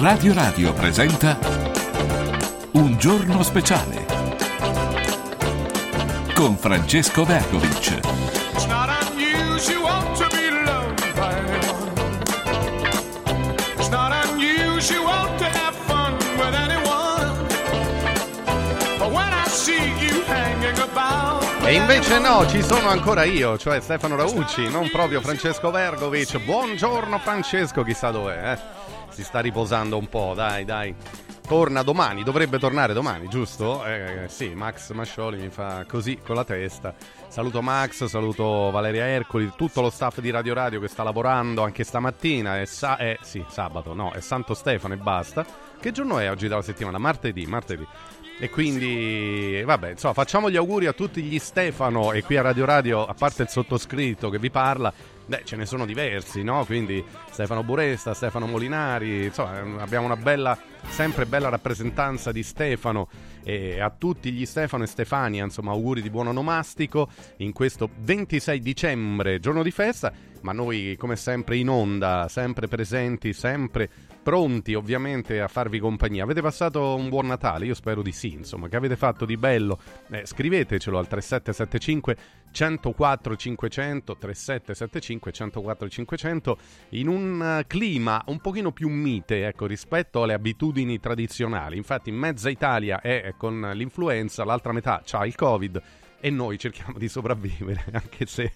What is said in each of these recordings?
Radio Radio presenta Un giorno speciale con Francesco Vergovic. E invece no, ci sono ancora io, cioè Stefano Raucci, non proprio Francesco Vergovic. Buongiorno Francesco, chissà dov'è, eh? Si sta riposando un po', dai, dai. Torna domani, dovrebbe tornare domani, giusto? Eh, sì, Max Mascioli mi fa così con la testa. Saluto Max, saluto Valeria Ercoli, tutto lo staff di Radio Radio che sta lavorando anche stamattina. È, sa- è sì, sabato, no, è Santo Stefano e basta. Che giorno è oggi della settimana? Martedì, martedì. E quindi, vabbè, insomma, facciamo gli auguri a tutti gli Stefano e qui a Radio Radio, a parte il sottoscritto che vi parla, beh, ce ne sono diversi, no? Quindi Stefano Buresta, Stefano Molinari, insomma, abbiamo una bella, sempre bella rappresentanza di Stefano e a tutti gli Stefano e Stefania, insomma, auguri di buon onomastico in questo 26 dicembre, giorno di festa, ma noi come sempre in onda, sempre presenti, sempre pronti ovviamente a farvi compagnia. Avete passato un buon Natale? Io spero di sì, insomma, che avete fatto di bello? Eh, scrivetecelo al 3775 104 500 3775 104 500 in un eh, clima un pochino più mite, ecco, rispetto alle abitudini tradizionali. Infatti mezza Italia è con l'influenza, l'altra metà ha il Covid e noi cerchiamo di sopravvivere, anche se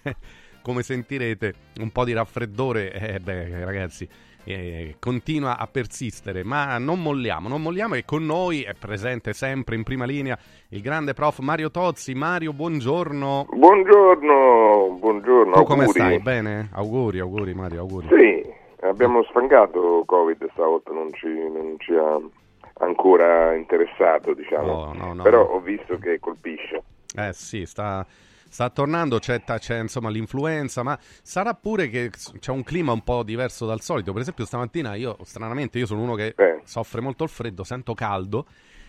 come sentirete un po' di raffreddore, eh beh, ragazzi, eh, continua a persistere, ma non molliamo, non molliamo e con noi è presente sempre in prima linea il grande prof Mario Tozzi. Mario, buongiorno. Buongiorno, buongiorno. Tu come auguri. stai? Bene? Auguri, auguri Mario, auguri. Sì, abbiamo sfangato Covid stavolta, non ci, non ci ha ancora interessato, diciamo. No, no, no. Però ho visto che colpisce. Eh sì, sta, sta tornando, c'è, c'è, insomma l'influenza, ma sarà pure che c'è un clima un po' diverso dal solito. Per esempio stamattina io, stranamente, io sono uno che Eh. soffre molto il freddo, sento caldo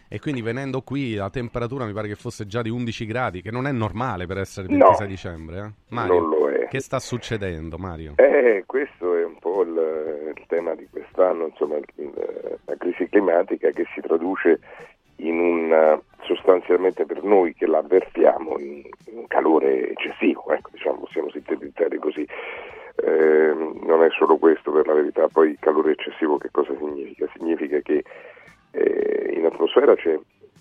e quindi venendo qui la temperatura mi pare che fosse già di 11 gradi, che non è normale per essere il No. 26 dicembre. Eh? Mario, Non lo è. che sta succedendo Mario? Eh, questo è un po' il, il tema di quest'anno, insomma, il- la crisi climatica che si traduce in un eh, sostanzialmente per noi che la avvertiamo in, un calore eccessivo, ecco, diciamo, possiamo sintetizzare così. Eh, non è solo questo per la verità, poi calore eccessivo che cosa significa? Significa che eh, in atmosfera c'è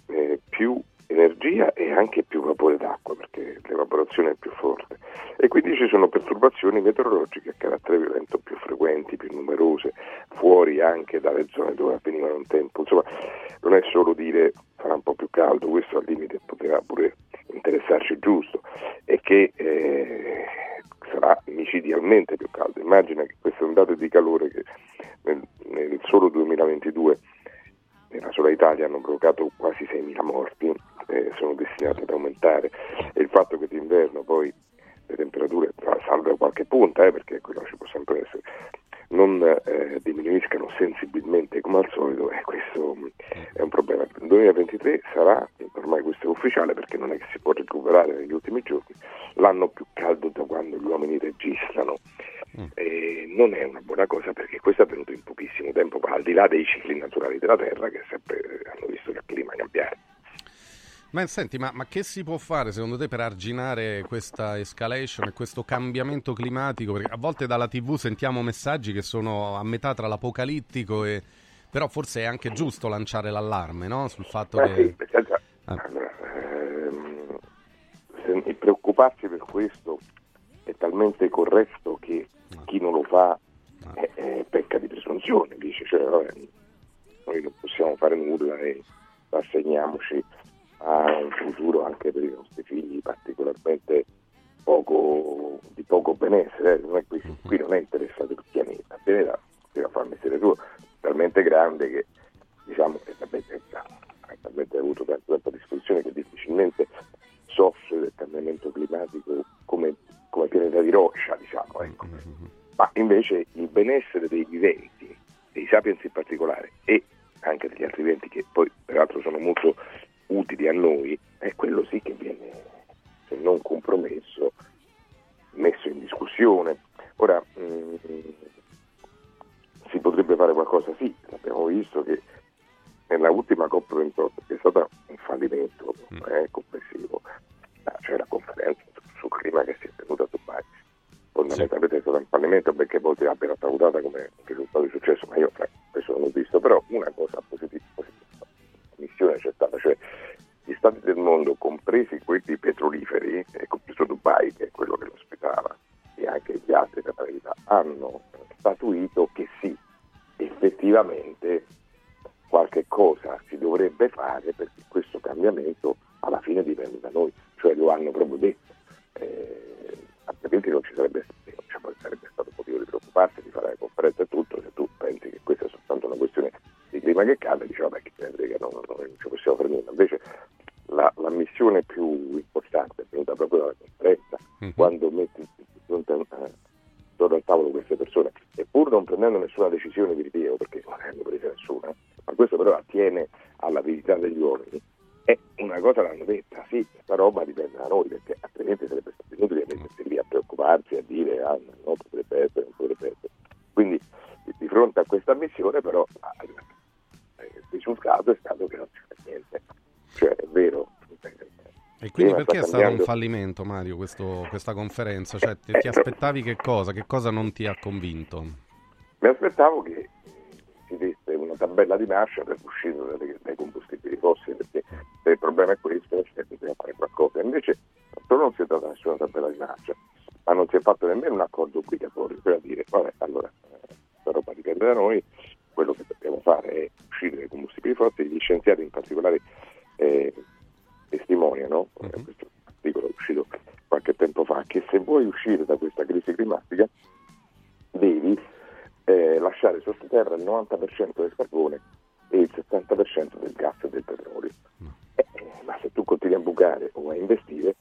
eh, più energia e anche più vapore d'acqua perché l'evaporazione è più forte e quindi ci sono perturbazioni meteorologiche a carattere violento più frequenti, più numerose, fuori anche dalle zone dove avvenivano un tempo. Insomma, non è solo dire farà un po' più caldo, questo al limite poteva pure interessarci giusto, è che eh, sarà micidialmente più caldo. Immagina che queste ondate di calore che nel, nel solo 2022 nella sola Italia hanno provocato quasi 6.000 morti, eh, sono destinate ad aumentare e il fatto che d'inverno poi le temperature, salvo qualche punta, eh, perché quello ci può sempre essere, non eh, diminuiscano sensibilmente come al solito, eh, questo mh, è un problema. Il 2023 sarà, ormai questo è ufficiale perché non è che si può recuperare negli ultimi giorni, l'anno più caldo da quando gli uomini registrano. E non è una buona cosa perché questo è avvenuto in pochissimo tempo, al di là dei cicli naturali della Terra che sempre eh, hanno visto il clima cambiare. Ma senti, ma, ma che si può fare secondo te per arginare questa escalation e questo cambiamento climatico? Perché a volte dalla TV sentiamo messaggi che sono a metà tra l'apocalittico e... Però forse è anche giusto lanciare l'allarme, no? Sul fatto Ma che... sì, già- Ah. ehm, se- preoccuparsi per questo è talmente corretto che chi non lo fa eh, eh, pecca di presunzione, dice, cioè, vabbè, noi non possiamo fare nulla e rassegniamoci a un futuro anche per i nostri figli particolarmente poco, di poco benessere, eh, non è qui, qui non è interessato il pianeta, il pianeta deve fare il mestiere suo, talmente grande che diciamo è talmente, ha talmente avuto tanto tempo a disposizione che difficilmente soffre del cambiamento climatico come, come pianeta di roccia, diciamo, ecco. ma invece il benessere dei viventi, dei sapiens in particolare e anche degli altri viventi che poi peraltro sono molto utili a noi, è quello sì che viene, se non compromesso, messo in discussione. Ora, mh, si potrebbe fare qualcosa, sì, abbiamo visto che nella ultima COP28, che è stata un fallimento Mm. eh, complessivo, c'è la conferenza sul clima che si è tenuta a Dubai, fondamentalmente è stato un fallimento perché molti l'abbiano salutata come risultato di successo, ma io questo non l'ho visto, però una cosa positiva, positiva, missione c'è stata, cioè gli stati del mondo, compresi quelli petroliferi, e compreso Dubai, che è quello che lo ospitava, e anche gli altri per la verità, hanno statuito che sì, effettivamente qualche cosa si dovrebbe fare perché questo cambiamento alla fine dipende da noi, cioè lo hanno proprio detto, eh, altrimenti non ci sarebbe, ci sarebbe stato motivo di preoccuparsi di fare la conferenza e tutto, se tu pensi che questa è soltanto una questione di clima che cade, dici vabbè che te ne frega, non, non, non ci possiamo fare nulla, invece la, la missione più importante è venuta proprio dalla conferenza, Mhm. quando metti fronte a- eh, attorno al tavolo queste persone, e pur non prendendo nessuna decisione di rilievo, perché non ne hanno presa nessuna, ma questo però attiene all'avidità degli uomini, è una cosa l'hanno detta, sì, questa roba dipende da noi, perché altrimenti sarebbe stato inutile mettersi lì a preoccuparsi, a dire ah no, potrebbe essere, non potrebbe essere. Quindi di- fronte a questa missione però ah, eh, il risultato è stato che non si fa niente. Cioè è vero. E quindi perché è sta stato un fallimento, Mario, questo- questa conferenza? Cioè, ti, Eh, ti aspettavi che cosa? Che cosa non ti ha convinto? Mi aspettavo che si desse una tabella di marcia per uscire dalle- dai combustibili fossili, perché se il problema è questo, cioè, bisogna fare qualcosa. Invece non solo non si è data nessuna tabella di marcia, ma non si è fatto nemmeno un accordo obbligatorio, cioè a dire, vabbè, allora, eh, questa roba dipende da noi, quello che dobbiamo fare è uscire dai combustibili fossili, gli scienziati in particolare eh, testimoniano, eh, Mhm. questo articolo è uscito qualche tempo fa, che se vuoi uscire da questa crisi climatica devi eh, lasciare sottoterra il 90% del carbone e il 70% del gas e del petrolio. Eh, ma se tu continui a bucare o a investire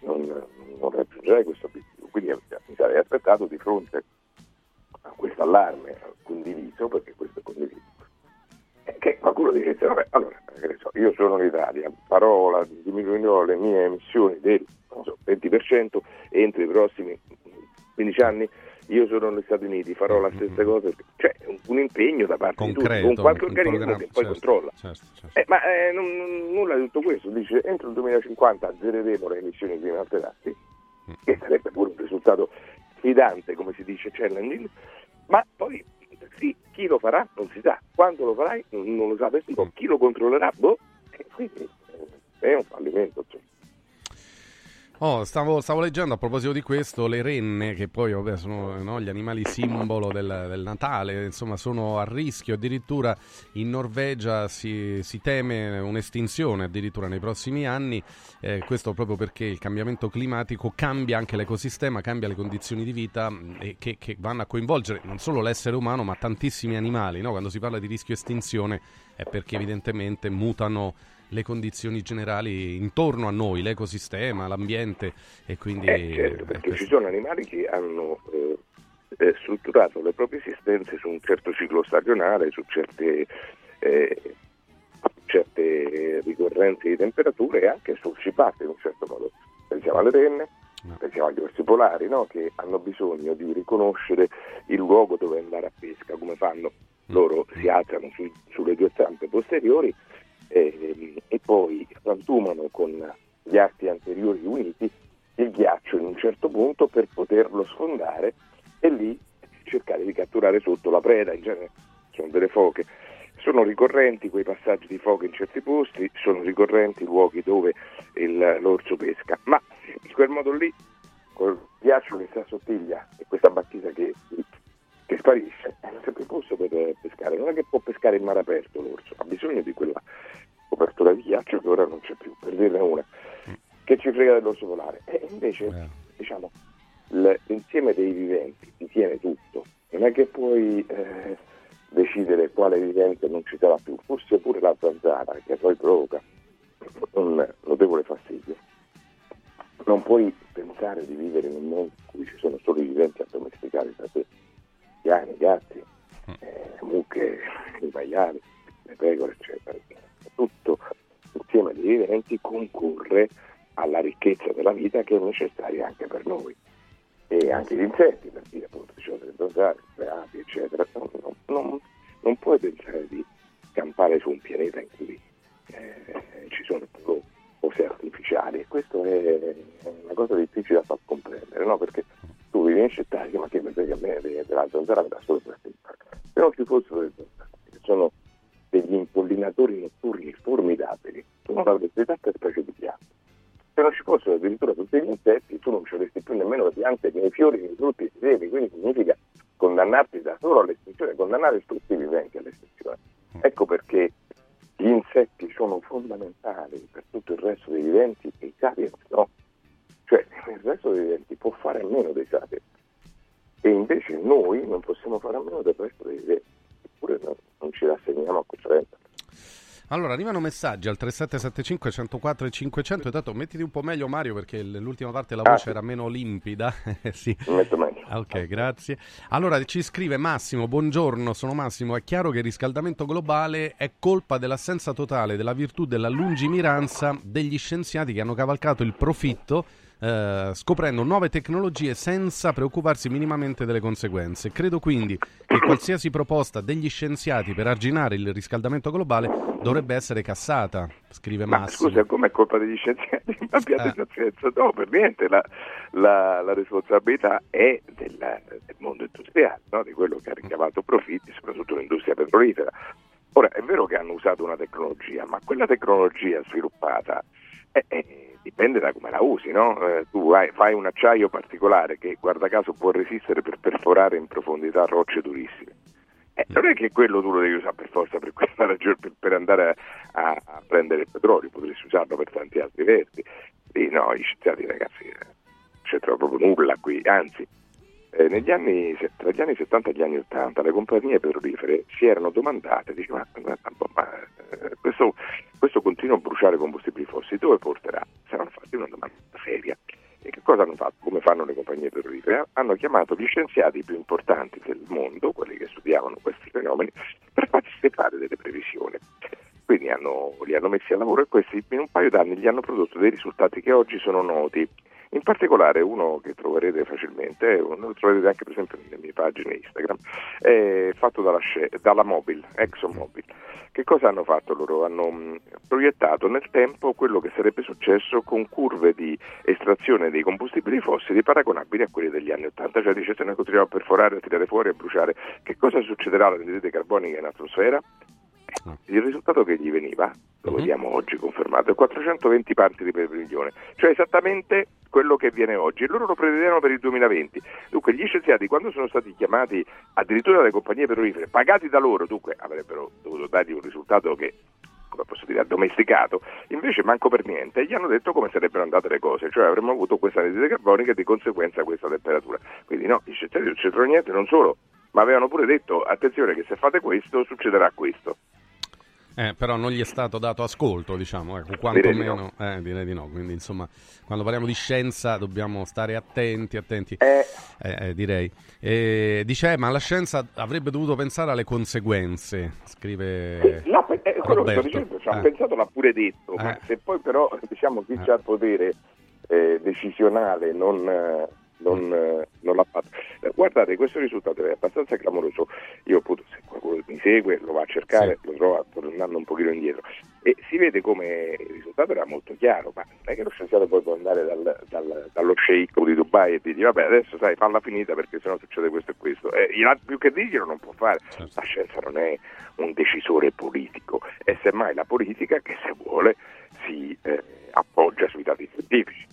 non, non raggiungerai questo obiettivo. Quindi eh, mi sarei aspettato di fronte a questo allarme condiviso, perché questo è condiviso, eh, che qualcuno dicesse, vabbè, allora, so, io sono in Italia, farò la, diminuirò le mie emissioni del so, 20% entro i prossimi 15 anni, io sono negli Stati Uniti, farò la stessa cosa, cioè un, impegno da parte di Concreto. tutti, con qualche organismo che poi certo, controlla. certo, certo. Eh, ma eh, non- non- nulla di tutto questo, dice entro il 2050 azzereremo le emissioni di alterati, Mm. che sarebbe pure un risultato sfidante, come si dice challenging, ma poi sì, chi lo farà non si sa, quando lo farai non, lo sa nessuno, chi lo controllerà, boh, quindi eh, è un fallimento. insomma. Oh, stavo, stavo leggendo a proposito di questo, le renne, che poi vabbè, sono no, gli animali simbolo del, del Natale, insomma sono a rischio, addirittura in Norvegia si, si teme un'estinzione addirittura nei prossimi anni, eh, questo proprio perché il cambiamento climatico cambia anche l'ecosistema, cambia le condizioni di vita mh, e che, che vanno a coinvolgere non solo l'essere umano ma tantissimi animali, no? quando si parla di rischio estinzione è perché evidentemente mutano le condizioni generali intorno a noi, l'ecosistema, l'ambiente e quindi... Eh, certo, eh, perché questo- ci sono animali che hanno eh, eh, strutturato le proprie esistenze su un certo ciclo stagionale, su certe, eh, certe ricorrenze di temperature e anche sul cibatte in un certo modo. Pensiamo alle renne, No. pensiamo agli orsi polari, no? che hanno bisogno di riconoscere il luogo dove andare a pesca, come fanno? Loro si alzano sui- sulle due zampe posteriori eh, e poi frantumano con gli arti anteriori uniti il ghiaccio in un certo punto per poterlo sfondare e lì cercare di catturare sotto la preda, in genere sono delle foche. Sono ricorrenti quei passaggi di foche in certi posti, sono ricorrenti i luoghi dove il- l'orso pesca, ma in quel modo lì, col ghiaccio che si assottiglia e questa battuta che, che sparisce, non c'è più posto per eh, pescare, non è che può pescare in mare aperto l'orso, ha bisogno di quella copertura di ghiaccio che ora non c'è più, per dirne una. Che ci frega dell'orso polare? E invece, Eh. diciamo, l'insieme dei viventi ti tiene tutto. Non è che puoi eh, decidere quale vivente non ci sarà più, forse pure la zanzara, che poi provoca un notevole fastidio. Non puoi pensare di vivere in un mondo in cui ci sono solo i viventi a domesticare da te, cani, gatti, eh, mucche, i maiali, le pecore, eccetera. Tutto insieme dei viventi concorre alla ricchezza della vita che è necessaria anche per noi. e anche gli insetti, per dire appunto ci sono delle zanzare, le api, eccetera. Non, non- non- puoi pensare di campare su un pianeta in cui eh, ci sono solo cose artificiali e questo è una cosa difficile da far comprendere, no? Perché tu vivi in città e dici, ma che mi frega a me de- della zanzara mi dà solo per Se non ci fossero le zanzare, che sono degli impollinatori notturni formidabili, tu non avresti tante specie di piante. Se non ci fossero addirittura tutti gli insetti, tu non ci avresti più nemmeno le piante, né i fiori, né i frutti, né i semi, quindi significa condannarti da solo all'estinzione, condannare tutti i viventi all'estinzione. Ecco perché gli insetti sono fondamentali per tutto il resto dei viventi e i sapiens no. Cioè il resto dei viventi può fare a meno dei sapiens e invece noi non possiamo fare a meno del resto dei viventi, eppure non, non ci rassegniamo a questo evento. Allora, arrivano messaggi al 3775 104 e 500. Intanto mettiti un po' meglio Mario perché l'ultima parte della Ah, voce sì. era meno limpida. Eh, sì. Mi metto meglio. Ah, Ok, grazie. Allora ci scrive Massimo, buongiorno, sono Massimo. È chiaro che il riscaldamento globale è colpa dell'assenza totale della virtù della lungimiranza degli scienziati che hanno cavalcato il profitto eh, scoprendo nuove tecnologie senza preoccuparsi minimamente delle conseguenze. Credo quindi che qualsiasi proposta degli scienziati per arginare il riscaldamento globale dovrebbe essere cassata, scrive Ma Massimo. scusa, com'è colpa degli scienziati? Ma abbiate Eh. pazienza, no, per niente, la, la- la responsabilità è della- del mondo industriale, no? di quello che ha ricavato profitti, soprattutto l'industria petrolifera. Ora, è vero che hanno usato una tecnologia, ma quella tecnologia sviluppata eh, eh, dipende da come la usi, no? Eh, tu hai- fai un acciaio particolare che, guarda caso, può resistere per perforare in profondità rocce durissime. Eh, non è che quello tu lo devi usare per forza per ragione, per, per andare a, a- a prendere il petrolio, potresti usarlo per tanti altri versi. Sì, no, gli scienziati ragazzi, eh, non c'entra proprio nulla qui, anzi, eh, negli anni, tra gli anni 70 e gli anni 80 le compagnie petrolifere si erano domandate, dice, ma, ma- ma- eh, questo, questo continuo bruciare combustibili fossili dove porterà? Si erano fatti una domanda seria. E che cosa hanno fatto? Come fanno le compagnie petrolifere? Hanno chiamato gli scienziati più importanti del mondo, quelli che studiavano questi fenomeni, per farsi fare delle previsioni. Quindi hanno- li hanno messi a lavoro e questi in un paio d'anni gli hanno prodotto dei risultati che oggi sono noti. In particolare uno che troverete facilmente, lo troverete anche per esempio nelle mie pagine Instagram, è fatto dalla, dalla Mobil, ExxonMobil. Che cosa hanno fatto loro? Hanno mh, proiettato nel tempo quello che sarebbe successo con curve di estrazione dei combustibili fossili paragonabili a quelle degli anni 80, cioè dice se noi continuiamo a perforare, a tirare fuori, a bruciare, che cosa succederà all'anidride carbonica in atmosfera? Il risultato che gli veniva, lo Mhm. vediamo oggi confermato, è 420 parti per milione, cioè esattamente quello che viene oggi e loro lo prevedevano per il 2020. Dunque gli scienziati quando sono stati chiamati addirittura dalle compagnie petrolifere, pagati da loro, dunque avrebbero dovuto dargli un risultato che come posso dire, addomesticato, invece manco per niente, gli hanno detto come sarebbero andate le cose, cioè avremmo avuto questa anidride carbonica e di conseguenza questa temperatura. Quindi no, gli scienziati non c'entrano niente, non solo, ma avevano pure detto attenzione che se fate questo succederà questo. Eh, però non gli è stato dato ascolto, diciamo, ecco, Direi di quantomeno, eh, direi di no. Quindi, insomma, quando parliamo di scienza dobbiamo stare attenti, attenti, Eh, eh, eh, direi. E dice, eh, ma la scienza avrebbe dovuto pensare alle conseguenze, scrive No, eh, quello che sto Roberto. dicendo, ci ha Eh. pensato, l'ha pure detto, ma se poi però diciamo chi Eh. ha il potere decisionale non, non, eh, non l'ha fatto. Eh, guardate, questo risultato è abbastanza clamoroso. Io appunto, se qualcuno mi segue, lo va a cercare, lo trova tornando un pochino indietro. E si vede come il risultato era molto chiaro, ma non è che lo scienziato poi può andare dal, dal- dallo sceicco di Dubai e dirgli vabbè adesso sai falla finita perché sennò succede questo e questo. Eh, più che dirglielo non può fare. Certo. La scienza non è un decisore politico, è semmai la politica che se vuole si eh, appoggia sui dati scientifici.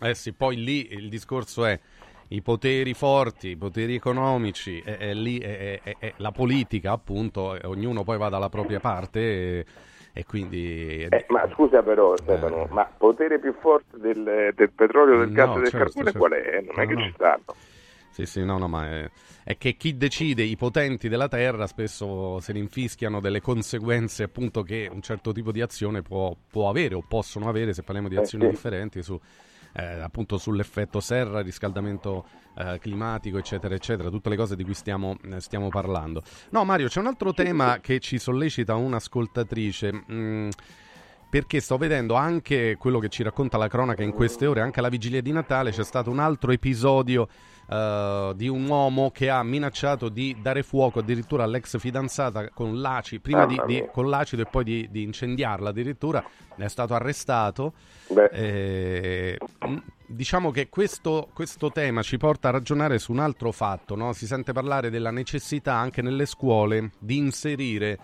Eh sì, poi lì il discorso è i poteri forti, i poteri economici, e, e lì è, è- è la politica, appunto, ognuno poi va dalla propria parte e, e quindi... Eh, ma scusa però Stefano, Eh. ma potere più forte del, del petrolio, del No, gas e del certo, carbone certo. qual è? Non è No, che no. ci stanno. Sì, sì, no, no, ma è, è che chi decide, i potenti della Terra, spesso se ne infischiano delle conseguenze appunto che un certo tipo di azione può, può avere o possono avere, se parliamo di Eh, azioni differenti, su, eh, appunto sull'effetto serra, riscaldamento eh, climatico, eccetera, eccetera, tutte le cose di cui stiamo, eh, stiamo parlando. No, Mario, c'è un altro tema che ci sollecita un'ascoltatrice. Mm, perché sto vedendo anche quello che ci racconta la cronaca in queste ore, anche alla vigilia di Natale c'è stato un altro episodio uh, di un uomo che ha minacciato di dare fuoco addirittura all'ex fidanzata con l'acido, prima di, di, con l'acido e poi di, di, incendiarla addirittura, è stato arrestato. Eh, diciamo che questo, questo, tema ci porta a ragionare su un altro fatto, no? si sente parlare della necessità anche nelle scuole di inserire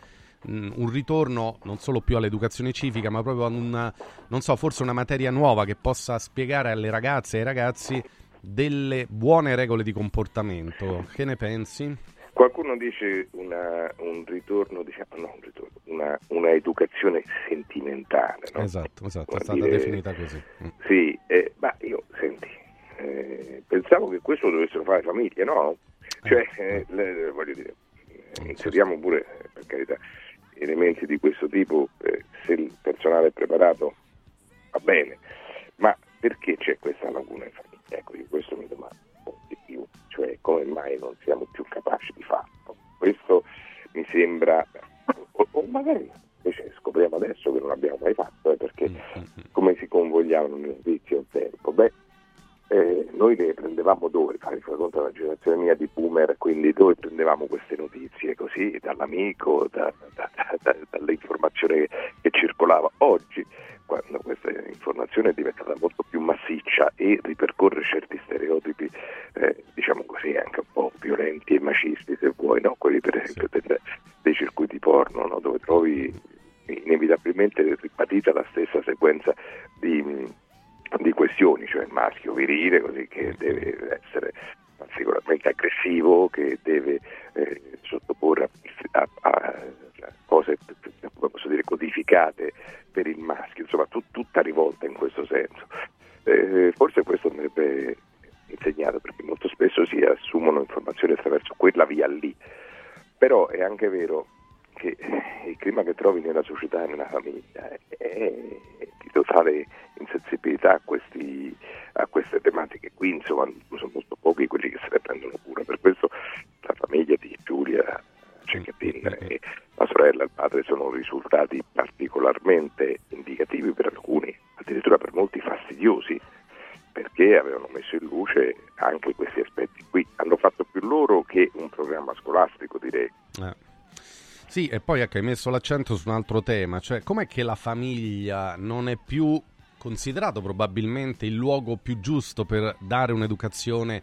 un ritorno non solo più all'educazione civica, ma proprio a una, non so, forse una materia nuova che possa spiegare alle ragazze e ai ragazzi delle buone regole di comportamento. Che ne pensi? Qualcuno dice una, un ritorno, diciamo, no, un ritorno, una, una educazione sentimentale. No? Esatto, esatto, è stata dire, definita così. Mm. Sì, eh, ma io, senti, eh, pensavo che questo dovessero fare le famiglie, no? Cioè, eh, eh. le, voglio dire, mm, inseriamo pure, per carità, elementi di questo tipo, eh, se il personale è preparato va bene, ma perché c'è questa laguna in famiglia? Ecco, io questo mi domando di più, cioè come mai non siamo più capaci di farlo? Questo mi sembra, o, o magari invece scopriamo adesso che non abbiamo mai fatto, eh, perché mm. come si convogliavano le notizie un tempo? Beh, eh, noi le prendevamo dove? Fare conto una generazione mia di boomer, quindi dove prendevamo queste notizie? Così, dall'amico, da, da, da, dall'informazione che circolava. Oggi quando questa informazione è diventata molto più massiccia e ripercorre certi stereotipi, eh, diciamo così, anche un po' violenti e macisti, se vuoi, no? quelli per esempio del, dei circuiti porno, no? dove trovi inevitabilmente ribadita la stessa sequenza di, di questioni, cioè il maschio virile, così che deve essere particolarmente aggressivo, che deve eh, sottoporre a, a, a cose dire codificate per il maschio, insomma tut, tutta rivolta in questo senso. Eh, forse questo andrebbe insegnato perché molto spesso si assumono informazioni attraverso quella via lì, però è anche vero che il clima che trovi nella società e nella famiglia è di totale insensibilità a, questi, a queste tematiche. Qui insomma sono molto pochi quelli che se ne prendono cura, per questo la famiglia di Giulia Cecchettin e la sorella e il padre sono risultati particolarmente indicativi per alcuni, addirittura per molti fastidiosi, perché avevano messo in luce anche questi aspetti qui. Hanno fatto più loro che un programma scolastico, direi. Eh. Sì, e poi ecco, hai messo l'accento su un altro tema, cioè com'è che la famiglia non è più considerato probabilmente il luogo più giusto per dare un'educazione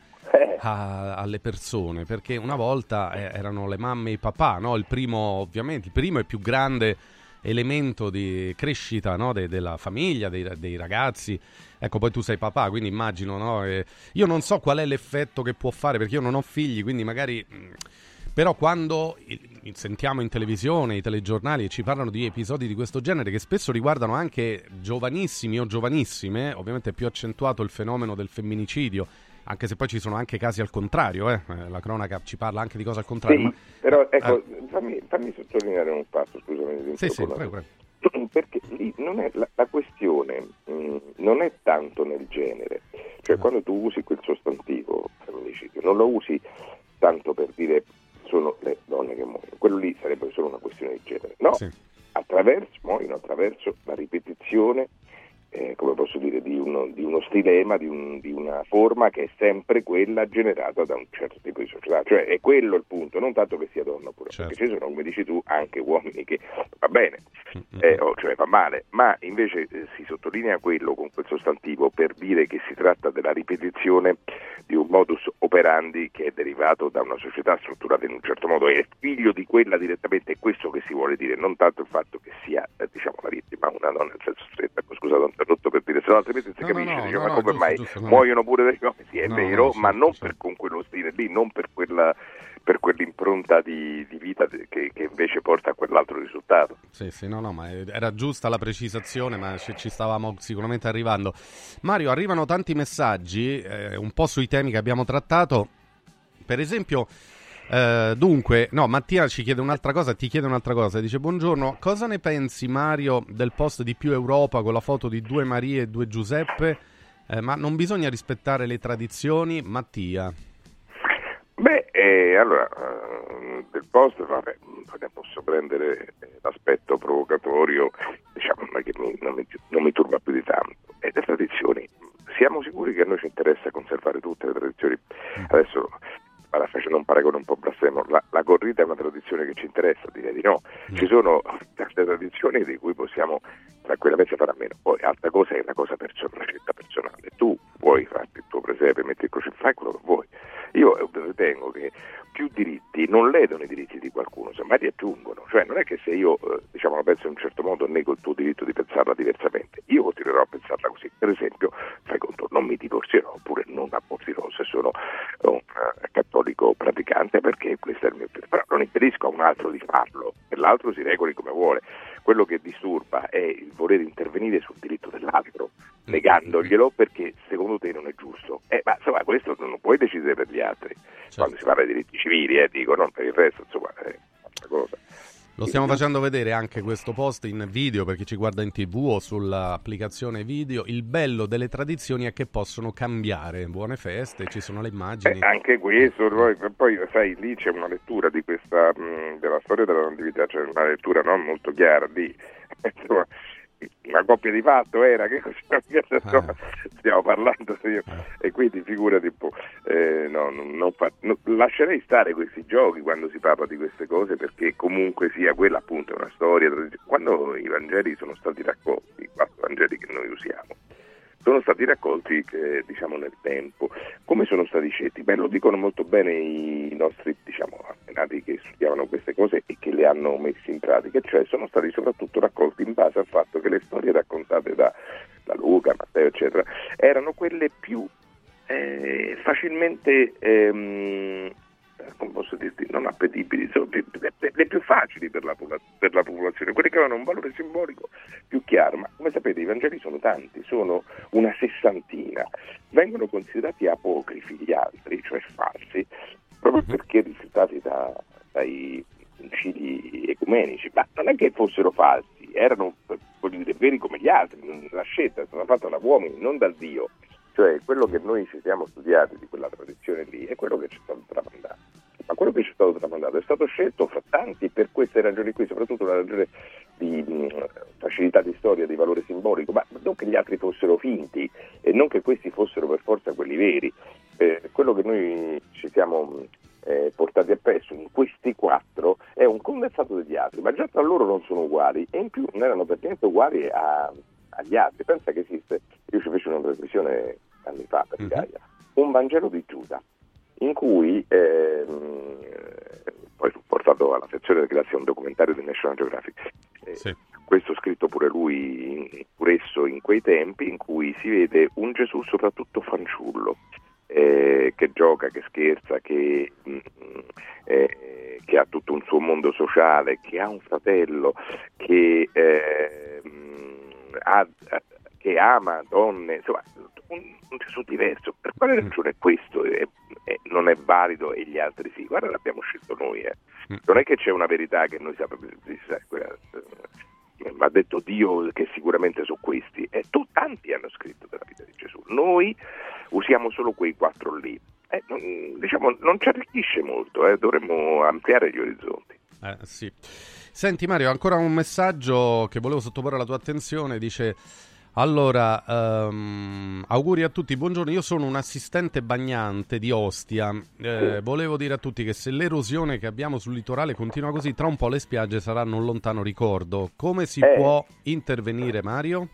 a, alle persone, perché una volta eh, erano le mamme e i papà, no? il primo ovviamente, il primo e più grande elemento di crescita no? de, della famiglia, dei, dei, ragazzi. Ecco, poi tu sei papà, quindi immagino, no? eh, io non so qual è l'effetto che può fare, perché io non ho figli, quindi magari... Mh, mm, però quando sentiamo in televisione, i telegiornali ci parlano di episodi di questo genere che spesso riguardano anche giovanissimi o giovanissime, ovviamente è più accentuato il fenomeno del femminicidio anche se poi ci sono anche casi al contrario, eh? eh la cronaca ci parla anche di cose al contrario. Sì, ma... però ecco, eh. fammi, fammi, sottolineare un fatto, scusami. Sì, sì, prego, prego. Perché lì non è, la, la questione mh, mm, non è tanto nel genere, cioè no. quando tu usi quel sostantivo femminicidio, non lo usi tanto per dire sono le donne che muoiono, quello lì sarebbe solo una questione di genere, no, sì. attraverso, muoiono attraverso la ripetizione eh, come posso dire, di uno, di uno stilema, di, un, di, una forma che è sempre quella generata da un certo tipo di società. Cioè è quello il punto, non tanto che sia donna oppure, certo. perché ci sono, come dici tu, anche uomini che va bene, eh, o cioè va male, ma invece eh, si sottolinea quello con quel sostantivo per dire che si tratta della ripetizione di un modus operandi che è derivato da una società strutturata in un certo modo, è figlio di quella direttamente, è questo che si vuole dire, non tanto il fatto che sia eh, diciamo, la vittima una donna nel senso stretto, scusa, interrotto per dire, se no altrimenti si no, capisce, no, no, ma come giusto, mai giusto, muoiono pure dei uomini? Sì, è vero, ma non per, con quello stile lì, non per quella per quell'impronta di, di vita che, che, invece porta a quell'altro risultato. Sì, sì, no, no, ma era giusta la precisazione, ma ci, ci stavamo sicuramente arrivando. Mario, arrivano tanti messaggi, eh, un po' sui temi che abbiamo trattato. Per esempio, eh, dunque, no, Mattia ci chiede un'altra cosa, ti chiede un'altra cosa. Dice: Buongiorno, cosa ne pensi, Mario, del post di Più Europa con la foto di due Marie e due Giuseppe? Eh, ma non bisogna rispettare le tradizioni? Mattia. Beh, eh, allora, eh, del post, vabbè, posso prendere l'aspetto provocatorio diciamo, non, che mi, non, mi, non mi turba più di tanto. E le tradizioni, siamo sicuri che a noi ci interessa conservare tutte le tradizioni? Adesso vado facendo un paragone un po' blasfemo, la, la, corrida è una tradizione che ci interessa, direi di no. Ci sono tante tradizioni di cui possiamo tranquillamente fare a meno. Poi altra cosa è una cosa personale, una scelta personale. Tu puoi farti il tuo presepe, metti il croce, fai quello che vuoi. Io ritengo che più diritti non ledono i diritti di qualcuno, semmai li aggiungono. Cioè non è che se io eh, diciamo, la penso in un certo modo nego il tuo diritto di pensarla diversamente, io continuerò a pensarla così. Per esempio, fai conto, non mi divorzierò oppure non abortirò se sono un uh, cattolico praticante perché questo è il mio però non impedisco a un altro di farlo e l'altro si regoli come vuole. Quello che disturba è il voler intervenire sul diritto dell'altro, negandoglielo perché secondo te non è giusto. Eh, ma insomma, questo non puoi decidere per gli altri. Certo. Quando si parla di diritti civili, eh, dico, non per il resto, insomma, è un'altra cosa. Lo stiamo facendo vedere anche questo post in video per chi ci guarda in tv o sull'applicazione video. Il bello delle tradizioni è che possono cambiare. Buone feste, ci sono le immagini. Eh, anche questo, poi, sai, lì c'è una lettura di questa, mh, della storia della natività, c'è una lettura non molto chiara di, una coppia di fatto era che ah. stiamo parlando io. Eh. e quindi figurati un po' eh, no, non fa, no, lascerei stare questi giochi quando si parla di queste cose perché comunque sia quella appunto è una storia quando i Vangeli sono stati raccolti i quattro Vangeli che noi usiamo sono stati raccolti eh, diciamo, nel tempo. Come sono stati scelti? Beh, lo dicono molto bene i nostri diciamo, antenati che studiavano queste cose e che le hanno messe in pratica, cioè sono stati soprattutto raccolti in base al fatto che le storie raccontate da, da Luca, Matteo, eccetera, erano quelle più eh, facilmente ehm, come posso dirti, non appetibili, sono le, le più facili per la, per la, popolazione, quelle che avevano un valore simbolico più chiaro. Ma come sapete i Vangeli sono tanti, sono una sessantina, vengono considerati apocrifi gli altri, cioè falsi, proprio perché rifiutati da, dai concili ecumenici, ma non è che fossero falsi, erano dire, veri come gli altri, la scelta è stata fatta da uomini, non dal Dio. Cioè quello che noi ci siamo studiati di quella tradizione lì è quello che ci è stato tramandato. Ma quello che ci è stato tramandato è stato scelto fra tanti per queste ragioni qui, soprattutto la ragione di facilità di storia, di valore simbolico, ma non che gli altri fossero finti e non che questi fossero per forza quelli veri. Eh, quello che noi ci siamo eh, portati appresso in questi quattro è un condensato degli altri, ma già tra loro non sono uguali e in più non erano per niente uguali a, agli altri. Pensa che esiste, io ci feci una trasmissione anni fa per. Gaia, un Vangelo di Giuda, in cui ehm, poi fu portato alla sezione grazie a un documentario di National Geographic. Eh, sì. Questo scritto pure lui, pure esso in quei tempi, in cui si vede un Gesù soprattutto fanciullo, eh, che gioca, che scherza, che, mh, mm, eh, che, ha tutto un suo mondo sociale, che ha un fratello, che, eh, ha, che ama donne, insomma un, un Gesù diverso. Per quale mm. ragione questo è, è, non è valido e gli altri sì? Guarda, l'abbiamo scelto noi. Eh. Mm. Non è che c'è una verità che noi sappiamo. Ma ha detto Dio che sicuramente sono questi. E tu, tanti hanno scritto della vita di Gesù. Noi usiamo solo quei quattro lì. Eh, non, diciamo, non ci arricchisce molto, eh. dovremmo ampliare gli orizzonti. Eh, sì. Senti Mario, ancora un messaggio che volevo sottoporre alla tua attenzione. Dice allora, um, auguri a tutti, buongiorno, io sono un assistente bagnante di Ostia. Eh, volevo dire a tutti che se l'erosione che abbiamo sul litorale continua così, tra un po' le spiagge saranno un lontano ricordo. Come si eh. può intervenire, Mario?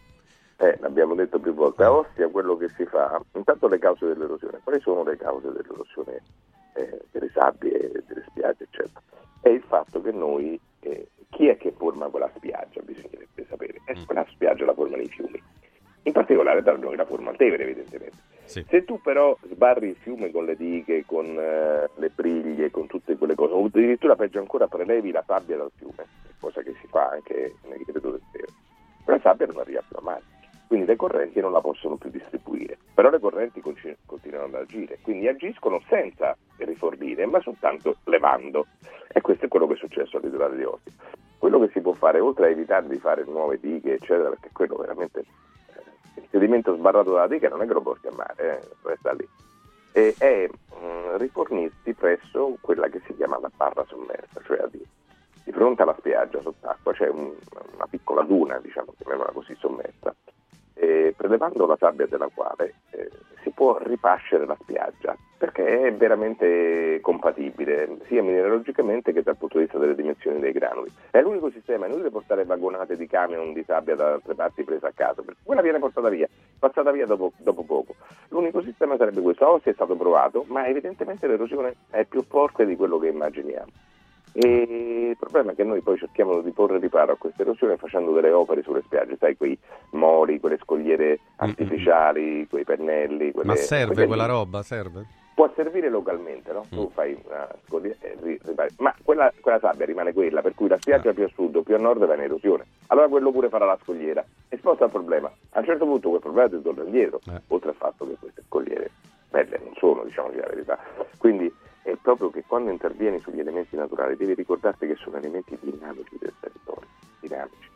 Eh, l'abbiamo detto più volte, a Ostia quello che si fa, intanto le cause dell'erosione, quali sono le cause dell'erosione eh, delle sabbie, delle spiagge, eccetera? È il fatto che noi, eh, chi è che forma quella spiaggia, bisognerebbe sapere, mm. quella spiaggia la formano i fiumi in particolare la forma al Tevere evidentemente. Sì. Se tu però sbarri il fiume con le dighe, con uh, le briglie, con tutte quelle cose, o addirittura peggio ancora prelevi la sabbia dal fiume, cosa che si fa anche nel decreto del Tevere, quella sabbia non arriva più a mare, quindi le correnti non la possono più distribuire, però le correnti continuano ad agire, quindi agiscono senza rifornire, ma soltanto levando. E questo è quello che è successo all'isolare di Ostia. Quello che si può fare, oltre a evitare di fare nuove dighe, eccetera, perché quello veramente il sedimento sbarrato dalla diga non è che lo porti a mare, eh, resta lì. E è mh, mm, rifornirsi presso quella che si chiama la barra sommersa, cioè di, di fronte alla spiaggia sott'acqua c'è un, una piccola duna, diciamo, chiamiamola così, sommessa, e prelevando la sabbia della quale eh, si può ripascere la spiaggia perché è veramente compatibile sia mineralogicamente che dal punto di vista delle dimensioni dei granuli. È l'unico sistema, è inutile portare vagonate di camion di sabbia da altre parti presa a caso, perché quella viene portata via, passata via dopo, dopo poco. L'unico sistema sarebbe questo, o se è stato provato, ma evidentemente l'erosione è più forte di quello che immaginiamo. E il problema è che noi poi cerchiamo di porre riparo a questa erosione facendo delle opere sulle spiagge, sai, quei mori, quelle scogliere artificiali, quei pennelli. Quelle, Ma serve quella roba? Serve? Può servire localmente, no? Tu fai una scogliera e ri- ripari. Ma quella, quella sabbia rimane quella, per cui la spiaggia più a sud o più a nord va in erosione. Allora quello pure farà la scogliera e sposta il problema. A un certo punto quel problema ti torna indietro, Eh. oltre al fatto che queste scogliere belle non sono, diciamoci la verità. Quindi è proprio che quando intervieni sugli elementi naturali devi ricordarti che sono elementi dinamici del territorio, dinamici.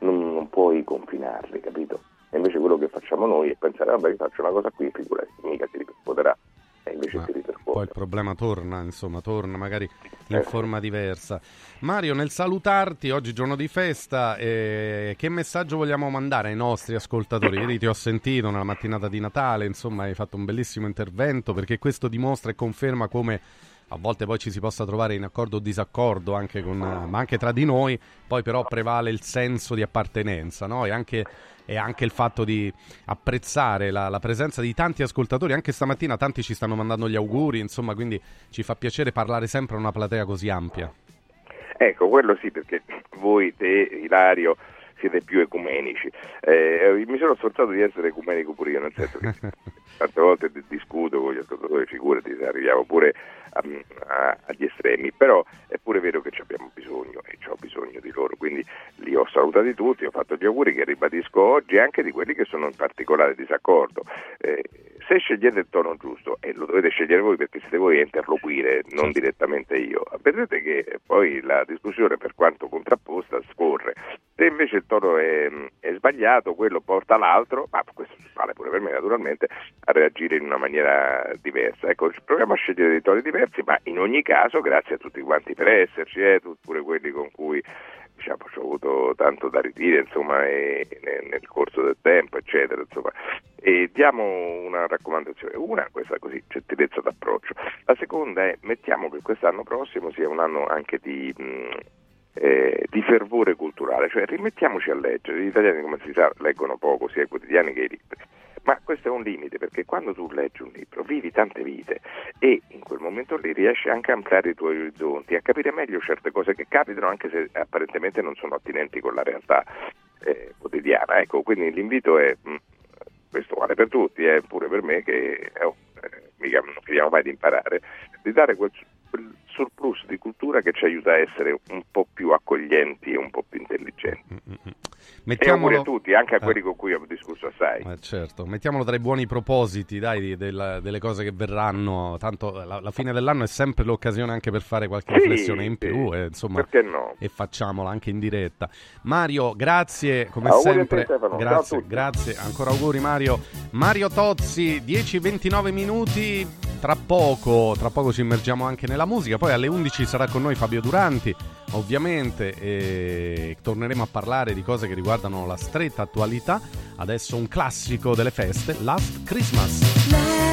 Non, non puoi confinarli, capito? E invece quello che facciamo noi è pensare, vabbè, io faccio una cosa qui, figurati, mica si ripercuoterà. E invece Ma si poi il problema torna, insomma, torna magari in Eh. forma diversa. Mario, nel salutarti, oggi giorno di festa, eh, che messaggio vogliamo mandare ai nostri ascoltatori? Ieri ti ho sentito nella mattinata di Natale, insomma, hai fatto un bellissimo intervento perché questo dimostra e conferma come a volte poi ci si possa trovare in accordo o disaccordo anche con, eh, ma anche tra di noi, poi però prevale il senso di appartenenza, no? E anche, e anche il fatto di apprezzare la, la presenza di tanti ascoltatori, anche stamattina tanti ci stanno mandando gli auguri, insomma, quindi ci fa piacere parlare sempre a una platea così ampia. Ecco, quello sì, perché voi, te, Ilario, siete più ecumenici. Eh, mi sono sforzato di essere ecumenico pure io, nel senso che tante volte di- discuto con gli ascoltatori, figurati, se arriviamo pure a- a- agli estremi, però è pure vero che ci abbiamo bisogno e ho bisogno di loro, quindi li ho salutati tutti, ho fatto gli auguri che ribadisco oggi anche di quelli che sono in particolare disaccordo. Eh, se scegliete il tono giusto, e lo dovete scegliere voi perché siete voi a interloquire, non direttamente io, vedrete che poi la discussione, per quanto contrapposta, scorre. Se invece il tono è, è sbagliato, quello porta l'altro, ma questo vale pure per me naturalmente, a reagire in una maniera diversa. Ecco, proviamo a scegliere dei toni diversi, ma in ogni caso grazie a tutti quanti per esserci, eh, pure quelli con cui diciamo, ci ho avuto tanto da ridire insomma, e- nel, nel corso del tempo, eccetera. Insomma. E diamo una raccomandazione. Una, questa così, gentilezza d'approccio. La seconda è mettiamo che quest'anno prossimo sia un anno anche di. mh, eh, di fervore culturale, cioè rimettiamoci a leggere. Gli italiani, come si sa, leggono poco sia i quotidiani che i libri. Ma questo è un limite perché quando tu leggi un libro vivi tante vite e in quel momento lì riesci anche a ampliare i tuoi orizzonti, a capire meglio certe cose che capitano anche se apparentemente non sono attinenti con la realtà eh, quotidiana. Ecco, quindi l'invito è, mh, questo vale per tutti, è pure per me che oh, eh, mica non finiamo mai di imparare, di dare quel surplus di cultura che ci aiuta a essere un po' più accoglienti e un po' più intelligenti. Mm, mm, mm. E auguri a Mettiamolo, tutti, anche a Eh. quelli con cui ho discusso assai. Eh, certo, mettiamolo tra i buoni propositi, dai, della- delle cose che verranno. Tanto la, la fine dell'anno è sempre l'occasione anche per fare qualche Sì, riflessione in sì, più, e, insomma, Perché no? e facciamola anche in diretta. Mario, grazie come Auguri a te, sempre. A Grazie, grazie. Ancora auguri Mario. Mario Tozzi, 10-29 minuti. Tra poco, tra poco ci immergiamo anche nella musica. Poi alle 11 sarà con noi Fabio Duranti, ovviamente, e torneremo a parlare di cose che riguardano la stretta attualità. Adesso un classico delle feste. Last Christmas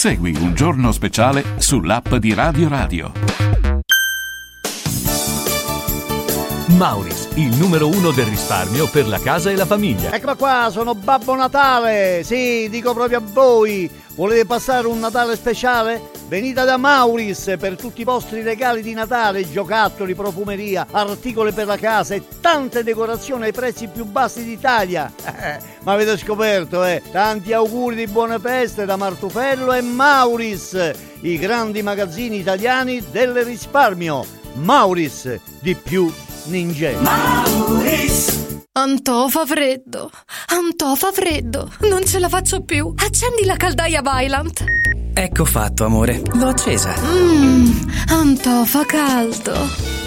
Segui un giorno speciale sull'app di Radio Radio. Mauris, il numero uno del risparmio per la casa e la famiglia. Eccola qua, sono Babbo Natale! Sì, dico proprio a voi! Volete passare un Natale speciale? Venite da Mauris per tutti i vostri regali di Natale, giocattoli, profumeria, articoli per la casa e tante decorazioni ai prezzi più bassi d'Italia. Ma avete scoperto, eh? Tanti auguri di buone feste da Martufello e Mauris, i grandi magazzini italiani del risparmio. Mauris, di più ninja. Antò fa freddo, Antò fa freddo, non ce la faccio più. Accendi la caldaia Vylant. Ecco fatto, amore. L'ho accesa. Mmm, Antò fa caldo.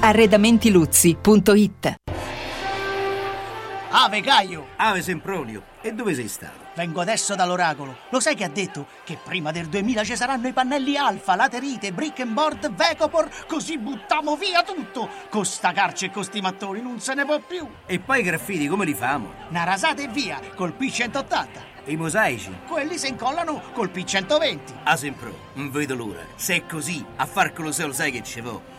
Arredamentiluzzi.it Ave Caio! Ave Sempronio, e dove sei stato? Vengo adesso dall'oracolo. Lo sai che ha detto? Che prima del 2000 ci saranno i pannelli alfa, laterite, brick and board, Vecopor, così buttiamo via tutto! Con sta carce e con sti mattoni non se ne può più! E poi i graffiti come li famo? Una rasata e via, col P180. E i mosaici? Quelli si incollano col P120. A Sempro, non vedo l'ora. Se è così, a far Colosseo lo sai che ci vo.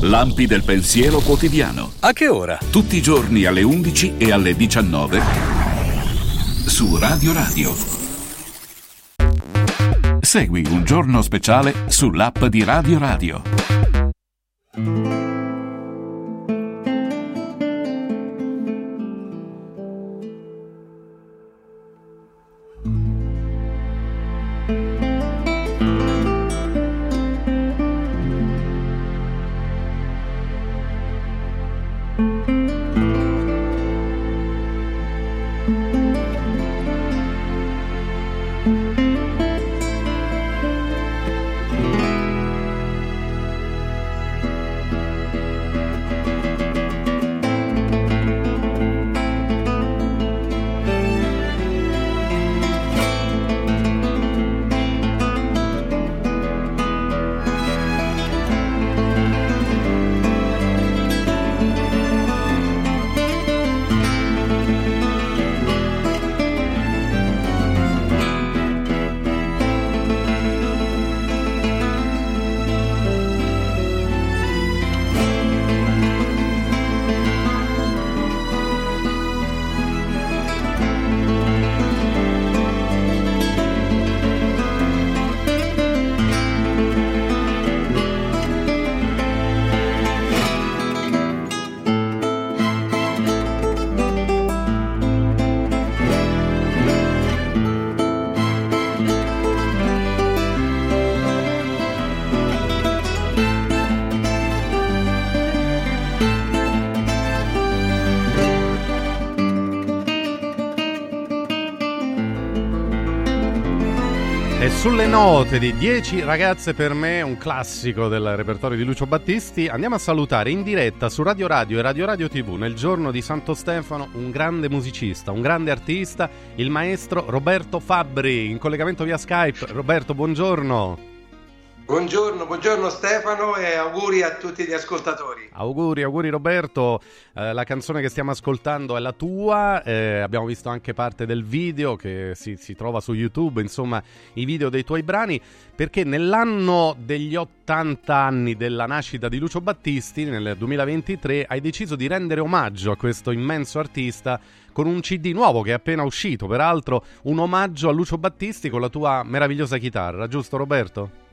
Lampi del pensiero quotidiano. A che ora? Tutti i giorni alle 11 e alle 19 su Radio Radio. Segui un giorno speciale sull'app di Radio Radio. Note di 10 ragazze per me, un classico del repertorio di Lucio Battisti, andiamo a salutare in diretta su Radio Radio e Radio Radio TV nel giorno di Santo Stefano un grande musicista, un grande artista, il maestro Roberto Fabbri, in collegamento via Skype. Roberto, buongiorno. Buongiorno, buongiorno Stefano e auguri a tutti gli ascoltatori. Auguri, auguri Roberto. Eh, la canzone che stiamo ascoltando è la tua. eh, abbiamo visto anche parte del video che si, si trova su YouTube, insomma, i video dei tuoi brani. Perché nell'anno degli 80 anni della nascita di Lucio Battisti, nel 2023, hai deciso di rendere omaggio a questo immenso artista con un CD nuovo che è appena uscito. Peraltro, un omaggio a Lucio Battisti con la tua meravigliosa chitarra, giusto Roberto?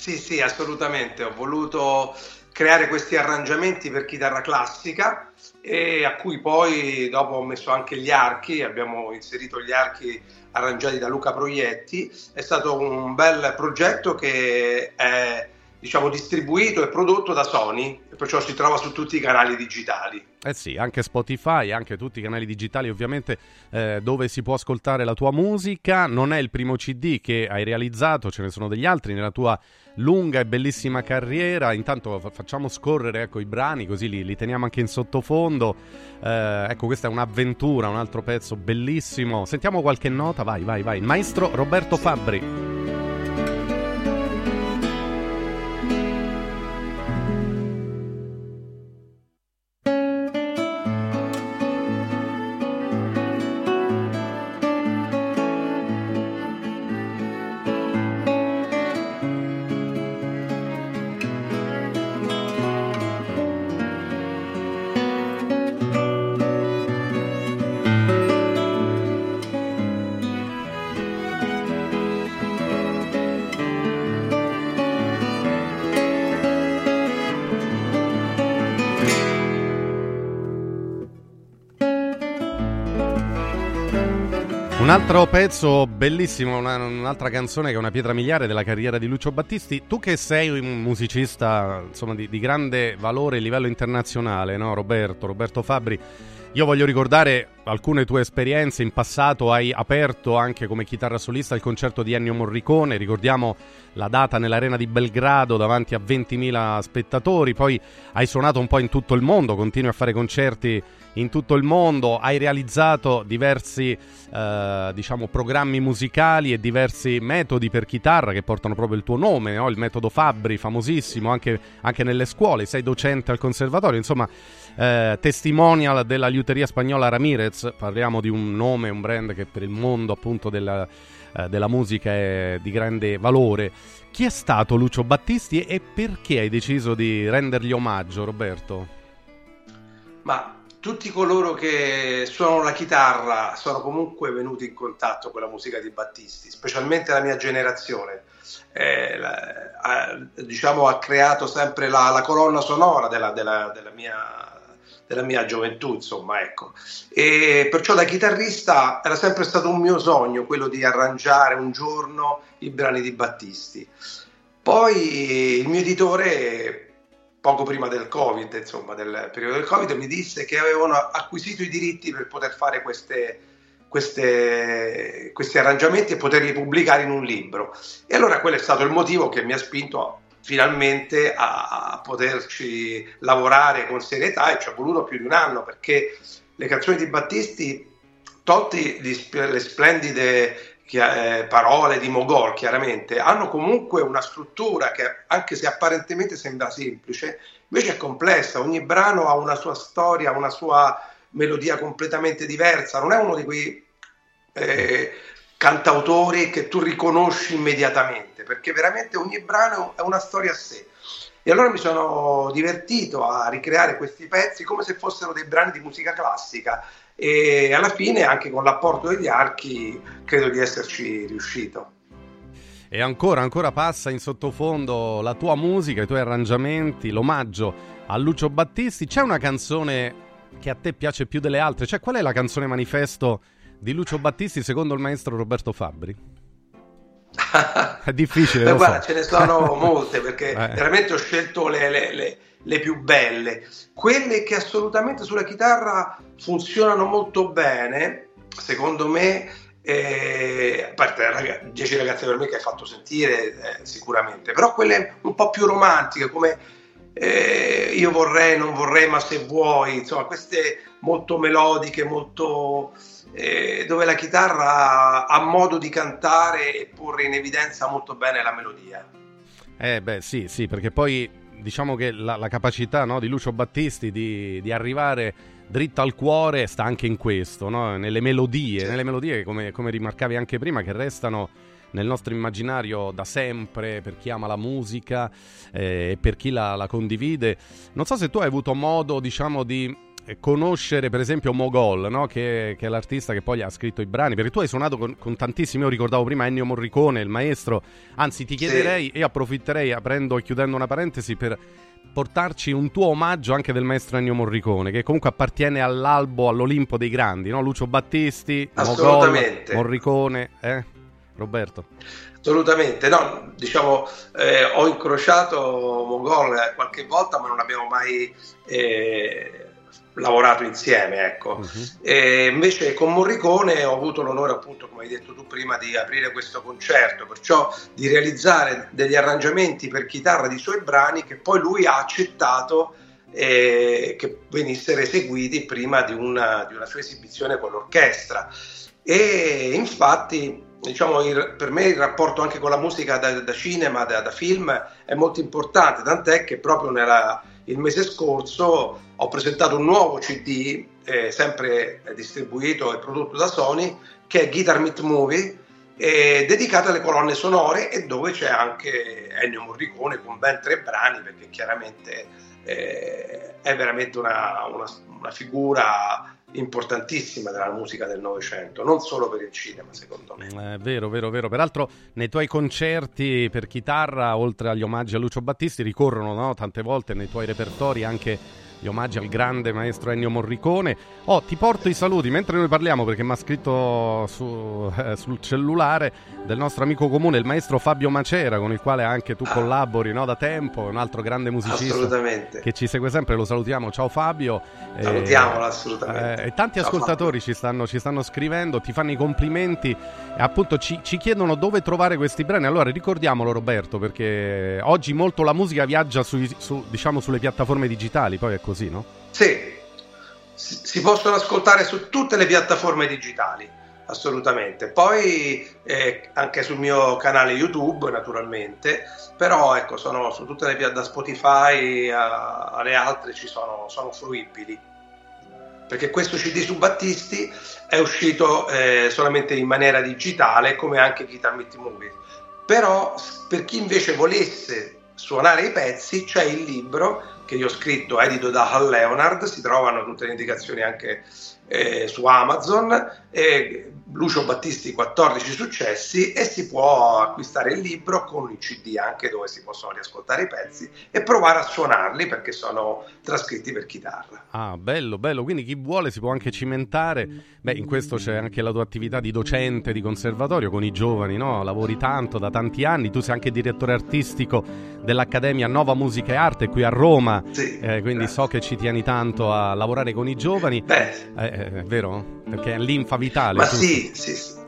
Sì, sì, assolutamente. Ho voluto creare questi arrangiamenti per chitarra classica e a cui poi dopo ho messo anche gli archi, abbiamo inserito gli archi arrangiati da Luca Proietti. È stato un bel progetto che è diciamo distribuito e prodotto da Sony perciò si trova su tutti i canali digitali. Eh sì, anche Spotify, anche tutti i canali digitali ovviamente eh, dove si può ascoltare la tua musica. Non è il primo CD che hai realizzato, ce ne sono degli altri nella tua lunga e bellissima carriera. Intanto fa- facciamo scorrere ecco, i brani così li, li teniamo anche in sottofondo. Eh, ecco, questa è un'avventura, un altro pezzo bellissimo. Sentiamo qualche nota, vai, vai, vai. Il maestro Roberto Fabbri. Un altro pezzo bellissimo, una- un'altra canzone che è una pietra miliare della carriera di Lucio Battisti. Tu che sei un musicista insomma, di, di grande valore a livello internazionale, no? Roberto, Roberto Fabbri, io voglio ricordare alcune tue esperienze. In passato. Hai aperto anche come chitarra solista il concerto di Ennio Morricone, ricordiamo la data nell'arena di Belgrado davanti a 20.000 spettatori, poi hai suonato un po' in tutto il mondo, continui a fare concerti in tutto il mondo, hai realizzato diversi eh, diciamo programmi musicali e diversi metodi per chitarra che portano proprio il tuo nome, no? il metodo Fabbri, famosissimo anche, anche nelle scuole, sei docente al conservatorio, insomma eh, testimonial della liuteria spagnola Ramirez, parliamo di un nome, un brand che per il mondo appunto della, eh, della musica è di grande valore. Chi è stato Lucio Battisti e perché hai deciso di rendergli omaggio, Roberto? Ma tutti coloro che suonano la chitarra sono comunque venuti in contatto con la musica di Battisti, specialmente la mia generazione. Eh, la- ha, diciamo, ha creato sempre la, la colonna sonora della, della- della mia, della mia gioventù, insomma, ecco. E perciò da chitarrista era sempre stato un mio sogno quello di arrangiare un giorno i brani di Battisti. Poi il mio editore, poco prima del Covid, insomma, del periodo del Covid, mi disse che avevano acquisito i diritti per poter fare queste, queste- questi arrangiamenti e poterli pubblicare in un libro. E allora quello è stato il motivo che mi ha spinto finalmente a, a poterci lavorare con serietà e ci è voluto più di un anno perché le canzoni di Battisti, sp- le splendide eh, parole di Mogol, chiaramente, hanno comunque una struttura che, anche se apparentemente sembra semplice, invece è complessa. Ogni brano ha una sua storia, una sua melodia completamente diversa. Non è uno di quei eh, cantautori che tu riconosci immediatamente, perché veramente ogni brano è una storia a sé. E allora mi sono divertito a ricreare questi pezzi come se fossero dei brani di musica classica e alla fine anche con l'apporto degli archi credo di esserci riuscito. E ancora, ancora passa in sottofondo la tua musica, i tuoi arrangiamenti, l'omaggio a Lucio Battisti. C'è una canzone che a te piace più delle altre? Cioè, qual è la canzone manifesto di Lucio Battisti secondo il maestro Roberto Fabbri? È difficile, Beh, guarda, so. ce ne sono molte perché Eh. veramente ho scelto le, le- le- le più belle. Quelle che assolutamente sulla chitarra funzionano molto bene, secondo me, eh, a parte raga- 10 ragazze per me che hai fatto sentire eh, sicuramente, però quelle un po' più romantiche come eh, io vorrei, non vorrei, ma se vuoi, insomma, queste molto melodiche, molto eh, dove la chitarra ha modo di cantare e porre in evidenza molto bene la melodia. Eh beh sì, sì, perché poi diciamo che la, la capacità no, di Lucio Battisti di, di arrivare dritto al cuore sta anche in questo, no? nelle melodie, nelle melodie come, come rimarcavi anche prima che restano nel nostro immaginario da sempre per chi ama la musica eh, e per chi la, la condivide. Non so se tu hai avuto modo, diciamo, di conoscere per esempio Mogol, no? che, che è l'artista che poi ha scritto i brani, perché tu hai suonato con, con tantissimi, io ricordavo prima Ennio Morricone, il maestro, anzi ti chiederei e approfitterei aprendo e chiudendo una parentesi per portarci un tuo omaggio anche del maestro Ennio Morricone, che comunque appartiene all'albo, all'Olimpo dei grandi, no? Lucio Battisti, Mogol. Morricone, eh? Roberto. Assolutamente, no, diciamo, eh, ho incrociato Mogol eh, qualche volta, ma non abbiamo mai eh, lavorato insieme, ecco. E invece con Morricone ho avuto l'onore, appunto, come hai detto tu prima, di aprire questo concerto, perciò di realizzare degli arrangiamenti per chitarra di suoi brani che poi lui ha accettato eh, che venissero eseguiti prima di una, di una sua esibizione con l'orchestra. E infatti, diciamo, il- per me il rapporto anche con la musica da, da cinema, da, da film, è molto importante, tant'è che proprio nella- il mese scorso ho presentato un nuovo CD, eh, sempre distribuito e prodotto da Sony, che è Guitar Meet Movie, eh, dedicato alle colonne sonore e dove c'è anche Ennio Morricone con ben tre brani, perché chiaramente eh, è veramente una, una- una figura importantissima della musica del Novecento, non solo per il cinema, secondo me. Eh, vero, vero, vero. Peraltro nei tuoi concerti per chitarra, oltre agli omaggi a Lucio Battisti, ricorrono no, tante volte nei tuoi repertori anche gli omaggi al grande maestro Ennio Morricone. Oh, ti porto i saluti mentre noi parliamo perché mi ha scritto su- eh, sul cellulare del nostro amico comune, il maestro Fabio Macera, con il quale anche tu collabori no, da tempo, un altro grande musicista che ci segue sempre, lo salutiamo. Ciao Fabio. Eh, Salutiamolo, assolutamente. eh, e tanti Ciao, ascoltatori ci stanno, ci stanno scrivendo, ti fanno i complimenti e appunto ci, ci chiedono dove trovare questi brani. Allora ricordiamolo Roberto perché oggi molto la musica viaggia sui- su- diciamo sulle piattaforme digitali, poi è così, no? Sì, si possono ascoltare su tutte le piattaforme digitali, assolutamente. Poi eh, anche sul mio canale YouTube, naturalmente, però ecco, sono su tutte le piattaforme, da Spotify alle altre ci sono, sono fruibili. Perché questo CD su Battisti è uscito eh, solamente in maniera digitale, come anche Guitar Meet Movie. Però per chi invece volesse suonare i pezzi, c'è il libro che io ho scritto, edito da Hal Leonard, si trovano tutte le indicazioni anche eh, su Amazon, eh, Lucio Battisti 14 successi e si può acquistare il libro con il CD anche dove si possono riascoltare i pezzi e provare a suonarli perché sono trascritti per chitarra. Ah, bello, bello. Quindi chi vuole si può anche cimentare. Beh, in questo c'è anche la tua attività di docente di conservatorio con i giovani, no? Lavori tanto da tanti anni. Tu sei anche direttore artistico dell'Accademia Nova Musica e Arte qui a Roma. Sì, Eh, quindi so che ci tieni tanto a lavorare con i giovani. Beh, Eh, eh, è vero? Perché è linfa vitale. Ma sì, sì, sì.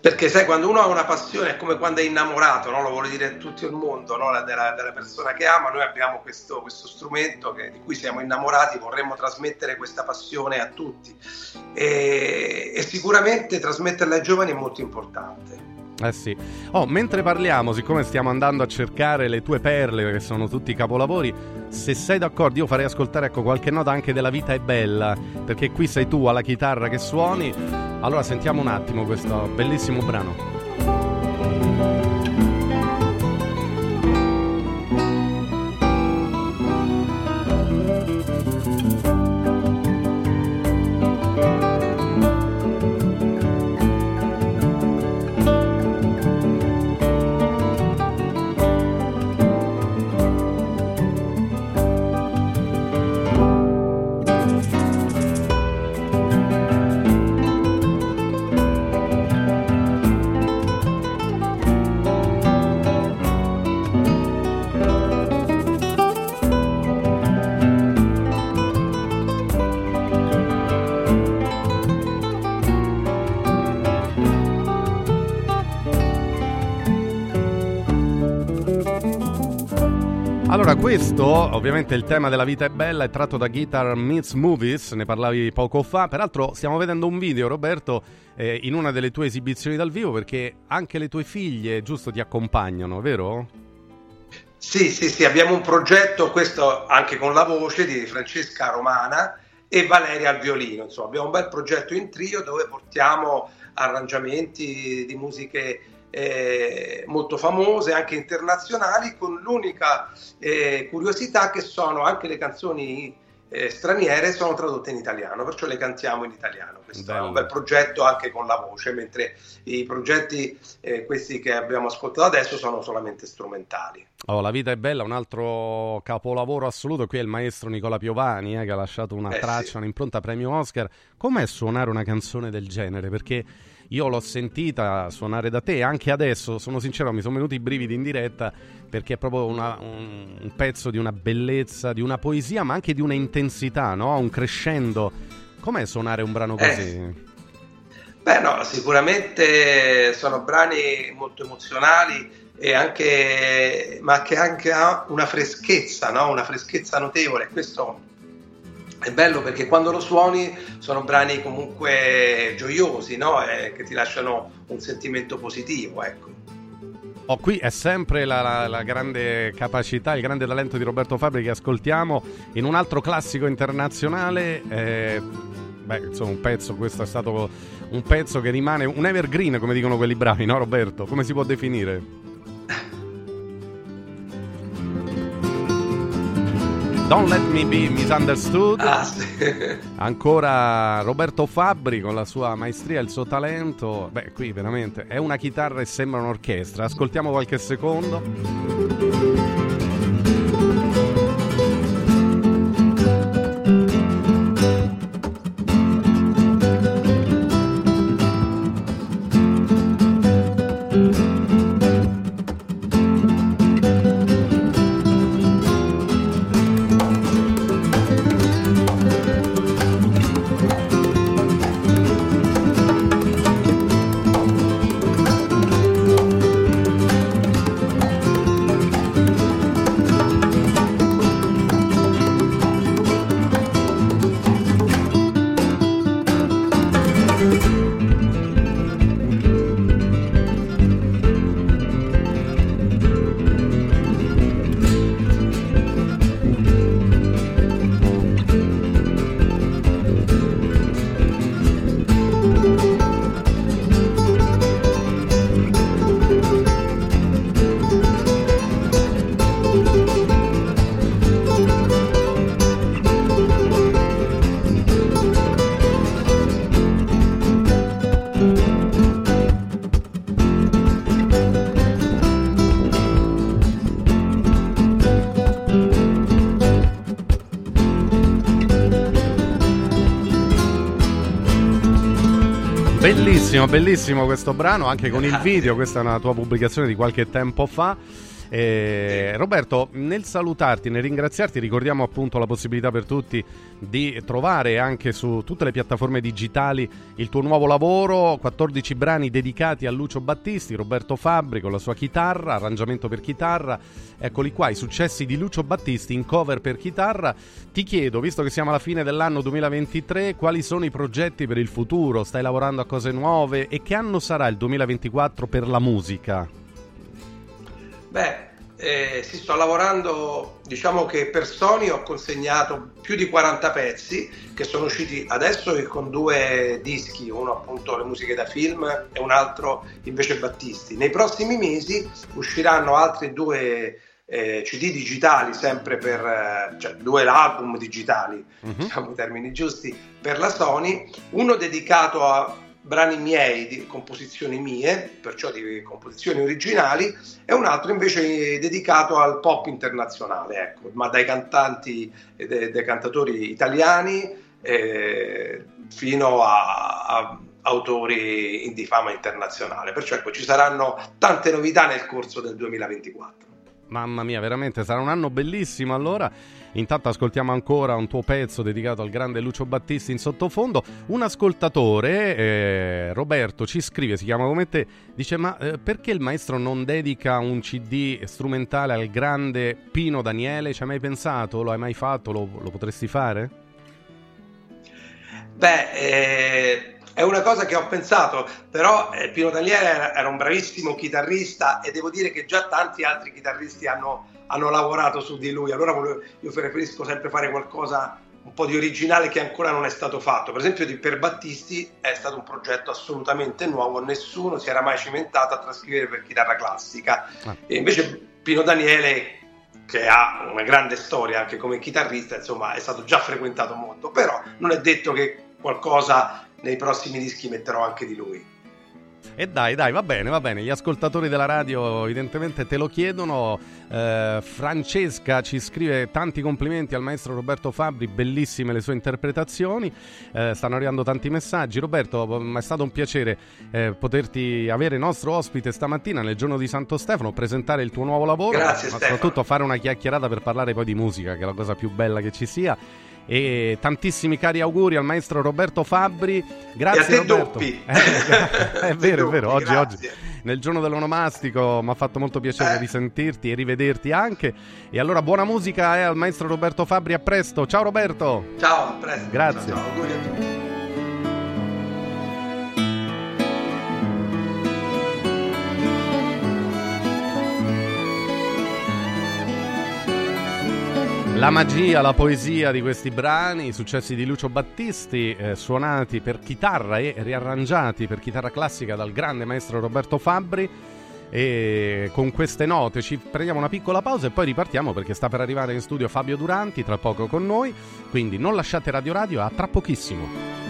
Perché sai, quando uno ha una passione è come quando è innamorato, no? lo vuole dire tutto il mondo, no? La- della, della persona che ama. Noi abbiamo questo, questo strumento che- di cui siamo innamorati, vorremmo trasmettere questa passione a tutti. E, e sicuramente trasmetterla ai giovani è molto importante. Eh sì. Oh, mentre parliamo, siccome stiamo andando a cercare le tue perle, che sono tutti capolavori, se sei d'accordo io farei ascoltare ecco, qualche nota anche della vita è bella, perché qui sei tu alla chitarra che suoni. Allora sentiamo un attimo questo bellissimo brano. Questo, ovviamente il tema della vita è bella, è tratto da Guitar Meets Movies, ne parlavi poco fa. Peraltro stiamo vedendo un video, Roberto, eh, in una delle tue esibizioni dal vivo, perché anche le tue figlie, giusto, ti accompagnano, vero? Sì, sì, sì, abbiamo un progetto, questo anche con la voce di Francesca Romana e Valeria al violino. Insomma, abbiamo un bel progetto in trio dove portiamo arrangiamenti di musiche eh, molto famose, anche internazionali, con l'unica eh, curiosità che sono anche le canzoni eh, straniere sono tradotte in italiano, perciò le cantiamo in italiano. Questo è un bel progetto anche con la voce, mentre i progetti, eh, questi che abbiamo ascoltato adesso, sono solamente strumentali. Oh, La vita è bella, un altro capolavoro assoluto. Qui è il maestro Nicola Piovani eh, che ha lasciato una Eh, traccia, sì. un'impronta premio Oscar. Com'è suonare una canzone del genere? Perché io l'ho sentita suonare da te anche adesso, sono sincero, mi sono venuti i brividi in diretta perché è proprio una- un, un pezzo di una bellezza, di una poesia, ma anche di una intensità, no? Un crescendo. Com'è suonare un brano Eh, così? Beh, no, sicuramente sono brani molto emozionali e anche, ma che anche ha una freschezza, no? Una freschezza notevole. Questo è bello perché quando lo suoni sono brani comunque gioiosi, no? E che ti lasciano un sentimento positivo, ecco. Oh, qui è sempre la, la- la grande capacità, il grande talento di Roberto Fabri che ascoltiamo in un altro classico internazionale. eh, beh, insomma, un pezzo, questo è stato un pezzo che rimane un evergreen, come dicono quelli bravi, no Roberto? Come si può definire? Don't let me be misunderstood. Ah, sì. Ancora Roberto Fabbri con la sua maestria e il suo talento. Beh, qui veramente è una chitarra e sembra un'orchestra. Ascoltiamo qualche secondo. Bellissimo, bellissimo questo brano, anche con il video, questa è una tua pubblicazione di qualche tempo fa. Eh, Roberto, nel salutarti, nel ringraziarti, ricordiamo appunto la possibilità per tutti di trovare anche su tutte le piattaforme digitali il tuo nuovo lavoro, 14 brani dedicati a Lucio Battisti, Roberto Fabbri con la sua chitarra, arrangiamento per chitarra, eccoli qua, i successi di Lucio Battisti in cover per chitarra. Ti chiedo, visto che siamo alla fine dell'anno 2023, quali sono i progetti per il futuro? Stai lavorando a cose nuove e che anno sarà il 2024 per la musica? Beh, eh, si sto lavorando, diciamo che per Sony ho consegnato più di 40 pezzi che sono usciti adesso con due dischi, uno appunto le musiche da film e un altro invece Battisti. Nei prossimi mesi usciranno altri due eh, CD digitali, sempre per eh, cioè due album digitali, diciamo i termini giusti, per la Sony, uno dedicato a brani miei, di composizioni mie, perciò di composizioni originali, e un altro invece dedicato al pop internazionale, ecco, ma dai cantanti dai, dai cantatori italiani eh, fino a, a autori di fama internazionale. Perciò ecco, ci saranno tante novità nel corso del 2024. Mamma mia, veramente sarà un anno bellissimo allora. Intanto ascoltiamo ancora un tuo pezzo dedicato al grande Lucio Battisti in sottofondo. Un ascoltatore, eh, Roberto, ci scrive, si chiama come te, dice ma eh, perché il maestro non dedica un CD strumentale al grande Pino Daniele? Ci hai mai pensato? Lo hai mai fatto? Lo, lo potresti fare? Beh, eh, è una cosa che ho pensato, però eh, Pino Daniele era, era un bravissimo chitarrista e devo dire che già tanti altri chitarristi hanno, hanno lavorato su di lui. Allora volevo- io preferisco sempre fare qualcosa un po' di originale che ancora non è stato fatto. Per esempio, di Per Battisti è stato un progetto assolutamente nuovo, nessuno si era mai cimentato a trascrivere per chitarra classica. E invece Pino Daniele, che ha una grande storia anche come chitarrista, insomma, è stato già frequentato molto, però non è detto che qualcosa nei prossimi dischi metterò anche di lui. E dai, dai, va bene, va bene. Gli ascoltatori della radio evidentemente te lo chiedono. Eh, Francesca ci scrive tanti complimenti al maestro Roberto Fabri, bellissime le sue interpretazioni. Eh, stanno arrivando tanti messaggi. Roberto, è stato un piacere eh, poterti avere nostro ospite stamattina nel giorno di Santo Stefano, presentare il tuo nuovo lavoro, Grazie, ma Stefano. soprattutto fare una chiacchierata per parlare poi di musica, che è la cosa più bella che ci sia. E tantissimi cari auguri al maestro Roberto Fabbri. Grazie E a te Roberto. doppi. Eh, è vero, è vero. Oggi, oggi, nel giorno dell'onomastico, mi ha fatto molto piacere Eh. risentirti e rivederti anche. E allora buona musica eh, al maestro Roberto Fabbri. A presto. Ciao Roberto. Ciao, a presto. Grazie. Ciao, ciao, auguri a tutti. La magia, la poesia di questi brani, i successi di Lucio Battisti, eh, suonati per chitarra e riarrangiati per chitarra classica dal grande maestro Roberto Fabbri. E con queste note ci prendiamo una piccola pausa e poi ripartiamo perché sta per arrivare in studio Fabio Duranti tra poco con noi. Quindi non lasciate Radio Radio, a tra pochissimo.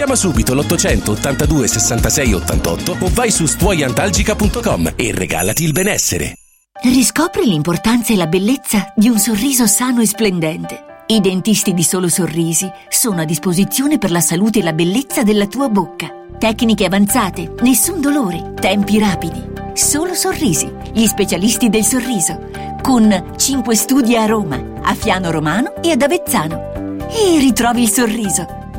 Chiama subito l'800 82 66 88 o vai su stuoiantalgica.com e regalati il benessere. Riscopri l'importanza e la bellezza di un sorriso sano e splendente. I dentisti di Solo Sorrisi sono a disposizione per la salute e la bellezza della tua bocca. Tecniche avanzate, nessun dolore, tempi rapidi. Solo Sorrisi, gli specialisti del sorriso, con 5 studi a Roma, a Fiano Romano e ad Avezzano. E ritrovi il sorriso.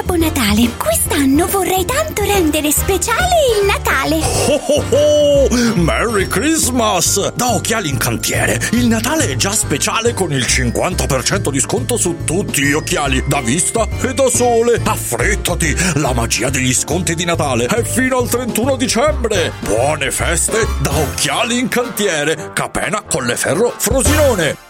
Babbo Natale, quest'anno vorrei tanto rendere speciale il Natale. Oh oh oh! Merry Christmas! Da Occhiali in Cantiere, il Natale è già speciale con il 50% di sconto su tutti gli occhiali, da vista e da sole. Affrettati! La magia degli sconti di Natale è fino al 31 dicembre! Buone feste da Occhiali in Cantiere, Capena, Colleferro, Frosinone!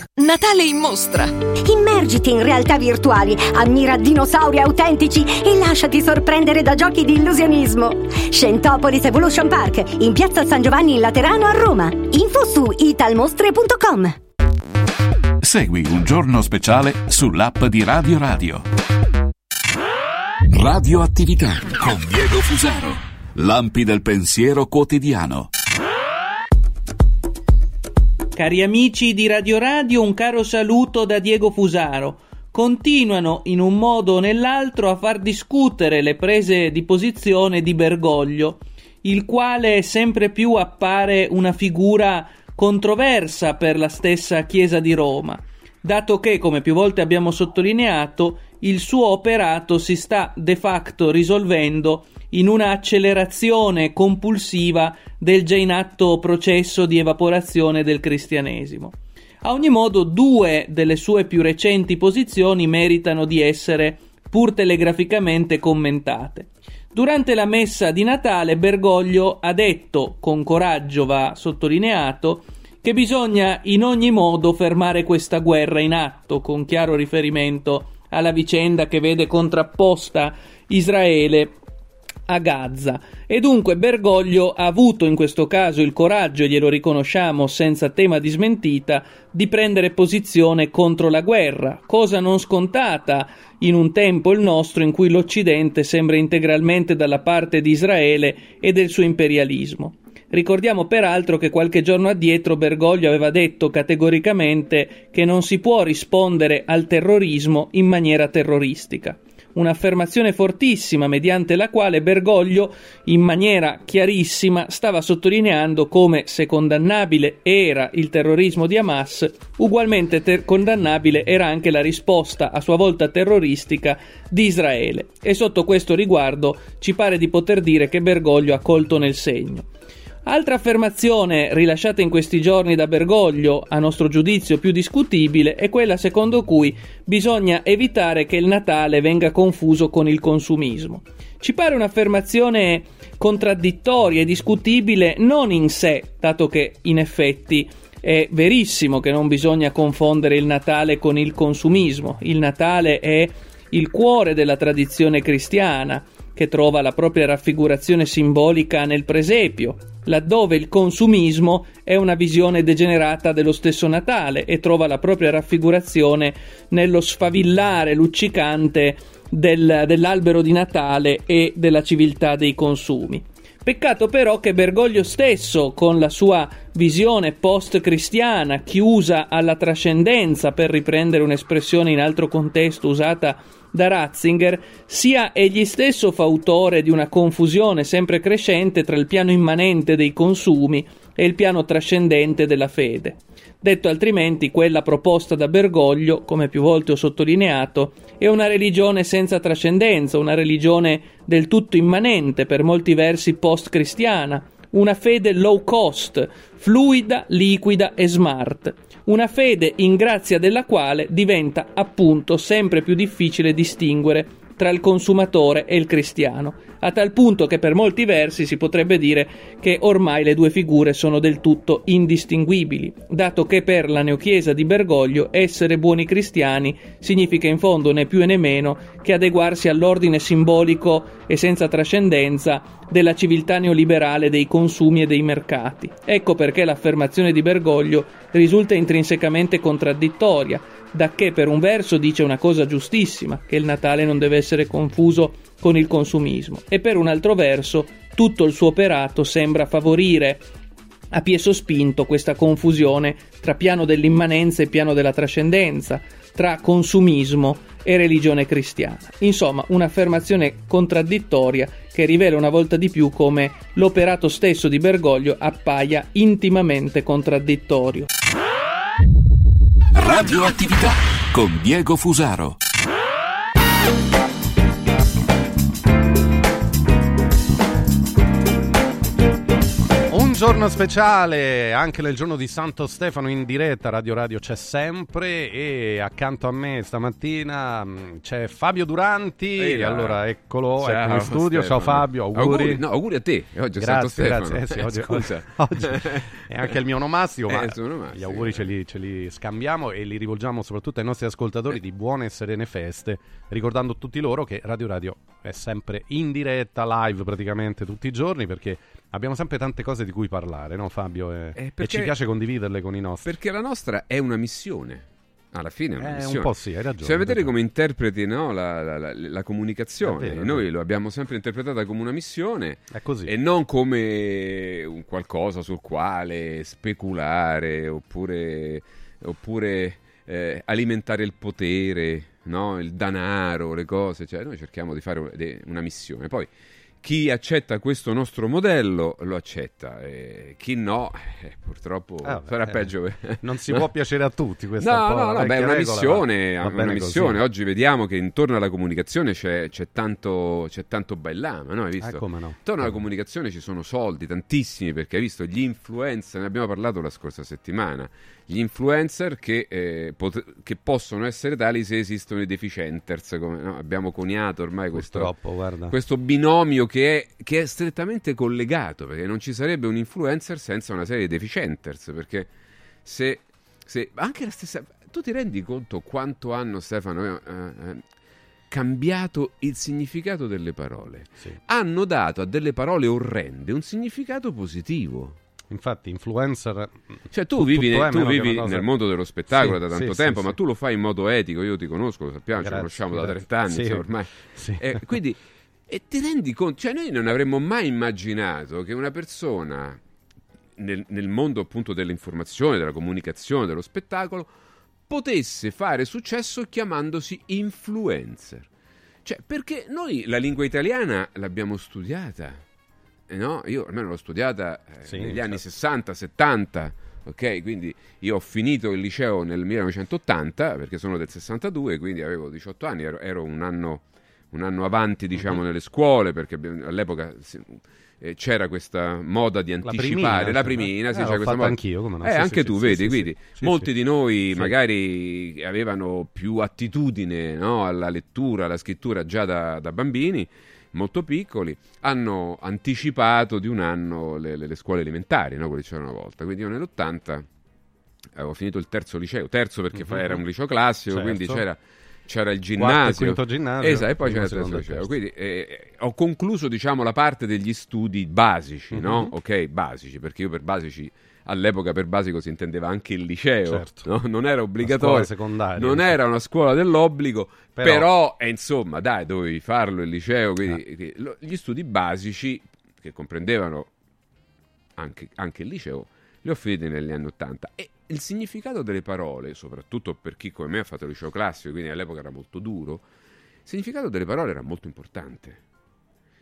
Natale in mostra. Immergiti in realtà virtuali, ammira dinosauri autentici e lasciati sorprendere da giochi di illusionismo. Scentopolis Evolution Park, in piazza San Giovanni in Laterano a Roma. Info su italmostre.com. Segui un giorno speciale sull'app di Radio Radio. Radioattività con Diego Fusaro. Lampi del pensiero quotidiano. Cari amici di Radio Radio, un caro saluto da Diego Fusaro. Continuano in un modo o nell'altro a far discutere le prese di posizione di Bergoglio, il quale sempre più appare una figura controversa per la stessa Chiesa di Roma, dato che, come più volte abbiamo sottolineato, il suo operato si sta de facto risolvendo in una accelerazione compulsiva del già in atto processo di evaporazione del cristianesimo. A ogni modo, due delle sue più recenti posizioni meritano di essere pur telegraficamente commentate. Durante la messa di Natale Bergoglio ha detto, con coraggio va sottolineato, che bisogna in ogni modo fermare questa guerra in atto, con chiaro riferimento alla vicenda che vede contrapposta Israele a Gaza. E dunque Bergoglio ha avuto in questo caso il coraggio, e glielo riconosciamo senza tema di smentita, di prendere posizione contro la guerra, cosa non scontata in un tempo il nostro in cui l'Occidente sembra integralmente dalla parte di Israele e del suo imperialismo. Ricordiamo peraltro che qualche giorno addietro Bergoglio aveva detto categoricamente che non si può rispondere al terrorismo in maniera terroristica. Un'affermazione fortissima mediante la quale Bergoglio in maniera chiarissima stava sottolineando come se condannabile era il terrorismo di Hamas, ugualmente ter- condannabile era anche la risposta a sua volta terroristica di Israele e sotto questo riguardo ci pare di poter dire che Bergoglio ha colto nel segno. Altra affermazione rilasciata in questi giorni da Bergoglio, a nostro giudizio più discutibile, è quella secondo cui bisogna evitare che il Natale venga confuso con il consumismo. Ci pare un'affermazione contraddittoria e discutibile non in sé, dato che in effetti è verissimo che non bisogna confondere il Natale con il consumismo. Il Natale è il cuore della tradizione cristiana, che trova la propria raffigurazione simbolica nel presepio, laddove il consumismo è una visione degenerata dello stesso Natale e trova la propria raffigurazione nello sfavillare luccicante del, dell'albero di Natale e della civiltà dei consumi. Peccato però che Bergoglio stesso, con la sua visione post-cristiana, chiusa alla trascendenza, per riprendere un'espressione in altro contesto usata da Ratzinger, sia egli stesso fautore di una confusione sempre crescente tra il piano immanente dei consumi e il piano trascendente della fede. Detto altrimenti, quella proposta da Bergoglio, come più volte ho sottolineato, è una religione senza trascendenza, una religione del tutto immanente, per molti versi post-cristiana, una fede low cost, fluida, liquida e smart, una fede in grazia della quale diventa appunto sempre più difficile distinguere tra il consumatore e il cristiano, a tal punto che per molti versi si potrebbe dire che ormai le due figure sono del tutto indistinguibili, dato che per la neochiesa di Bergoglio essere buoni cristiani significa in fondo né più né meno che adeguarsi all'ordine simbolico e senza trascendenza della civiltà neoliberale dei consumi e dei mercati. Ecco perché l'affermazione di Bergoglio risulta intrinsecamente contraddittoria, dacché per un verso dice una cosa giustissima, che il Natale non deve essere confuso con il consumismo, e per un altro verso tutto il suo operato sembra favorire a pie sospinto questa confusione tra piano dell'immanenza e piano della trascendenza, tra consumismo e religione cristiana. Insomma, un'affermazione contraddittoria che rivela una volta di più come l'operato stesso di Bergoglio appaia intimamente contraddittorio. Radioattività con Diego Fusaro. Giorno speciale, anche nel giorno di Santo Stefano in diretta, Radio Radio c'è sempre e accanto a me stamattina mh, c'è Fabio Duranti, Ehi allora eccolo, Ciao, ecco in studio, ciao Stefano. Fabio, auguri. Auguri, no, auguri a te, oggi è Santo grazie, Stefano. grazie, eh sì, Eh, oggi, scusa. oggi è anche il mio onomastico, Eh, ma onomastico, gli auguri ce li, ce li scambiamo e li rivolgiamo soprattutto ai nostri ascoltatori di buone e serene feste, ricordando tutti loro che Radio Radio è sempre in diretta, live praticamente tutti i giorni perché abbiamo sempre tante cose di cui parlare, no Fabio? E, e perché- ci piace condividerle con i nostri. Perché la nostra è una missione. Alla fine è una Eh, un missione. po' sì, hai ragione, hai vedere come interpreti no, la, la- la- la comunicazione. Vero, Noi lo abbiamo sempre interpretata come una missione È così. e non come un qualcosa sul quale speculare oppure, oppure, eh, alimentare il potere, no, il danaro, le cose. Cioè, noi cerchiamo di fare una missione. Poi chi accetta questo nostro modello lo accetta, e chi no, eh, purtroppo Ah, sarà eh, peggio. non si può piacere a tutti, questa No, no, no, beh, è una regola, missione, va- va una missione. Oggi vediamo che intorno alla comunicazione c'è, c'è tanto, c'è tanto bailame, no? Hai visto? Eh, come no. Intorno alla comunicazione ci sono soldi, tantissimi, perché hai visto gli influencer, ne abbiamo parlato la scorsa settimana, gli influencer che, eh, pot- che possono essere tali se esistono i deficienters, come, no? abbiamo coniato ormai questo, questo binomio che è, che è strettamente collegato, perché non ci sarebbe un influencer senza una serie di deficienters, perché se, se anche la stessa... Tu ti rendi conto quanto hanno, Stefano, eh, eh, cambiato il significato delle parole? Hanno dato a delle parole orrende un significato positivo. Infatti, influencer. Cioè, tu tutto vivi, tu vivi cosa- nel mondo dello spettacolo Sì, da tanto sì, tempo, sì, ma tu lo fai in modo etico. Io ti conosco, lo sappiamo, Grazie, ci conosciamo da grazie. 30 anni, insomma, ormai. Eh, quindi, e ti rendi conto, cioè, noi non avremmo mai immaginato che una persona nel, nel mondo appunto dell'informazione, della comunicazione, dello spettacolo, potesse fare successo chiamandosi influencer. Cioè, perché noi la lingua italiana l'abbiamo studiata, no? Io almeno l'ho studiata eh, Sì, negli anni certo. 60, 70, ok? Quindi io ho finito il liceo nel 1980, perché sono del 62, quindi avevo 18 anni, ero, ero un, anno, un anno avanti, diciamo, Mhm. nelle scuole, perché all'epoca... si- eh, c'era questa moda di La anticipare primina, la primina, eh, sì, l'ho c'era questa moda. anch'io, come no? Eh, Sì, anche sì, tu, sì, vedi, quindi molti di noi magari avevano più attitudine no, alla lettura, alla scrittura già da, da bambini, molto piccoli, hanno anticipato di un anno le, le- le scuole elementari, no, quelle che c'erano una volta. Quindi io nell'80 avevo finito il terzo liceo, terzo perché Mhm. era un liceo classico, Certo. quindi c'era, c'era il Quarto ginnasio. quinto ginnasio, Esatto, e poi c'era il terzo liceo. Quindi eh, ho concluso diciamo la parte degli studi basici, no? Mhm. Ok, basici, perché io per basici all'epoca per basico si intendeva anche il liceo, Certo. no? non era obbligatorio, non era una scuola dell'obbligo, Però- però, eh, insomma dai, dovevi farlo il liceo, quindi lo- gli studi basici che comprendevano anche, anche il liceo, li ho finiti negli anni Ottanta e il significato delle parole, soprattutto per chi come me ha fatto il liceo classico, quindi all'epoca era molto duro, il significato delle parole era molto importante.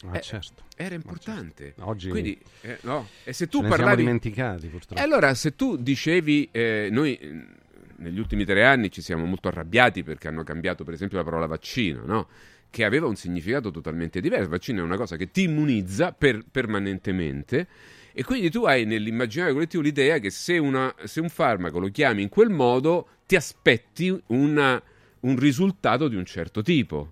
Ah, Eh, certo. Era importante. Oggi Quindi, eh, no. E se tu parlavi... dimenticati, purtroppo. E allora, se tu dicevi, eh, noi eh, negli ultimi tre anni ci siamo molto arrabbiati perché hanno cambiato, per esempio, la parola vaccino, no? Che aveva un significato totalmente diverso. Il vaccino è una cosa che ti immunizza per- permanentemente. E quindi tu hai nell'immaginario collettivo l'idea che se, una- se un farmaco lo chiami in quel modo, ti aspetti una- un risultato di un certo tipo.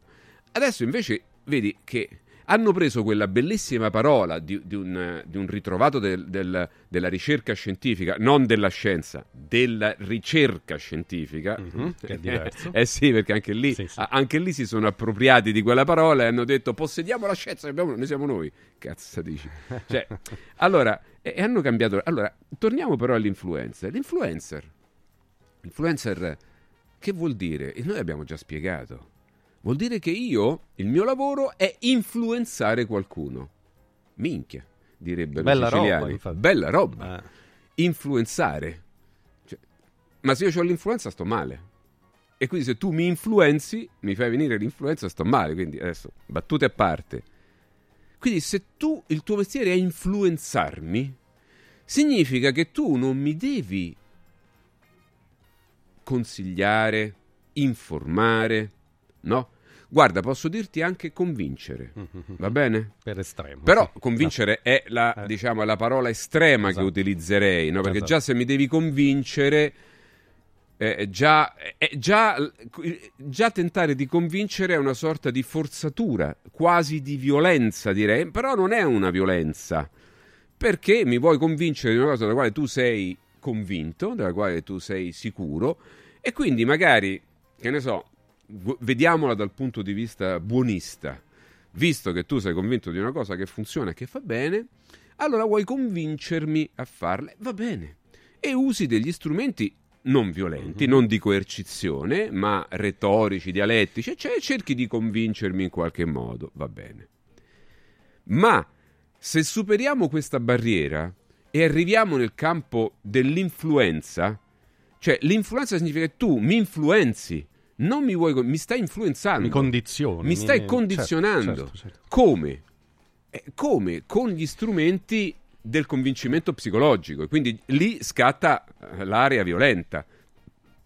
Adesso invece vedi che hanno preso quella bellissima parola di, di un, di un ritrovato del- del- della ricerca scientifica, non della scienza, della ricerca scientifica. Mhm, che è diverso. eh sì, perché anche lì, a- anche lì si sono appropriati di quella parola e hanno detto possediamo la scienza, abbiamo- noi siamo noi. Cazzo dici? Cioè, allora, e, e hanno cambiato. Allora, torniamo però all'influencer. L'influencer, influencer, che vuol dire? E noi abbiamo già spiegato. Vuol dire che io, il mio lavoro è influenzare qualcuno. Minchia, direbbero Bella i siciliani. roba. Bella roba. Eh. Influenzare. Cioè, ma se io ho l'influenza sto male. E quindi se tu mi influenzi, mi fai venire l'influenza, sto male. Quindi adesso, battute a parte. Quindi se tu, il tuo mestiere è influenzarmi, significa che tu non mi devi consigliare, informare, no? Guarda, posso dirti anche convincere, va bene? Per estremo. Però sì. convincere è la, diciamo, è la parola estrema che utilizzerei, no? Perché Esatto. già se mi devi convincere, eh, già, eh, già, già tentare di convincere è una sorta di forzatura, quasi di violenza direi, però non è una violenza, perché mi vuoi convincere di una cosa della quale tu sei convinto, della quale tu sei sicuro, e quindi magari, che ne so, vediamola dal punto di vista buonista, visto che tu sei convinto di una cosa che funziona e che fa bene, allora vuoi convincermi a farle, va bene, e usi degli strumenti non violenti, non di coercizione, ma retorici, dialettici, cioè cerchi di convincermi in qualche modo, va bene. Ma se superiamo questa barriera e arriviamo nel campo dell'influenza, cioè l'influenza significa che tu mi influenzi, non mi vuoi, mi stai influenzando. Mi condizioni, Mi stai mi- condizionando. certo, certo, certo. Come? Eh, come? Con gli strumenti del convincimento psicologico. E quindi lì scatta eh, l'area violenta.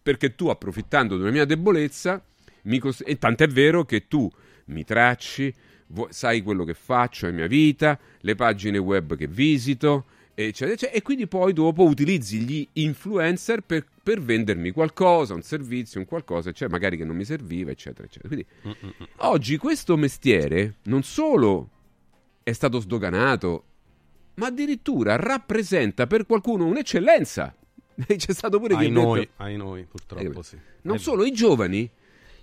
Perché tu, approfittando una mia debolezza, mi cos- e tant'è vero che tu mi tracci, vu- sai quello che faccio nella mia vita, le pagine web che visito, eccetera, eccetera, e quindi poi dopo utilizzi gli influencer per, per vendermi qualcosa, un servizio, un qualcosa, cioè magari che non mi serviva, eccetera, eccetera. Quindi oggi questo mestiere non solo è stato sdoganato, ma addirittura rappresenta per qualcuno un'eccellenza. C'è stato pure chi Ai detto- noi, ai noi, purtroppo Eh, sì. Non Eh, solo i giovani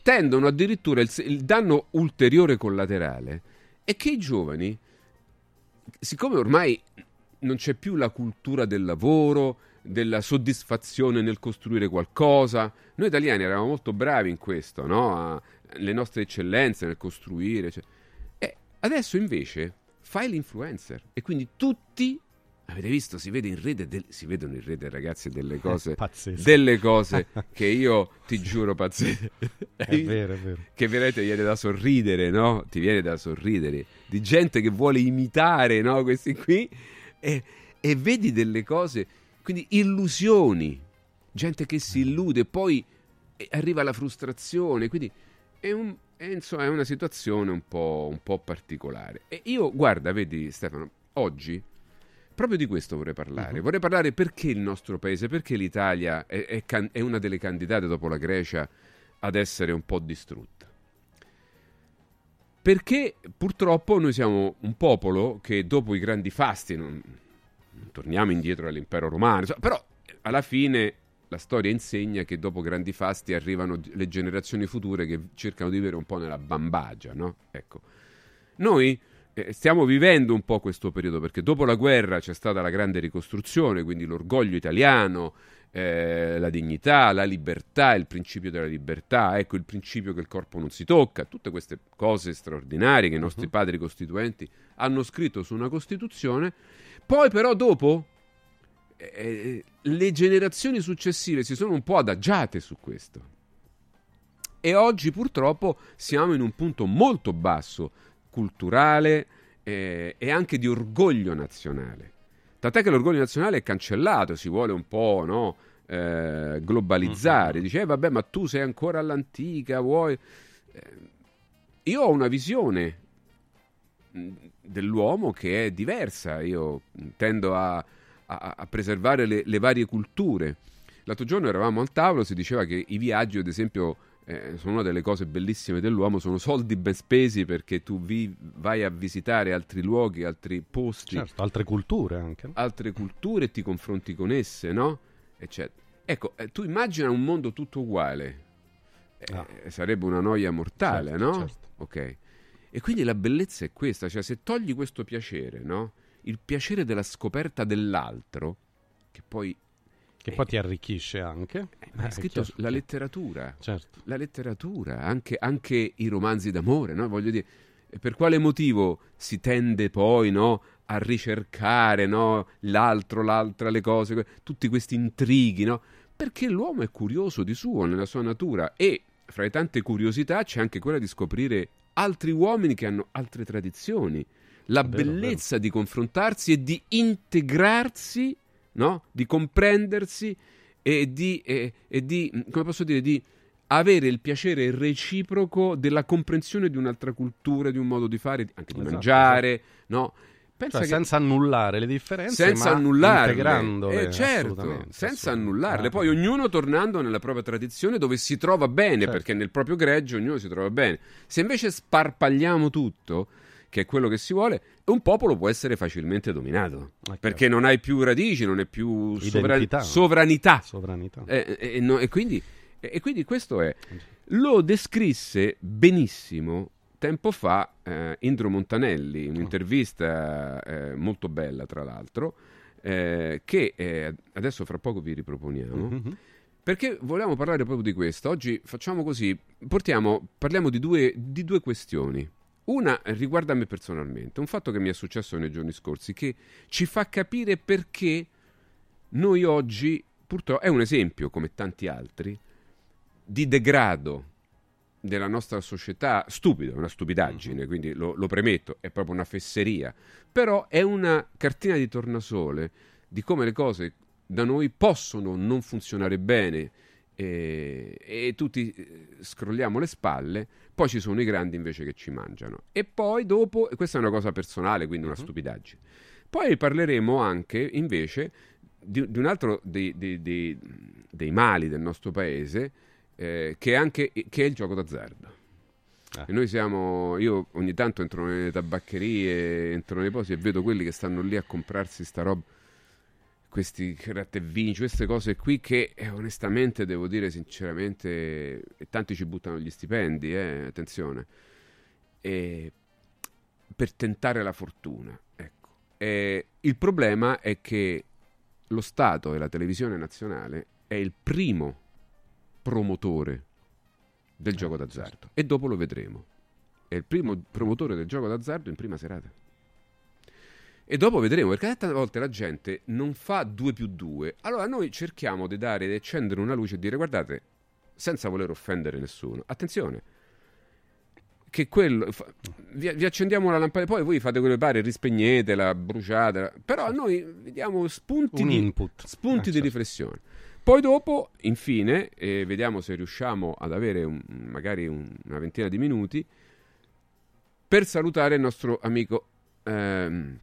tendono addirittura il, il danno ulteriore collaterale è che i giovani, siccome ormai non c'è più la cultura del lavoro, della soddisfazione nel costruire qualcosa, noi italiani eravamo molto bravi in questo, no? A- le nostre eccellenze nel costruire. cioè- E adesso invece fai l'influencer e quindi tutti, Avete visto? Si vede in rete, del- si vedono in rete, ragazzi, delle cose, pazzesco. delle cose che io ti giuro pazzesche. È vero, è vero. Che veramente viene da sorridere, no? Ti viene da sorridere. Di gente che vuole imitare, no? Questi qui. E, e vedi delle cose, quindi illusioni. Gente che si illude, poi eh, arriva la frustrazione. Quindi è, un- è, insomma, è una situazione un po', un po' particolare. E io, guarda, vedi Stefano, oggi proprio di questo vorrei parlare. Vorrei parlare perché il nostro paese, perché l'Italia è, è can- una delle candidate dopo la Grecia ad essere un po' distrutta. Perché purtroppo noi siamo un popolo che dopo i grandi fasti, non torniamo indietro all'impero romano, però alla fine la storia insegna che dopo grandi fasti arrivano le generazioni future che cercano di vivere un po' nella bambagia, no? Ecco. Noi eh, stiamo vivendo un po' questo periodo perché dopo la guerra c'è stata la grande ricostruzione, quindi l'orgoglio italiano, eh, la dignità, la libertà, il principio della libertà, ecco il principio che il corpo non si tocca, tutte queste cose straordinarie che i nostri padri costituenti hanno scritto su una Costituzione. Poi però dopo eh, le generazioni successive si sono un po' adagiate su questo. E oggi purtroppo siamo in un punto molto basso culturale eh, e anche di orgoglio nazionale. Tant'è che l'orgoglio nazionale è cancellato, si vuole un po' no, eh, globalizzare. Dice, eh, vabbè, ma tu sei ancora all'antica, vuoi... Eh, io ho una visione dell'uomo che è diversa, io tendo a, a- a preservare le, le varie culture. L'altro giorno eravamo al tavolo, si diceva che i viaggi, ad esempio, eh, sono una delle cose bellissime dell'uomo, sono soldi ben spesi perché tu vi- vai a visitare altri luoghi, altri posti, Certo, altre culture anche. altre culture e ti confronti con esse, no? Eccetera. Ecco, eh, tu immagina un mondo tutto uguale. Eh, Sarebbe una noia mortale, Certo, no? certo. Ok. E quindi la bellezza è questa, cioè se togli questo piacere, no? Il piacere della scoperta dell'altro, che poi Che poi ti arricchisce anche. ma è Eh, scritto certo. la letteratura. Certo. La letteratura, anche, anche i romanzi d'amore, no? Voglio dire, per quale motivo si tende poi, no? A ricercare, no? L'altro, l'altra, le cose, tutti questi intrighi, no? Perché l'uomo è curioso di suo, nella sua natura, e fra le tante curiosità c'è anche quella di scoprire altri uomini che hanno altre tradizioni. La Vero, bellezza di confrontarsi e di integrarsi, no? Di comprendersi e di, e- e di, come posso dire, di avere il piacere reciproco della comprensione di un'altra cultura, di un modo di fare, anche di Esatto, mangiare, no? Pensa Cioè, senza annullare le differenze, senza ma annullarle, integrandole. Eh, certo, senza assolutamente. annullarle. Poi ognuno tornando nella propria tradizione dove si trova bene, Certo. perché nel proprio greggio ognuno si trova bene. Se invece sparpagliamo tutto, che è quello che si vuole, un popolo può essere facilmente dominato, perché non hai più radici, non hai più sovra- Identità. sovranità. Sovranità. Eh, eh, e no- e quindi, e- e quindi questo è. Lo descrisse benissimo tempo fa eh, Indro Montanelli, in un'intervista eh, molto bella, tra l'altro, eh, che eh, adesso fra poco vi riproponiamo. Mhm. Perché volevamo parlare proprio di questo. Oggi facciamo così: portiamo, parliamo di due, di due questioni. Una riguarda me personalmente, un fatto che mi è successo nei giorni scorsi, che ci fa capire perché noi oggi, purtroppo, è un esempio, come tanti altri, di degrado della nostra società, stupido, è una stupidaggine, quindi lo, lo premetto, è proprio una fesseria, però è una cartina di tornasole di come le cose da noi possono non funzionare bene e, e tutti eh, scrolliamo le spalle, poi ci sono i grandi invece che ci mangiano. E poi dopo, e questa è una cosa personale, quindi una stupidaggine. Poi parleremo anche invece di, di un altro dei, dei- dei- dei mali del nostro paese, eh, che, è anche, che è il gioco d'azzardo. E noi siamo, io ogni tanto entro nelle tabaccherie, entro nei posti e vedo quelli che stanno lì a comprarsi sta roba, questi gratta e vinci, queste cose qui che eh, onestamente devo dire sinceramente, e tanti ci buttano gli stipendi, eh, attenzione, e per tentare la fortuna. Ecco. E il problema è che lo Stato e la televisione nazionale è il primo promotore del gioco d'azzardo e dopo lo vedremo. È il primo promotore del gioco d'azzardo in prima serata. E dopo vedremo, perché tante volte la gente non fa 2 più 2. Allora noi cerchiamo di dare, di accendere una luce e dire guardate, senza voler offendere nessuno, attenzione, che quello fa- vi, vi accendiamo la lampada poi voi fate quello che pare rispegnetela bruciatela però noi vi diamo spunti, Un di, input. spunti Eh, di certo. riflessione poi dopo infine eh, vediamo se riusciamo ad avere un- magari un- una ventina di minuti per salutare il nostro amico ehm,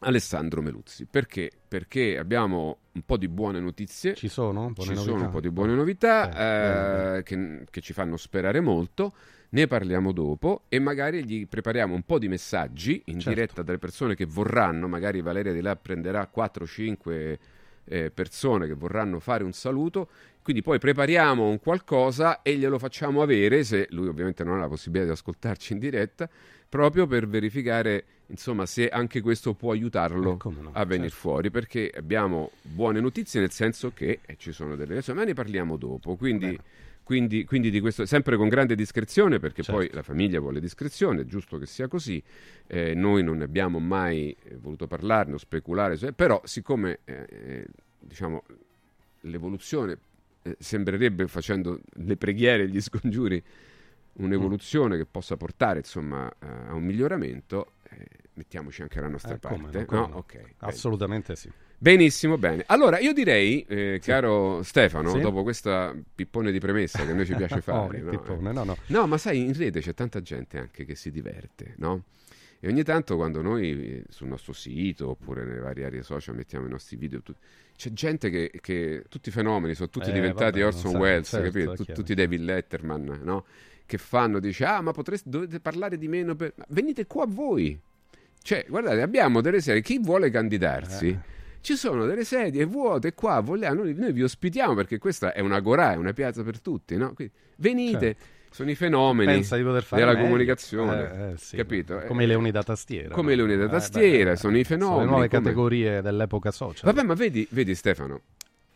Alessandro Meluzzi perché? perché abbiamo un po' di buone notizie Ci sono? Buone ci sono un po' di buone novità Eh, eh, che, che ci fanno sperare molto. Ne parliamo dopo e magari gli prepariamo un po' di messaggi in Certo. diretta dalle persone che vorranno. Magari Valeria di là prenderà 4-5 eh, persone che vorranno fare un saluto. Quindi poi prepariamo un qualcosa e glielo facciamo avere, se lui ovviamente non ha la possibilità di ascoltarci in diretta, proprio per verificare insomma se anche questo può aiutarlo a venire certo. fuori, perché abbiamo buone notizie nel senso che eh, ci sono delle reazioni, ma ne parliamo dopo. Quindi, quindi, quindi di questo, sempre con grande discrezione, perché poi la famiglia vuole discrezione, è giusto che sia così. Eh, noi non abbiamo mai eh, voluto parlarne o speculare, però siccome eh, eh, diciamo, l'evoluzione eh, sembrerebbe facendo le preghiere e gli scongiuri un'evoluzione che possa portare insomma a un miglioramento eh, mettiamoci anche la nostra come parte no, come no? no. Ok, bene. Assolutamente sì. Benissimo bene allora io direi eh, caro Stefano Sì. dopo questa pippone di premessa che a noi ci piace Oh, fare che no? pippone, no, no. No, ma sai in rete c'è tanta gente anche che si diverte no? e ogni tanto quando noi eh, sul nostro sito oppure nelle varie aree social mettiamo i nostri video tu- c'è gente che, che tutti i fenomeni sono tutti Eh, diventati vabbè, Orson Welles certo, Tu- tutti David Letterman no? che fanno dice ah ma potreste dovete parlare di meno per... venite qua voi cioè guardate abbiamo delle serie chi vuole candidarsi Eh. Ci sono delle sedie vuote qua vogliamo, noi, noi vi ospitiamo perché questa è una gorà è una piazza per tutti no? Quindi venite Certo. sono i fenomeni della meglio. comunicazione Eh, eh, sì, capito Come i leoni da tastiera. come i leoni da Eh, tastiera beh, sono i fenomeni Sono le nuove come- categorie dell'epoca social. Vabbè, ma vedi, vedi Stefano,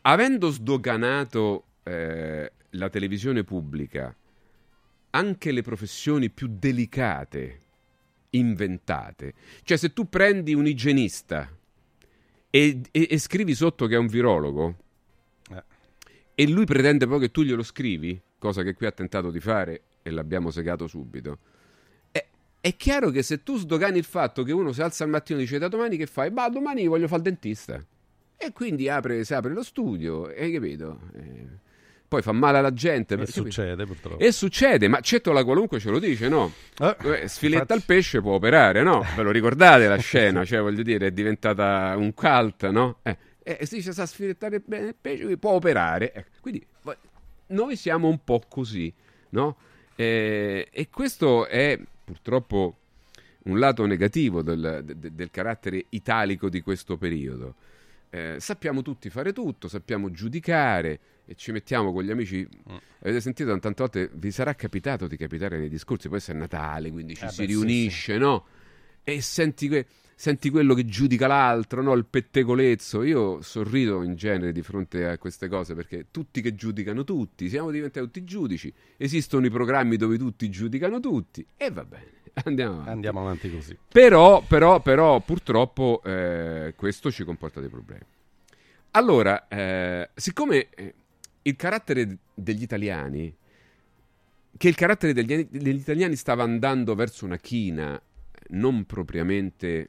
avendo sdoganato eh, la televisione pubblica, anche le professioni più delicate inventate, cioè se tu prendi un igienista e, e- e scrivi sotto che è un virologo Eh. e lui pretende poi che tu glielo scrivi, cosa che qui ha tentato di fare e l'abbiamo segato subito. È, è chiaro che se tu sdogani il fatto che uno si alza al mattino e dice da domani che fai? Ma domani voglio fare il dentista. E quindi apre, si apre lo studio, hai capito? Eh, poi fa male alla gente. E capito? succede purtroppo. E succede, ma Cettola qualunque ce lo dice, no? Eh, sfiletta infatti- al pesce può operare, no? Ve lo ricordate la scena? Cioè, voglio dire, è diventata un cult, no? Eh, eh, si dice sa sfilettare bene il pesce, può operare. Ecco, quindi noi siamo un po' così, no? Eh, e questo è purtroppo un lato negativo del, de- del carattere italico di questo periodo. Eh, sappiamo tutti fare tutto, sappiamo giudicare e ci mettiamo con gli amici. Mm. Avete sentito tante volte, vi sarà capitato di capitare nei discorsi, poi se è Natale, quindi ci Eh si beh, sì, riunisce, no? E senti, que- senti quello che giudica l'altro, no? Il pettegolezzo. Io sorrido in genere di fronte a queste cose perché tutti che giudicano tutti, siamo diventati tutti giudici. Esistono i programmi dove tutti giudicano tutti e va bene. Andiamo avanti. Andiamo avanti così. Però, però, però, purtroppo eh, questo ci comporta dei problemi. Allora, eh, siccome eh, il carattere degli italiani, che il carattere degli, degli italiani stava andando verso una china non propriamente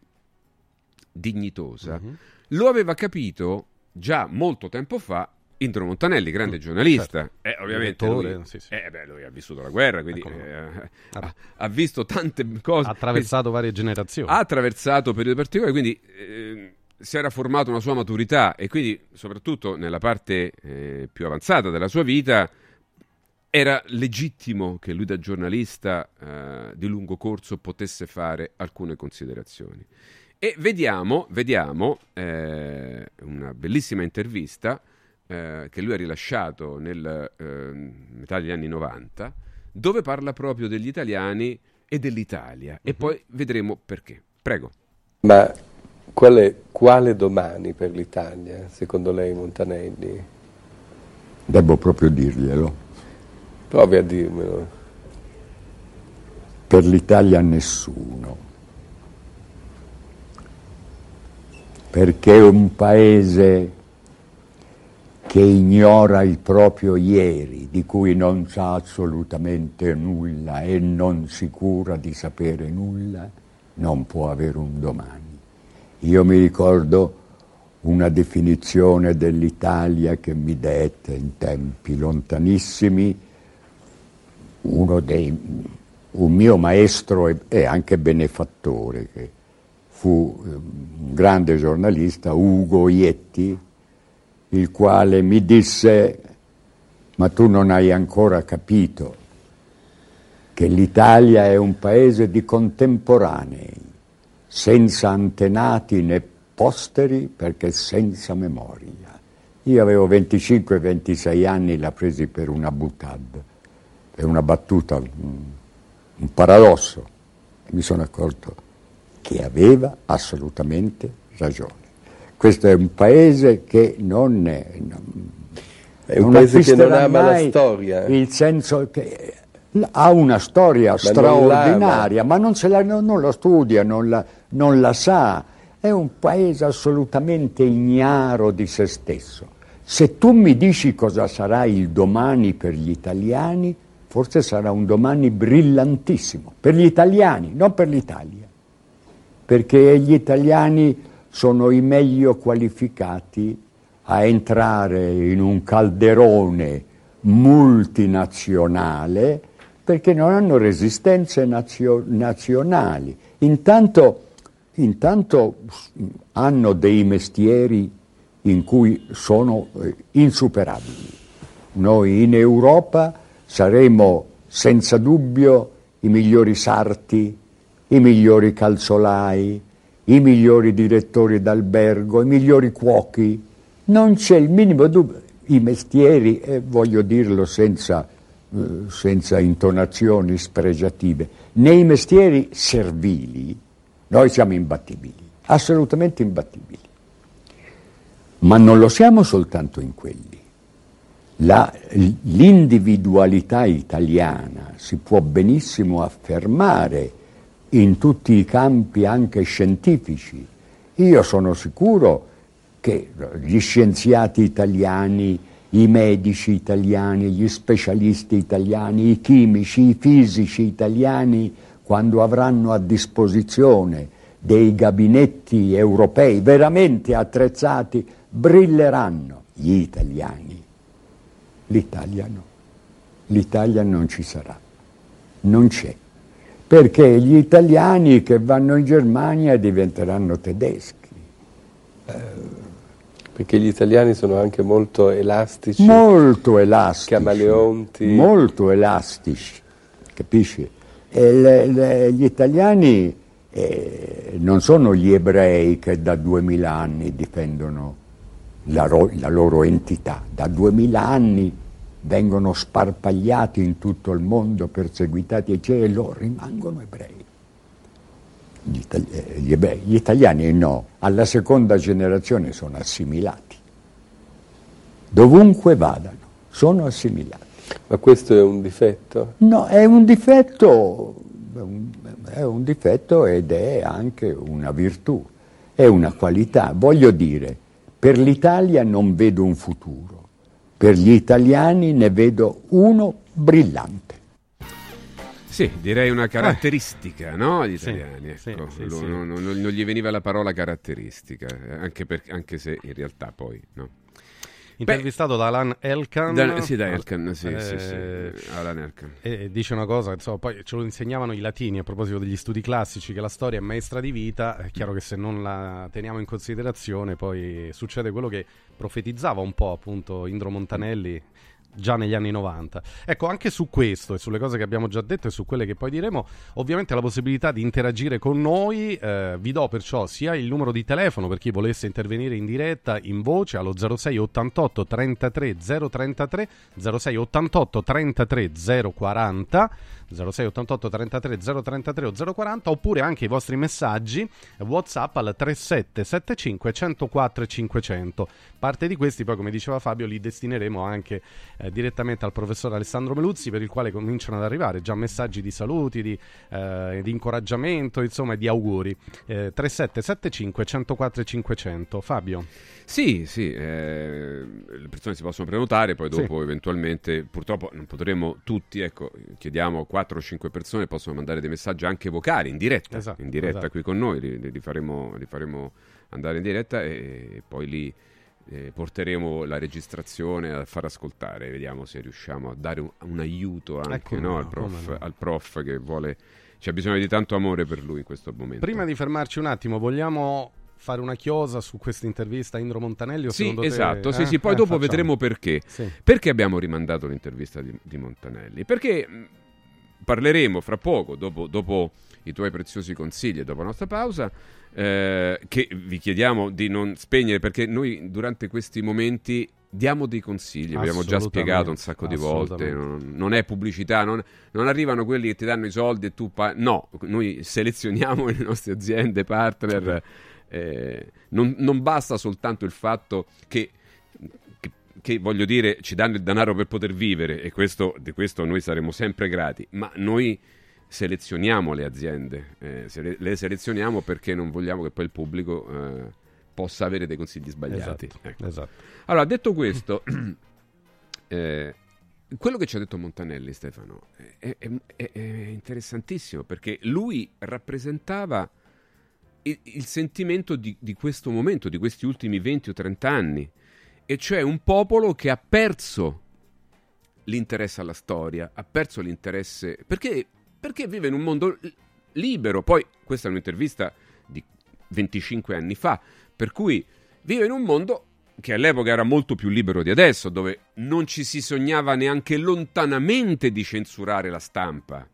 dignitosa, Mhm. lo aveva capito già molto tempo fa Indro Montanelli, grande giornalista. certo. Eh, ovviamente lui, sì, sì. eh, beh, lui ha vissuto la guerra, quindi Ecco. eh, ha, ha visto tante cose. Ha attraversato varie generazioni. Ha attraversato periodi particolari, quindi eh, si era formato una sua maturità e quindi, soprattutto nella parte eh, più avanzata della sua vita, era legittimo che lui da giornalista eh, di lungo corso potesse fare alcune considerazioni. E vediamo, vediamo eh, una bellissima intervista eh, che lui ha rilasciato nel eh, metà degli anni 90, dove parla proprio degli italiani e dell'Italia. E poi vedremo perché. Prego. Ma quale, quale domani per l'Italia, secondo lei, Montanelli? Devo proprio dirglielo. Provi a dirmelo. Per l'Italia nessuno. perché un paese che ignora il proprio ieri, di cui non sa assolutamente nulla e non si cura di sapere nulla, non può avere un domani. Io mi ricordo una definizione dell'Italia che mi dette in tempi lontanissimi. Dei, un mio maestro e, e anche benefattore, che fu eh, un grande giornalista, Ugo Ietti, il quale mi disse, ma tu non hai ancora capito che l'Italia è un paese di contemporanei, senza antenati né posteri perché senza memoria. Io avevo 25-26 anni, la presi per una butad, per una battuta, un, un paradosso. E mi sono accorto che aveva assolutamente ragione. Questo è un paese che non è, non, è un paese che non ama la storia. Il senso che ha una storia Ma non straordinaria, ma non, la, non, non la studia, non la, non la sa. È un paese assolutamente ignaro di se stesso. Se tu mi dici cosa sarà il domani per gli italiani, forse sarà un domani brillantissimo. Per gli italiani, non per l'Italia. Perché gli italiani sono i meglio qualificati a entrare in un calderone multinazionale perché non hanno resistenze nazio- nazionali. Intanto, intanto hanno dei mestieri in cui sono eh, insuperabili. Noi in Europa saremo senza dubbio i migliori sarti, i migliori calzolai, i migliori direttori d'albergo, i migliori cuochi. Non c'è il minimo dubbio. I mestieri, e voglio dirlo senza, eh, senza intonazioni spregiative, nei mestieri servili noi siamo imbattibili, assolutamente imbattibili. Ma non lo siamo soltanto in quelli. La- l'individualità italiana si può benissimo affermare in tutti i campi anche scientifici. Io sono sicuro che gli scienziati italiani, i medici italiani, gli specialisti italiani, i chimici, i fisici italiani, quando avranno a disposizione dei gabinetti europei veramente attrezzati, brilleranno gli italiani. L'Italia no. L'Italia non ci sarà. Non c'è. Perché gli italiani che vanno in Germania diventeranno tedeschi. Perché gli italiani sono anche molto elastici. Molto elastici. Camaleonti. Molto elastici. Capisci? Gli italiani eh, non sono gli ebrei che da duemila anni difendono la, la loro entità. Da duemila anni vengono sparpagliati in tutto il mondo, perseguitati e loro rimangono ebrei. Gli, itali- eh, gli ebrei. Gli italiani no, alla seconda generazione sono assimilati. Dovunque vadano, sono assimilati. Ma questo è un difetto? No, è un difetto, è un- difetto ed è anche una virtù, è una qualità. Voglio dire, per l'Italia non vedo un futuro, per gli italiani ne vedo uno brillante. Sì, direi una caratteristica, no? Agli Sì, italiani. sì, ecco. sì, Lo- sì. Non, non- non gli veniva la parola caratteristica, eh, anche, per- anche se in realtà poi no. Intervistato da Alan Elkan. Da- sì, da Elkan, sì, sì, Eh, sì, Alan Elkan. E dice una cosa, insomma, poi ce lo insegnavano i latini a proposito degli studi classici, che la storia è maestra di vita. È chiaro che se non la teniamo in considerazione, poi succede quello che profetizzava un po' appunto Indro Montanelli già negli anni 90. Ecco, anche su questo e sulle cose che abbiamo già detto e su quelle che poi diremo, ovviamente la possibilità di interagire con noi, eh, vi do perciò sia il numero di telefono per chi volesse intervenire in diretta in voce allo 06 88 33 033 06 88 33 040 06 88 33 033 o 040 oppure anche i vostri messaggi WhatsApp al 3775 104 500. Parte di questi poi come diceva Fabio li destineremo anche eh, direttamente al professor Alessandro Meluzzi per il quale cominciano ad arrivare già messaggi di saluti, di, eh, di incoraggiamento, insomma di auguri. Eh, 3775 104 500. Fabio. Sì, sì, eh, le persone si possono prenotare, poi dopo Sì. eventualmente, purtroppo non potremo tutti, ecco, chiediamo 4 o 5 persone possono mandare dei messaggi anche vocali in diretta, Esatto, in diretta esatto. qui con noi, li, li faremo, li faremo andare in diretta e poi lì eh, porteremo la registrazione a far ascoltare, vediamo se riusciamo a dare un, un aiuto anche come no, al, prof, no. al prof che vuole, c'è bisogno di tanto amore per lui in questo momento. Prima di fermarci un attimo, vogliamo fare una chiosa su questa intervista a Indro Montanelli? O Sì, secondo te- esatto, sì, eh? sì, poi Eh, dopo facciamo. vedremo perché. Sì. Perché abbiamo rimandato l'intervista di, di Montanelli? Perché mh, parleremo fra poco, dopo, dopo i tuoi preziosi consigli dopo la nostra pausa, eh, che vi chiediamo di non spegnere perché noi durante questi momenti diamo dei consigli, abbiamo già spiegato un sacco di volte, non, non è pubblicità, non, non arrivano quelli che ti danno i soldi e tu... pa- no, noi selezioniamo le nostre aziende, partner, eh, non, non basta soltanto il fatto che che, che, voglio dire ci danno il denaro per poter vivere e questo, di questo noi saremo sempre grati, ma noi selezioniamo le aziende, eh, se le, le selezioniamo perché non vogliamo che poi il pubblico eh, possa avere dei consigli sbagliati. Esatto, Ecco. esatto. Allora, detto questo, eh, quello che ci ha detto Montanelli, Stefano, è, è- è- interessantissimo perché lui rappresentava il, il sentimento di, di questo momento, di questi ultimi 20 o 30 anni, e cioè un popolo che ha perso l'interesse alla storia, ha perso l'interesse perché, perché vive in un mondo li- libero. Poi, questa è un'intervista di 25 anni fa, per cui vive in un mondo che all'epoca era molto più libero di adesso, dove non ci si sognava neanche lontanamente di censurare la stampa,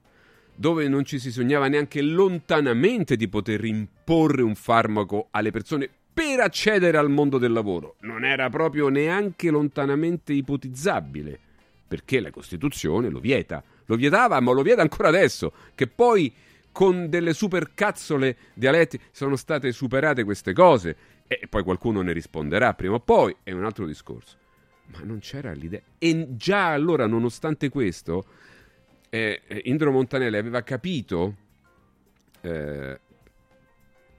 dove non ci si sognava neanche lontanamente di poter imporre un farmaco alle persone per accedere al mondo del lavoro. Non era proprio neanche lontanamente ipotizzabile, perché la Costituzione lo vieta. Lo vietava, ma lo vieta ancora adesso, che poi con delle supercazzole dialetti sono state superate queste cose e poi qualcuno ne risponderà prima o poi, è un altro discorso. Ma non c'era l'idea. E già allora, nonostante questo, eh, eh, Indro Montanelli aveva capito eh,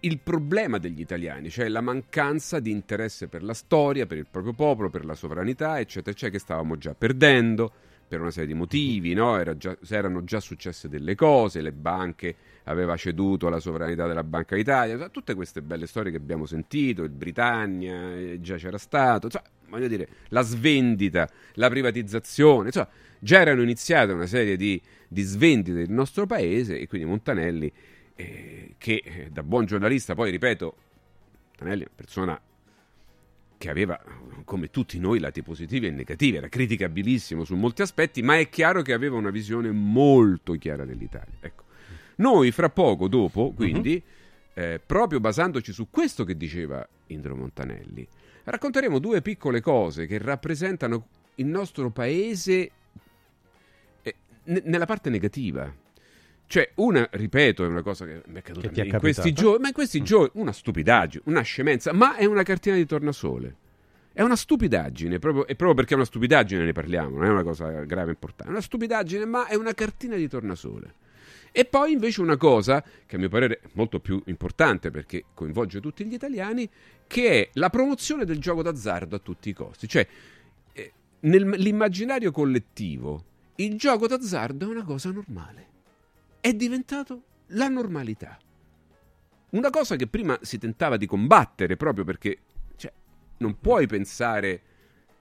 il problema degli italiani, cioè la mancanza di interesse per la storia, per il proprio popolo, per la sovranità, eccetera, eccetera, che stavamo già perdendo per una serie di motivi, no? Era già- erano già successe delle cose, le banche aveva ceduto la sovranità della Banca d'Italia, tutte queste belle storie che abbiamo sentito, il Britannia eh, già c'era stato, insomma, voglio dire, la svendita, la privatizzazione, insomma, già erano iniziate una serie di, di svendite del nostro paese e quindi Montanelli, eh, che eh, da buon giornalista, poi ripeto, Montanelli è una persona che aveva, come tutti noi, lati positivi e negativi, era criticabilissimo su molti aspetti, ma è chiaro che aveva una visione molto chiara dell'Italia. Ecco. Noi fra poco dopo, quindi, eh, proprio basandoci su questo che diceva Indro Montanelli, racconteremo due piccole cose che rappresentano il nostro paese eh, ne- nella parte negativa. Cioè, una, ripeto, è una cosa che mi è accaduta Che in questi giorni, ma in questi giorni, una stupidaggine, una scemenza, ma è una cartina di tornasole. È una stupidaggine, proprio, e proprio perché è una stupidaggine ne parliamo, non è una cosa grave e importante. È una stupidaggine, ma è una cartina di tornasole. E poi invece una cosa, che a mio parere è molto più importante perché coinvolge tutti gli italiani, che è la promozione del gioco d'azzardo a tutti i costi. Cioè, eh, nell'immaginario collettivo, il gioco d'azzardo è una cosa normale. È diventato la normalità. Una cosa che prima si tentava di combattere proprio perché cioè, non puoi pensare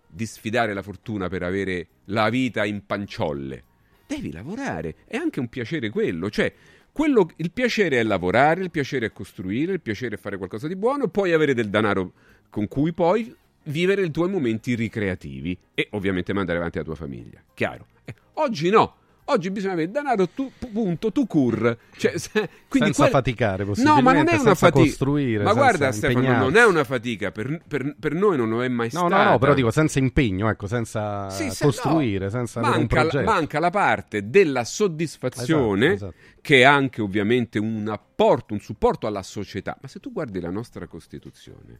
di sfidare la fortuna per avere la vita in panciolle. Devi lavorare, è anche un piacere quello, cioè quello- il piacere è lavorare, il piacere è costruire, il piacere è fare qualcosa di buono, puoi avere del denaro con cui poi vivere i tuoi momenti ricreativi e ovviamente mandare avanti la tua famiglia. Chiaro. Eh, oggi no. Oggi bisogna avere denaro tu, punto, tu cur. Cioè, se- Senza faticare, No, ma non è una fatica. costruire, Ma guarda Stefano, non è una fatica. Per, per- per noi non lo è mai No, stata. no, no, però dico senza impegno, ecco, senza Sì, se- costruire, no, senza manca, la- progetto. manca la parte della soddisfazione, Esatto, esatto. che è anche ovviamente un apporto, un supporto alla società. Ma se tu guardi la nostra Costituzione,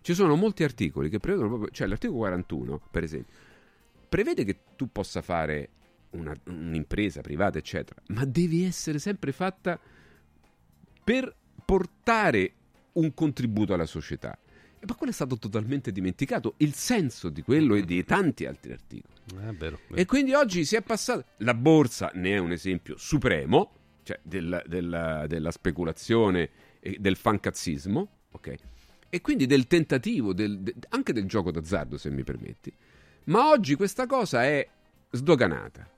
ci sono molti articoli che prevedono proprio, cioè l'articolo 41, per esempio, prevede che tu possa fare una- un'impresa privata, eccetera, ma devi essere sempre fatta per portare un contributo alla società. Ma quello è stato totalmente dimenticato, il senso di quello e di tanti altri articoli. È vero. E quindi oggi si è passato. La borsa ne è un esempio supremo, cioè del- della, della speculazione e del fancazzismo, ok? E quindi del tentativo, del- de- anche del gioco d'azzardo, se mi permetti. Ma oggi questa cosa è sdoganata.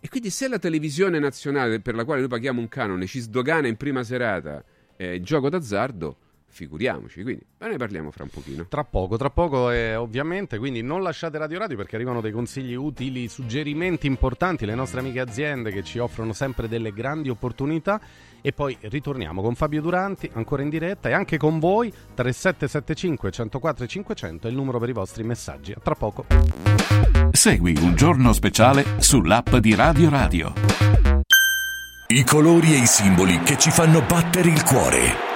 E quindi se la televisione nazionale per la quale noi paghiamo un canone ci sdogana in prima serata eh, gioco d'azzardo, figuriamoci. Quindi, ma ne parliamo fra un pochino. Tra poco, tra poco eh, ovviamente, quindi non lasciate Radio Radio perché arrivano dei consigli utili, suggerimenti importanti, le nostre amiche aziende che ci offrono sempre delle grandi opportunità e poi ritorniamo con Fabio Duranti ancora in diretta e anche con voi 3775 104 e 500 è il numero per i vostri messaggi. A tra poco. Segui un giorno speciale sull'app di Radio Radio. I colori e i simboli che ci fanno battere il cuore,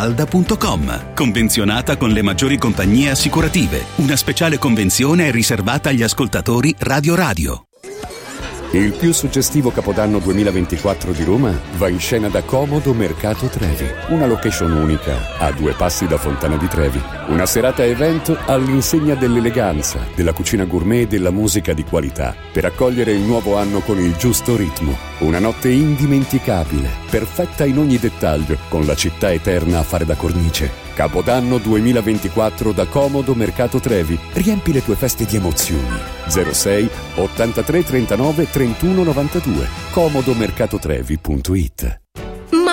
villamafalda.com. Convenzionata con le maggiori compagnie assicurative. Una speciale convenzione è riservata agli ascoltatori Radio Radio. Il più suggestivo Capodanno 2024 di Roma va in scena da Comodo Mercato Trevi, una location unica a due passi da Fontana di Trevi. Una serata evento all'insegna dell'eleganza, della cucina gourmet e della musica di qualità, per accogliere il nuovo anno con il giusto ritmo. Una notte indimenticabile, perfetta in ogni dettaglio, con la città eterna a fare da cornice. Capodanno 2024 da Comodo Mercato Trevi. Riempi le tue feste di emozioni. 06 83 39 31 92. comodomercatotrevi.it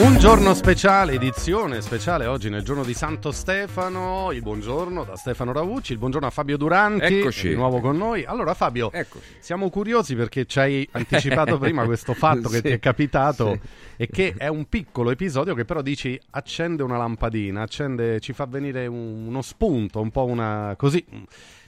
Un giorno speciale, edizione speciale oggi nel giorno di Santo Stefano. Il buongiorno da Stefano Ravucci, il buongiorno a Fabio Duranti, Eccoci. di nuovo con noi. Allora Fabio, Eccoci. siamo curiosi perché ci hai anticipato prima questo fatto che Sì. ti è capitato Sì. e che è un piccolo episodio che però dici accende una lampadina, accende, ci fa venire un- uno spunto, un po' una così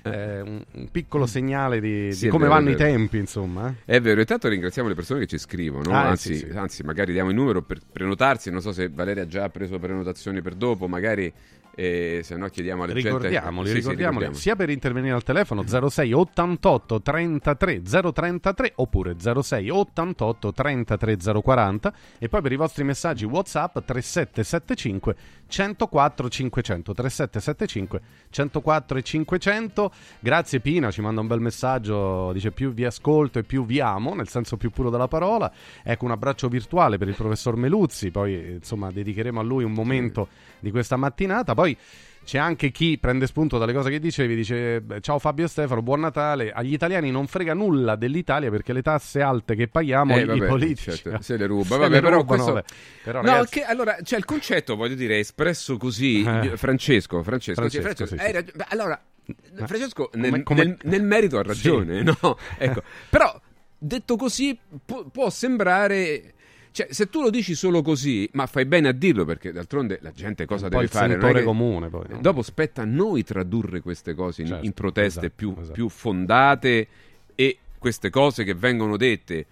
eh, un, un piccolo segnale di, Sì, di come vero, vanno i tempi, insomma. eh. È vero, intanto ringraziamo le persone che ci scrivono, Ah, anzi, sì, sì. anzi, magari diamo il numero per prenotarsi, non so se Valeria ha già preso prenotazioni per dopo, magari eh, se no chiediamo alle Ricordiamoli, gente... Sì, sì, ricordiamoli, ricordiamo. sia per intervenire al telefono 06 88 33 033 oppure 06 88 33 040 e poi per i vostri messaggi WhatsApp 3775 104 500 3775 104 e 500 grazie Pina ci manda un bel messaggio dice più vi ascolto e più vi amo nel senso più puro della parola. Ecco un abbraccio virtuale per il professor Meluzzi poi insomma dedicheremo a lui un momento di questa mattinata. Poi c'è anche chi prende spunto dalle cose che dicevi, dice "Beh, ciao Fabio Stefano, buon Natale. Agli italiani non frega nulla dell'Italia perché le tasse alte che paghiamo Eh, i vabbè, politici certo, se le ruba. Se Vabbè, le però rubano, questo- vabbè. Però, no, ragazzi, che, allora, cioè il concetto, voglio dire, è espresso così. Eh. Francesco, Francesco, Francesco, Francesco, sì, sì. beh, allora, Francesco nel, Come- come- nel- nel merito ha ragione, Sì. no? Ecco, però detto così pu- può sembrare... Cioè, se tu lo dici solo così, ma fai bene a dirlo perché d'altronde la gente cosa Un po' deve fare? Non è che- comune, poi, no? Dopo spetta a noi tradurre queste cose in, Certo, in proteste esatto, più, esatto. più fondate e queste cose che vengono dette.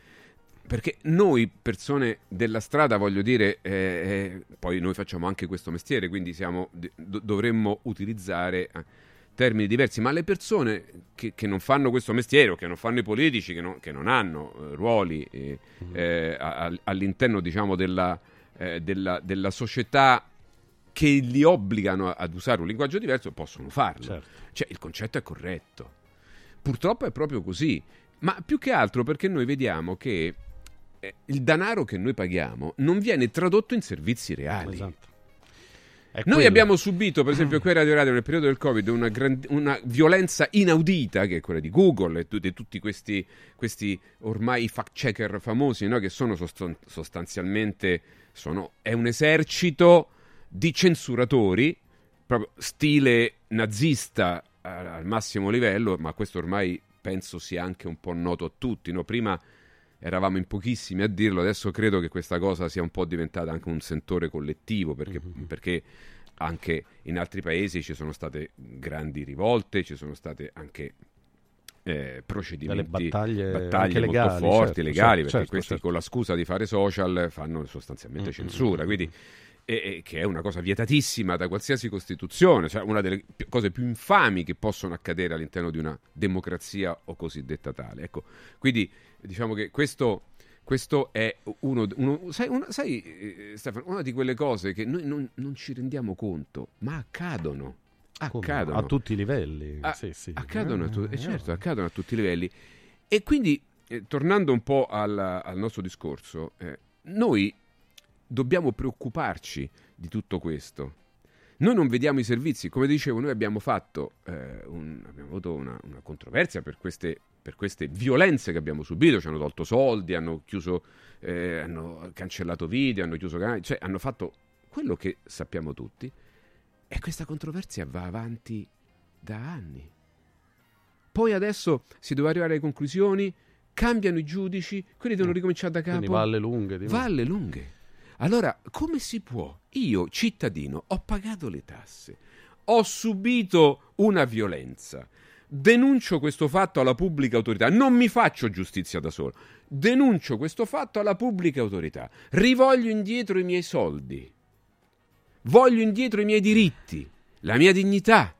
Perché noi persone della strada, voglio dire, eh, eh, poi noi facciamo anche questo mestiere, quindi siamo, do- dovremmo utilizzare eh, termini diversi, ma le persone che, che non fanno questo mestiere o che non fanno i politici, che non, che non hanno eh, ruoli eh, eh, a- a- all'interno diciamo, della, eh, della- della società che li obbligano a- ad usare un linguaggio diverso, possono farlo. Cioè, il concetto è corretto. Purtroppo è proprio così. Ma più che altro perché noi vediamo che eh, il denaro che noi paghiamo non viene tradotto in servizi reali. Noi quello. abbiamo subito, per esempio, qui a Radio Radio nel periodo del Covid una, gran- una violenza inaudita, che è quella di Google e tu- di tutti questi, questi ormai fact checker famosi, no? che sono sostan- sostanzialmente sono- è un esercito di censuratori, proprio stile nazista al massimo livello, ma questo ormai penso sia anche un po' noto a tutti. no? Prima eravamo in pochissimi a dirlo, adesso credo che questa cosa sia un po' diventata anche un sentore collettivo, perché, perché anche in altri paesi ci sono state grandi rivolte, ci sono state anche eh, procedimenti, battaglie battaglie molto legali, forti, certo, legali, certo, perché certo, questi certo. con la scusa di fare social fanno sostanzialmente Mm, censura, quindi e- e che è una cosa vietatissima da qualsiasi Costituzione, cioè una delle pi- cose più infami che possono accadere all'interno di una democrazia o cosiddetta tale. Ecco, quindi diciamo che questo, questo è uno, uno- sai, una- sai, eh, Stefano, una di quelle cose che noi non, non ci rendiamo conto, ma accadono. Accadono. a tutti i livelli. Ah, sì, sì. Accadono, a tu- Eh, eh, certo, accadono a tutti i livelli. E quindi, eh, tornando un po' al, al nostro discorso, eh, noi dobbiamo preoccuparci di tutto questo. Noi non vediamo i servizi, come dicevo, noi abbiamo fatto eh, un- abbiamo avuto una, una controversia per queste, per queste violenze che abbiamo subito, ci hanno tolto soldi, hanno chiuso, eh, hanno cancellato video, hanno chiuso canali, cioè hanno fatto quello che sappiamo tutti. E questa controversia va avanti da anni. Poi adesso si deve arrivare alle conclusioni, cambiano i giudici, quelli devono ricominciare da capo. Quindi va alle lunghe. di Va alle lunghe. Allora, come si può? Io, cittadino, ho pagato le tasse, ho subito una violenza, denuncio questo fatto alla pubblica autorità, non mi faccio giustizia da solo, denuncio questo fatto alla pubblica autorità, rivoglio indietro i miei soldi, voglio indietro i miei diritti, la mia dignità.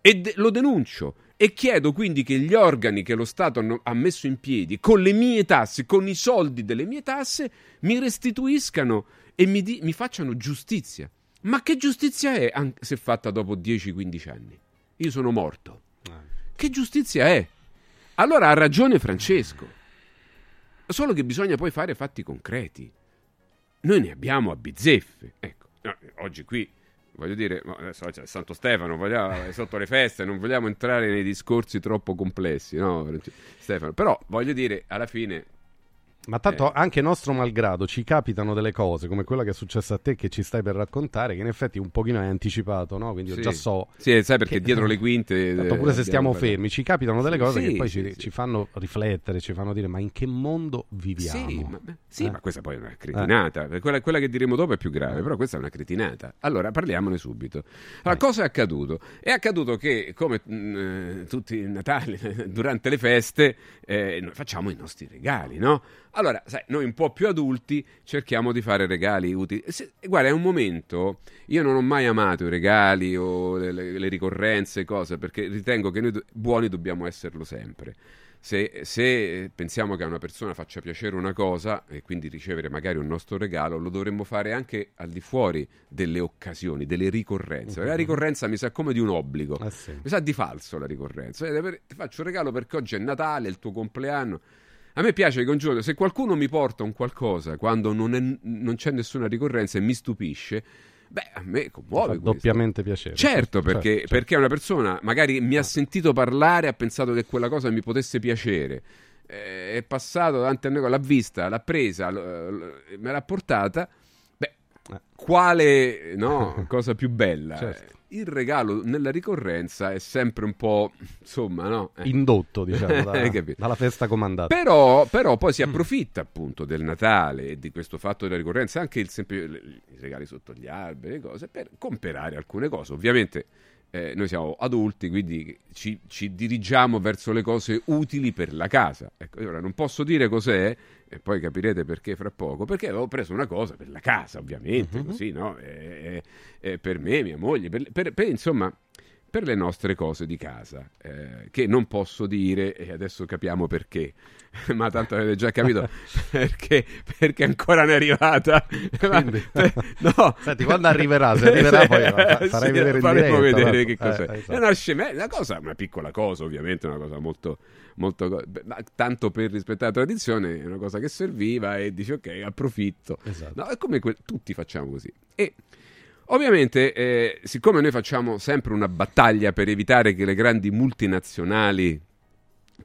E de- lo denuncio e chiedo quindi che gli organi che lo Stato hanno- ha messo in piedi con le mie tasse, con i soldi delle mie tasse, mi restituiscano e mi, di- mi facciano giustizia. Ma che giustizia è an- se fatta dopo 10-15 anni? Io sono morto. Che giustizia è? Allora ha ragione Francesco. Solo che bisogna poi fare fatti concreti. Noi ne abbiamo a bizzeffe. Ecco, oggi qui voglio dire, adesso c'è Santo Stefano, vogliamo, è sotto le feste, non vogliamo entrare nei discorsi troppo complessi, no? Stefano, però voglio dire, alla fine Ma tanto Eh. anche nostro malgrado ci capitano delle cose come quella che è successa a te che ci stai per raccontare che in effetti un pochino hai anticipato, no? Quindi io Sì. già so Sì, sai perché che- dietro le quinte, Tanto eh, pure se stiamo fermi ci capitano delle cose Sì, che poi ci, ci fanno riflettere, ci fanno dire ma in che mondo viviamo? Sì, ma, Eh? ma questa poi è una cretinata. Quella, quella che diremo dopo è più grave, però questa è una cretinata. Allora, parliamone subito. Allora, cosa è accaduto? È accaduto che, come mh, eh, tutti i Natali, durante le feste, eh, noi facciamo i nostri regali, no? Allora, sai, noi un po' più adulti cerchiamo di fare regali utili. Se- guarda, è un momento, io non ho mai amato i regali o le, le- le ricorrenze, cose, perché ritengo che noi do- buoni dobbiamo esserlo sempre. Se, se pensiamo che a una persona faccia piacere una cosa e quindi ricevere magari un nostro regalo, lo dovremmo fare anche al di fuori delle occasioni, delle ricorrenze. La ricorrenza mi sa come di un obbligo, mi sa di falso la ricorrenza. Ti faccio un regalo perché oggi è Natale, è il tuo compleanno. A me piace con Giulio, se qualcuno mi porta un qualcosa quando non, è- non c'è nessuna ricorrenza e mi stupisce, beh, a me commuove Fa questo. doppiamente piacere. Certo, perché, Certo, certo. perché una persona magari mi ha sentito parlare, ha pensato che quella cosa mi potesse piacere, eh, è passato davanti a noi, l'ha vista, l'ha presa, l- l- me l'ha portata. Beh, quale no, cosa più bella? Certo. Il regalo nella ricorrenza è sempre un po', insomma, no? Eh. Indotto, diciamo, da- dalla festa comandata. Però, però poi si approfitta appunto del Natale e di questo fatto della ricorrenza, anche il sempli- i regali sotto gli alberi, le cose, per comprare alcune cose. Ovviamente eh, noi siamo adulti, quindi ci, ci dirigiamo verso le cose utili per la casa. Ecco, ora non posso dire cos'è, e poi capirete perché fra poco, perché avevo preso una cosa per la casa, ovviamente, così, no? E- e- e per me, mia moglie, per, per- per, insomma per le nostre cose di casa, eh, che non posso dire, e adesso capiamo perché, ma tanto avete già capito perché, perché ancora non è arrivata. Ma- no. Senti, quando arriverà, se arriverà poi fa- farai Sì, vedere vedere che cos'è. Eh, esatto. È una sceme- una cosa, una piccola cosa, ovviamente, una cosa molto, molto tanto per rispettare la tradizione, è una cosa che serviva e dici ok, approfitto. Esatto. No, è come que- tutti facciamo così. E ovviamente, eh, siccome noi facciamo sempre una battaglia per evitare che le grandi multinazionali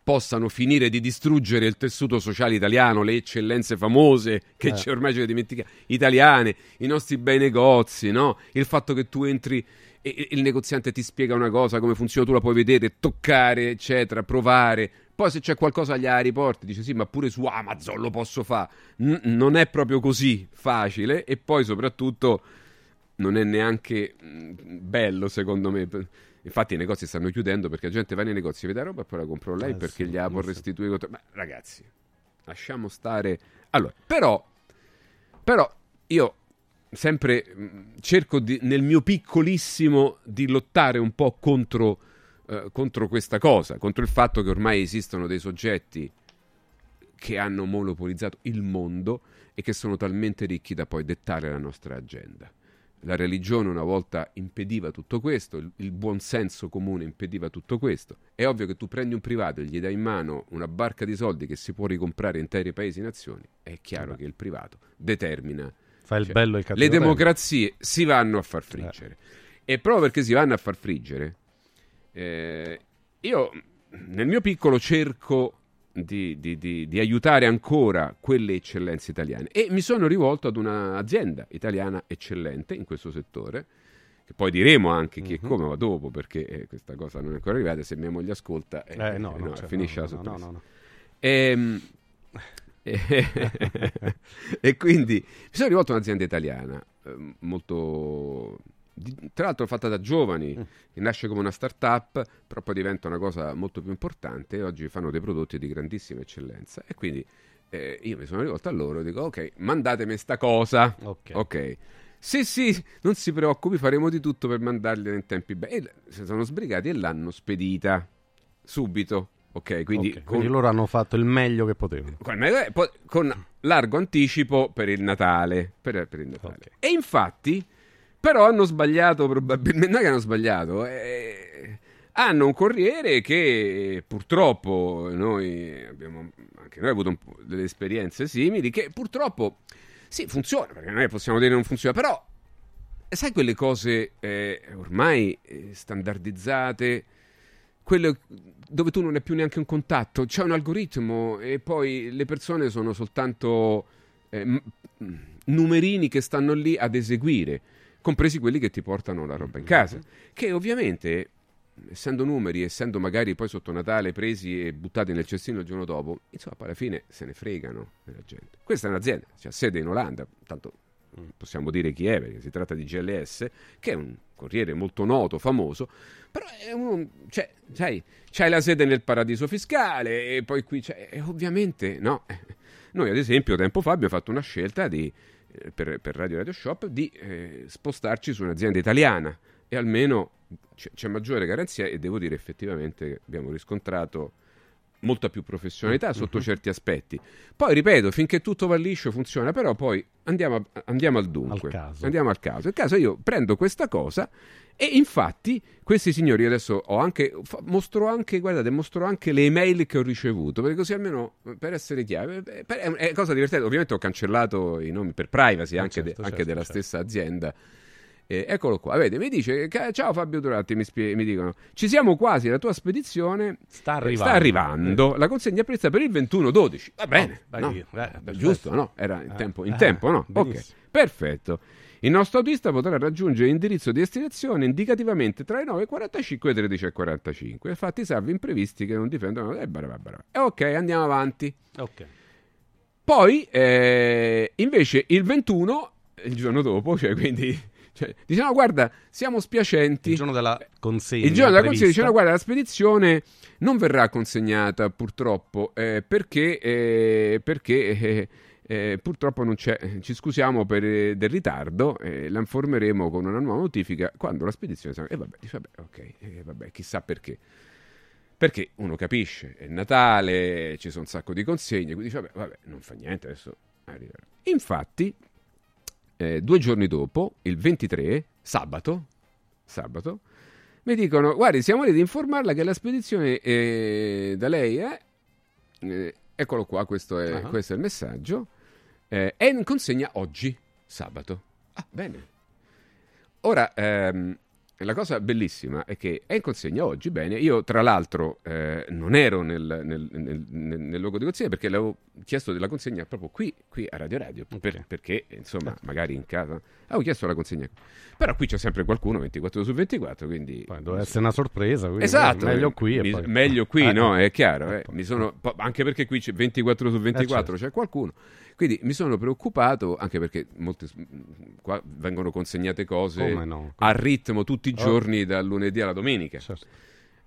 possano finire di distruggere il tessuto sociale italiano, le eccellenze famose che Eh. ormai ci dimentichiamo, italiane, i nostri bei negozi, no? il fatto che tu entri e e il negoziante ti spiega una cosa, come funziona, tu la puoi vedere, toccare, eccetera, provare. Poi se c'è qualcosa agli aeroporti dice sì, ma pure su Amazon lo posso fare. N- non è proprio così facile e poi soprattutto non è neanche mh, bello secondo me. Infatti i negozi stanno chiudendo perché la gente va nei negozi, vede la roba e poi la compra online Eh perché sì, gliela può restituire. Ma ragazzi, lasciamo stare. Allora, però, però io sempre mh, cerco di- nel mio piccolissimo di lottare un po' contro, eh, contro questa cosa, contro il fatto che ormai esistono dei soggetti che hanno monopolizzato il mondo e che sono talmente ricchi da poi dettare la nostra agenda. La religione una volta impediva tutto questo, il, il buon senso comune impediva tutto questo. È ovvio che tu prendi un privato e gli dai in mano una barca di soldi che si può ricomprare interi paesi nazioni, è chiaro che il privato determina. Fa il cioè, bello e il cattivo Le tempo. democrazie si vanno a far friggere. E proprio perché si vanno a far friggere, eh, io nel mio piccolo cerco di, di- di- di aiutare ancora quelle eccellenze italiane e mi sono rivolto ad un'azienda italiana eccellente in questo settore che poi diremo anche chi e Mhm. come ma dopo perché eh, questa cosa non è ancora arrivata se mia moglie ascolta eh, Eh, no, eh, no, no, certo, finisce la no, no, sorpresa no, no. Ehm, e, e quindi mi sono rivolto a un'azienda italiana eh, molto tra l'altro fatta da giovani, che nasce come una start-up, però poi diventa una cosa molto più importante e oggi fanno dei prodotti di grandissima eccellenza. E quindi eh, io mi sono rivolto a loro e dico, ok, mandatemi sta cosa. Ok. Sì, sì, non si preoccupi, faremo di tutto per mandargliela in tempi brevi. E si sono sbrigati e l'hanno spedita subito. Ok, quindi, Ok, con- quindi loro hanno fatto il meglio che potevano. con, largo anticipo per il Natale. Per, per il Natale. E infatti, però hanno sbagliato probabilmente, non è che hanno sbagliato, eh, hanno un corriere che purtroppo noi abbiamo, anche noi abbiamo avuto delle esperienze simili, che purtroppo sì, funziona, perché noi possiamo dire che non funziona, però sai quelle cose eh, ormai eh, standardizzate, quelle dove tu non hai più neanche un contatto, c'è un algoritmo e poi le persone sono soltanto eh, numerini che stanno lì ad eseguire, compresi quelli che ti portano la roba in casa, che ovviamente essendo numeri, essendo magari poi sotto Natale presi e buttati nel cestino il giorno dopo, insomma, alla fine se ne fregano della gente. Questa è un'azienda, c'ha sede in Olanda, tanto possiamo dire chi è, perché si tratta di GLS, che è un corriere molto noto, famoso, però è uno, cioè, sai, c'hai la sede nel paradiso fiscale e poi qui c'è, e ovviamente, no. Noi ad esempio tempo fa abbiamo fatto una scelta di, eh, per, per Radio Radio Shop di eh, spostarci su un'azienda italiana e almeno c'è, c'è maggiore garanzia e devo dire effettivamente abbiamo riscontrato molta più professionalità sotto Mhm. certi aspetti. Poi ripeto, finché tutto va liscio funziona, però poi andiamo, a- andiamo al dunque. Andiamo al caso. Il caso io prendo questa cosa e infatti questi signori adesso ho anche fa- mostro anche, guardate, mostro anche le email che ho ricevuto, perché così almeno eh, per essere chiaro, eh, per- è, cosa divertente. Ovviamente ho cancellato i nomi per privacy anche, de- certo, anche certo, della certo. stessa azienda. Eh, eccolo qua, vedi, mi dice ciao Fabio Durati, mi, spie- mi dicono ci siamo quasi, la tua spedizione sta arrivando." sta arrivando. la consegna presa per il 21-12, va bene, dai, no? eh, giusto, no? Era in Eh, tempo, in eh, tempo no? Ok, perfetto. Il nostro autista potrà raggiungere l'indirizzo di destinazione indicativamente tra le 9.45 e le 13.45. Fatti salvi imprevisti che non difendono. E barabà, barabà. E ok, andiamo avanti. Ok. Poi, eh, invece, il 21, il giorno dopo, cioè quindi, cioè, diciamo, guarda, siamo spiacenti. Il giorno della consegna. Il giorno della prevista. consegna dicevano guarda la spedizione non verrà consegnata purtroppo eh, perché, eh, perché eh, eh, purtroppo non c'è, ci scusiamo per eh, del ritardo, eh, la informeremo con una nuova notifica quando la spedizione sarà... E vabbè, dice, vabbè, ok, eh, vabbè, chissà perché. Perché uno capisce, è Natale, ci sono un sacco di consegne, quindi dice, vabbè, vabbè, non fa niente, adesso arriverà. Infatti, eh, due giorni dopo, il 23, sabato, sabato, mi dicono, guardi, siamo lì ad informarla che la spedizione eh, da lei è... eh, eccolo qua, questo è, Ah. questo è il messaggio. eh, è in consegna oggi, sabato. Ah, bene. Ora, ehm, la cosa bellissima è che è in consegna oggi, bene. Io, tra l'altro, eh, non ero nel, nel- nel- nel- luogo di consegna perché l'avevo chiesto della consegna proprio qui, qui a Radio Radio. per- perché, insomma, magari in casa avevo chiesto la consegna. Però qui c'è sempre qualcuno 24 su 24, quindi... Doveva essere una sorpresa. Esatto, Meglio qui. mi- poi- meglio qui, Eh, no? eh. È chiaro, eh. Mi sono- anche perché qui c'è 24 su 24 certo. c'è qualcuno. Quindi mi sono preoccupato, anche perché molte, qua vengono consegnate cose no? a ritmo tutti i Oh. giorni, dal lunedì alla domenica. Certo.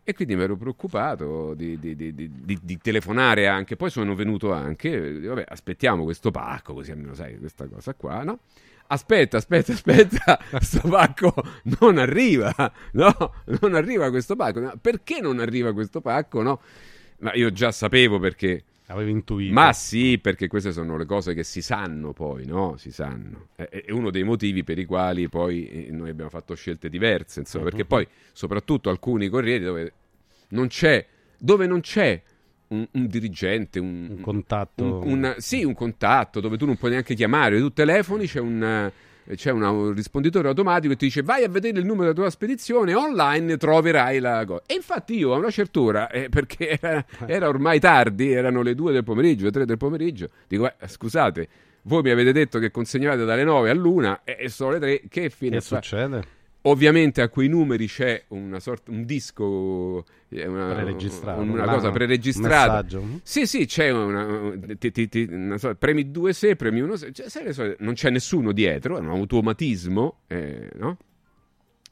E quindi mi ero preoccupato di, di- di- di- telefonare anche. Poi sono venuto anche, eh, vabbè, aspettiamo questo pacco, così almeno sai questa cosa qua, no? Aspetta, aspetta, aspetta, questo pacco non arriva, no? Non arriva questo pacco. Perché non arriva questo pacco, no? Ma io già sapevo perché... Avevi intuito. Ma sì, perché queste sono le cose che si sanno poi, no? Si sanno. È, è uno dei motivi per i quali poi eh, noi abbiamo fatto scelte diverse, insomma, perché poi soprattutto alcuni corrieri dove non c'è, dove non c'è un, un dirigente, un, contatto. un- un- sì, un contatto dove tu non puoi neanche chiamare, tu telefoni, c'è un... eh, C'è un risponditore automatico che ti dice vai a vedere il numero della tua spedizione online troverai la cosa. E infatti io a una certa ora, eh, perché era, era ormai tardi, erano le 2 del pomeriggio, le 3 del pomeriggio, dico "Eh, scusate, voi mi avete detto che consegnavate dalle 9 all'una e e sono le 3, che fine Che fa?" succede? Ovviamente a quei numeri c'è una sorta, un disco, eh, una, Preregistrato, una un- cosa un preregistrata. messaggio. Sì, sì, c'è una, ti- ti- ti- una sorta- premi due se, premi uno se, cioè, non c'è nessuno dietro, è un automatismo, eh, no?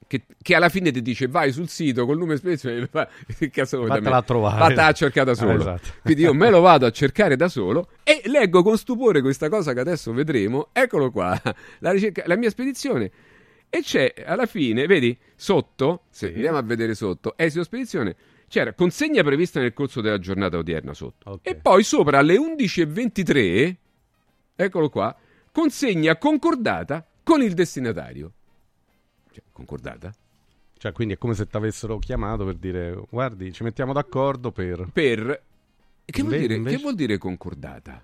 Che, che alla fine ti dice vai sul sito col di spedizione e fa- che cazzo vuoi da me? Vattela a trovare. Vattela a cercare da solo. Ah, esatto. Quindi io me lo vado a cercare da solo e leggo con stupore questa cosa che adesso vedremo. Eccolo qua, la, ricerca- la mia spedizione. E c'è alla fine, vedi, sotto, se andiamo a vedere sotto, esito spedizione, c'era consegna prevista nel corso della giornata odierna sotto. E poi sopra alle 11.23, eccolo qua, consegna concordata con il destinatario. Cioè, concordata? Cioè, quindi è come se ti avessero chiamato per dire, guardi, ci mettiamo d'accordo per... Per... Che vuol, Inve- dire, invece- che vuol dire concordata?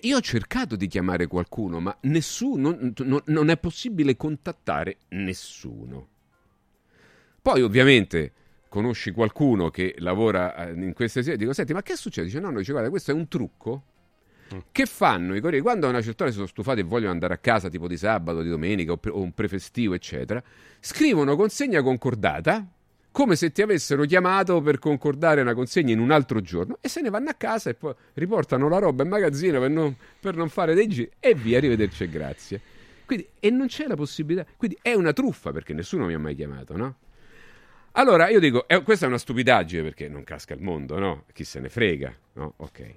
Io ho cercato di chiamare qualcuno, ma nessuno, non, non- è possibile contattare nessuno. Poi, ovviamente, conosci qualcuno che lavora eh, in queste sedi, dico, senti, ma che succede? Dice, no, no, dice, guarda, questo è un trucco. Che fanno i corrieri? Quando a una certa ora si sono stufati e vogliono andare a casa, tipo di sabato, di domenica o, pre- o un prefestivo, eccetera, scrivono consegna concordata, come se ti avessero chiamato per concordare una consegna in un altro giorno, e se ne vanno a casa e poi riportano la roba in magazzino per non, per non fare dei giri, e via, arrivederci e grazie. Quindi, e non c'è la possibilità, quindi è una truffa perché nessuno mi ha mai chiamato, no? Allora io dico, eh, questa è una stupidaggine perché non casca il mondo, no? Chi se ne frega, no? Ok.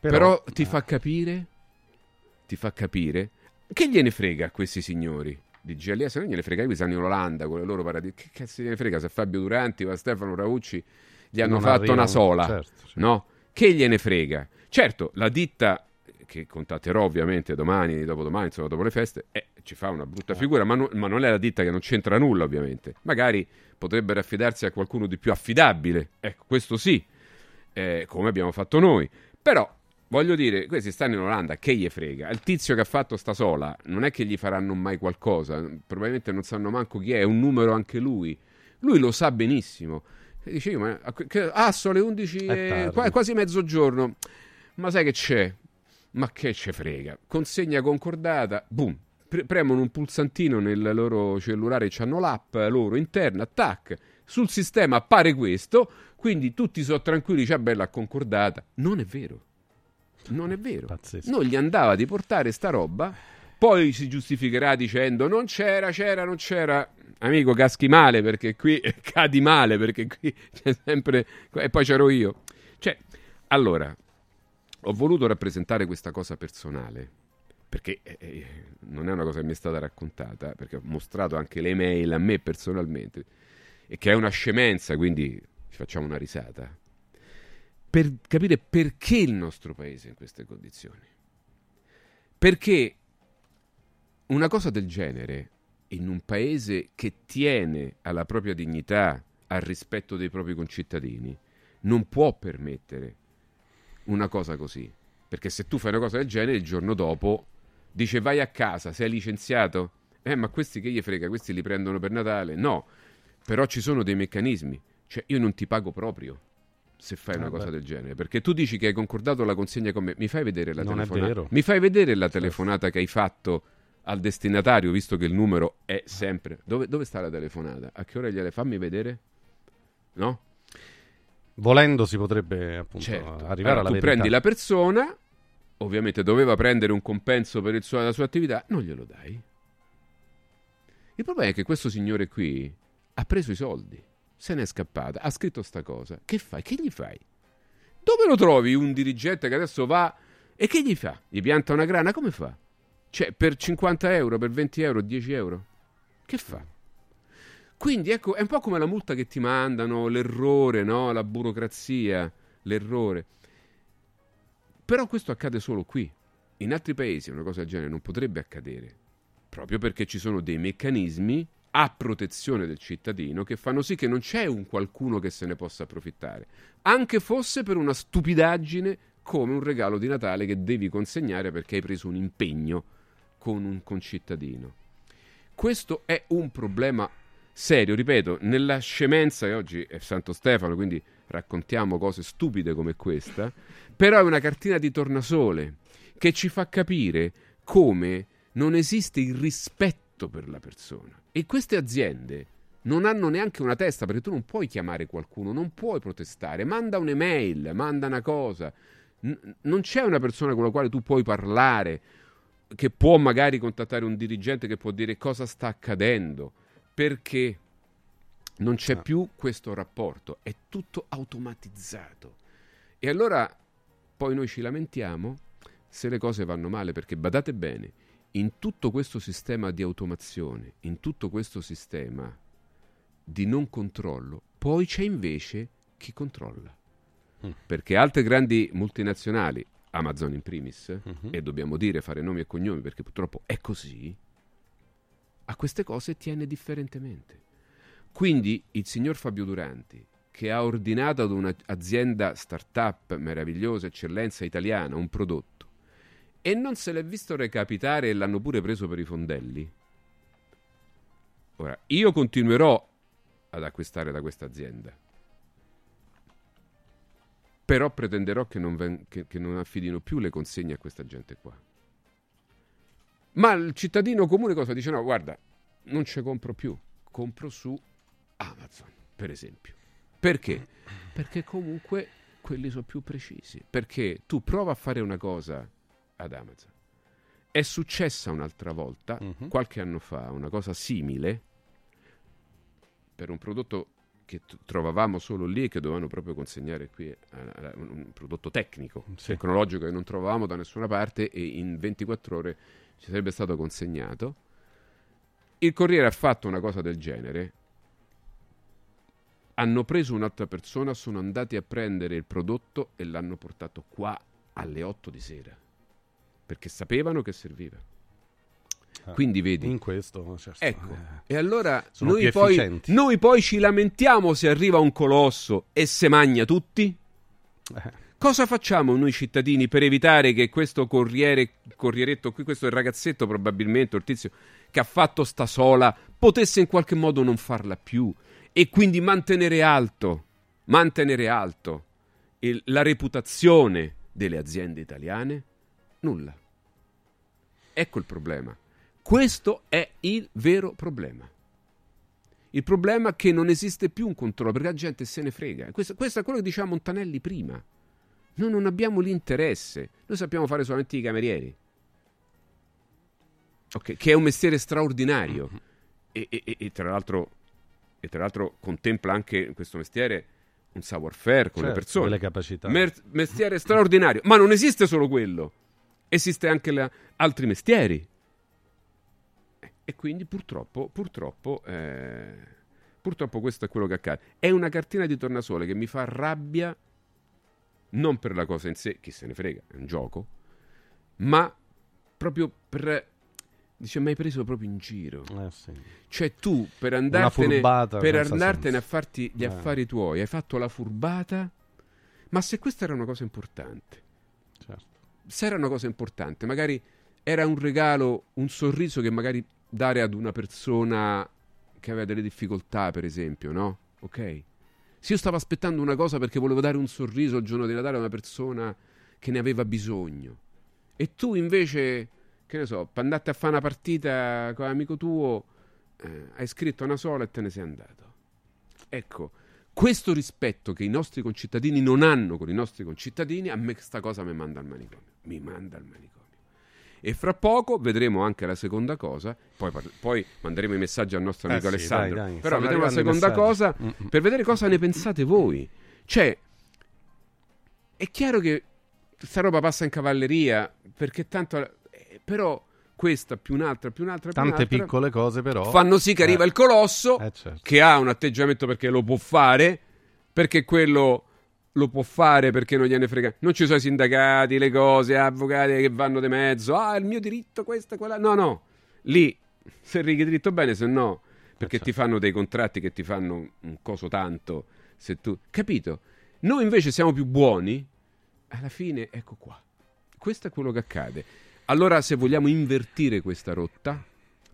Però, Però- ti fa capire, ti fa capire, che gliene frega a questi signori di GLS? Non gliene frega, qui stanno in Olanda con le loro paradisi. Che cazzo gliene frega se Fabio Duranti o Stefano Raucci gli hanno Non fatto arrivano, una sola, certo, certo. no? Che gliene frega? Certo, la ditta che contatterò ovviamente domani, dopodomani, insomma dopo le feste, eh, ci fa una brutta figura, ma, no- ma non è la ditta che non c'entra nulla ovviamente. Magari potrebbero affidarsi a qualcuno di più affidabile, ecco, questo sì, eh, come abbiamo fatto noi. Però, voglio dire, questi stanno in Olanda, che gli frega? Il tizio che ha fatto sta sola, non è che gli faranno mai qualcosa, probabilmente non sanno manco chi è, è un numero anche lui. Lui lo sa benissimo. E dice io, ma che- ah, sono le 11, È e- quasi mezzogiorno. Ma sai che c'è? Ma che ce frega? Consegna concordata, boom. Pre- premono un pulsantino nel loro cellulare, hanno l'app loro interna, tac. Sul sistema appare questo, quindi tutti sono tranquilli, c'è bella concordata. Non è vero. Non è vero. Non gli andava di portare sta roba, poi si giustificherà dicendo non c'era, c'era, non c'era. Amico, caschi male perché qui cadi male perché qui c'è sempre e poi c'ero io. Cioè, allora, ho voluto rappresentare questa cosa personale perché eh, eh, non è una cosa che mi è stata raccontata, perché ho mostrato anche le mail a me personalmente e che è una scemenza, quindi ci facciamo una risata per capire perché il nostro paese è in queste condizioni. Perché una cosa del genere, in un paese che tiene alla propria dignità, al rispetto dei propri concittadini, non può permettere una cosa così. Perché se tu fai una cosa del genere, il giorno dopo dice vai a casa, sei licenziato. Eh, ma questi che gli frega? Questi li prendono per Natale? No, però ci sono dei meccanismi. Cioè, io non ti pago proprio se fai una Ah, cosa beh. del genere. Perché tu dici che hai concordato la consegna con me. Mi fai vedere la Non telefonata? Mi fai vedere la telefonata che hai fatto al destinatario, visto che il numero è sempre. Dove, dove sta la telefonata? A che ora gliele fammi vedere? No? Volendo si potrebbe appunto Certo. arrivare Allora, alla tu verità. prendi la persona, ovviamente doveva prendere un compenso per il suo- la sua attività, non glielo dai. Il problema è che questo signore qui ha preso i soldi, se n'è scappata, ha scritto sta cosa. Che fai? Che gli fai? Dove lo trovi un dirigente che adesso va e che gli fa? Gli pianta una grana? Come fa? Cioè, per 50 euro, per 20 euro, 10 euro? Che fa? Quindi ecco, è un po' come la multa che ti mandano, l'errore, no? La burocrazia, l'errore. Però questo accade solo qui. In altri paesi una cosa del genere non potrebbe accadere, proprio perché ci sono dei meccanismi a protezione del cittadino che fanno sì che non c'è un qualcuno che se ne possa approfittare, anche fosse per una stupidaggine come un regalo di Natale che devi consegnare perché hai preso un impegno con un concittadino. Questo è un problema serio, ripeto, nella scemenza, e oggi è Santo Stefano, quindi raccontiamo cose stupide come questa, però è una cartina di tornasole che ci fa capire come non esiste il rispetto fatto per la persona. E queste aziende non hanno neanche una testa perché tu non puoi chiamare qualcuno, non puoi protestare, manda un'email, manda una cosa. N- non c'è una persona con la quale tu puoi parlare, che può magari contattare un dirigente che può dire cosa sta accadendo, perché non c'è più questo rapporto, è tutto automatizzato. E allora poi noi ci lamentiamo se le cose vanno male, perché badate bene, in tutto questo sistema di automazione, in tutto questo sistema di non controllo, poi c'è invece chi controlla. Perché altre grandi multinazionali, Amazon in primis, e dobbiamo dire fare nomi e cognomi perché purtroppo è così, a queste cose tiene differentemente. Quindi il signor Fabio Duranti, che ha ordinato ad un'azienda startup meravigliosa, eccellenza italiana, un prodotto, e non se l'è visto recapitare e l'hanno pure preso per i fondelli. Ora, io continuerò ad acquistare da questa azienda, però pretenderò che non, ven- che- che non affidino più le consegne a questa gente qua. Ma il cittadino comune cosa dice? No, guarda, non ci compro più, compro su Amazon, per esempio. Perché? Perché comunque quelli sono più precisi. Perché tu prova a fare una cosa ad Amazon. È successa un'altra volta, qualche anno fa, una cosa simile per un prodotto che t- trovavamo solo lì e che dovevano proprio consegnare qui, a- a- un un prodotto tecnico, tecnologico che non trovavamo da nessuna parte e in 24 ore ci sarebbe stato consegnato. Il Corriere ha fatto una cosa del genere. Hanno preso un'altra persona, sono andati a prendere il prodotto e l'hanno portato qua alle 8 di sera. Perché sapevano che serviva. Quindi vedi. In questo, certo, Ecco. eh, E allora noi poi, noi poi ci lamentiamo se arriva un colosso e se magna tutti? Eh. Cosa facciamo noi cittadini per evitare che questo corriere, corrieretto qui, questo ragazzetto probabilmente, il tizio che ha fatto sta sola, potesse in qualche modo non farla più e quindi mantenere alto, mantenere alto il- la reputazione delle aziende italiane? Nulla. Ecco il problema. Questo è il vero problema. Il problema è che non esiste più un controllo perché la gente se ne frega. Questo, questo è quello che diceva Montanelli prima. Noi non abbiamo l'interesse, noi sappiamo fare solamente i camerieri. Ok, che è un mestiere straordinario e, e- e- e tra l'altro, e tra l'altro contempla anche questo mestiere un savoir-faire con le Certo, persone. delle capacità. Mer- mestiere straordinario, ma non esiste solo quello, esiste anche la- altri mestieri. Eh, E quindi purtroppo, purtroppo, eh, purtroppo questo è quello che accade. È una cartina di tornasole che mi fa rabbia, non per la cosa in sé, chi se ne frega, è un gioco, ma proprio per... Dice, mi hai preso proprio in giro. Cioè tu, per andartene, per andartene a farti gli Eh. affari tuoi, hai fatto la furbata, ma se questa era una cosa importante. Se era una cosa importante, magari era un regalo, un sorriso che magari dare ad una persona che aveva delle difficoltà, per esempio, no? Ok? Se io stavo aspettando una cosa perché volevo dare un sorriso il giorno di Natale a una persona che ne aveva bisogno, e tu invece, che ne so, per andarti a fare una partita con l'amico tuo, eh, hai scritto una sola e te ne sei andato. Ecco, questo rispetto che i nostri concittadini non hanno con i nostri concittadini, a me questa cosa mi manda al manicomio. Mi manda al manicomio. E fra poco vedremo anche la seconda cosa, poi, poi manderemo i messaggi al nostro Eh amico sì, Alessandro, dai, dai, però vedremo la seconda cosa messaggi. Mm-mm. per vedere cosa ne pensate voi. Cioè, è chiaro che sta roba passa in cavalleria, perché tanto... eh, però questa più un'altra, più un'altra, più Tante un'altra, piccole cose però fanno sì che arriva Eh. il colosso Eh, certo. che ha un atteggiamento perché lo può fare, perché quello lo può fare perché non gliene frega. Non ci sono i sindacati, le cose, avvocati che vanno di mezzo. Ah, il mio diritto, questa, quella. No, no. Lì se righi dritto bene, se no, perché ti fanno dei contratti che ti fanno un coso tanto. Se tu, capito? Noi invece siamo più buoni. Alla fine, ecco qua. Questo è quello che accade. Allora, se vogliamo invertire questa rotta,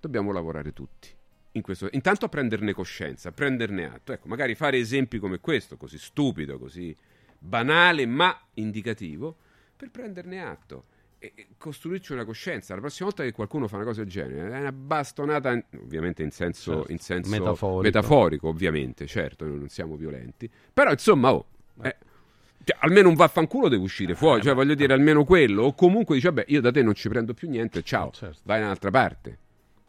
dobbiamo lavorare tutti. In questo- intanto a prenderne coscienza, a prenderne atto. Ecco, magari fare esempi come questo, così stupido, così banale, ma indicativo, per prenderne atto e- costruirci una coscienza. La prossima volta che qualcuno fa una cosa del genere, è una bastonata, in- ovviamente in senso, Certo, in senso metaforico. metaforico, ovviamente, certo, noi non siamo violenti. Però insomma, oh, eh, cioè, almeno un vaffanculo deve uscire fuori, Eh, cioè voglio dire almeno quello, o comunque dice, vabbè, io da te non ci prendo più niente, ciao, vai da un'altra parte.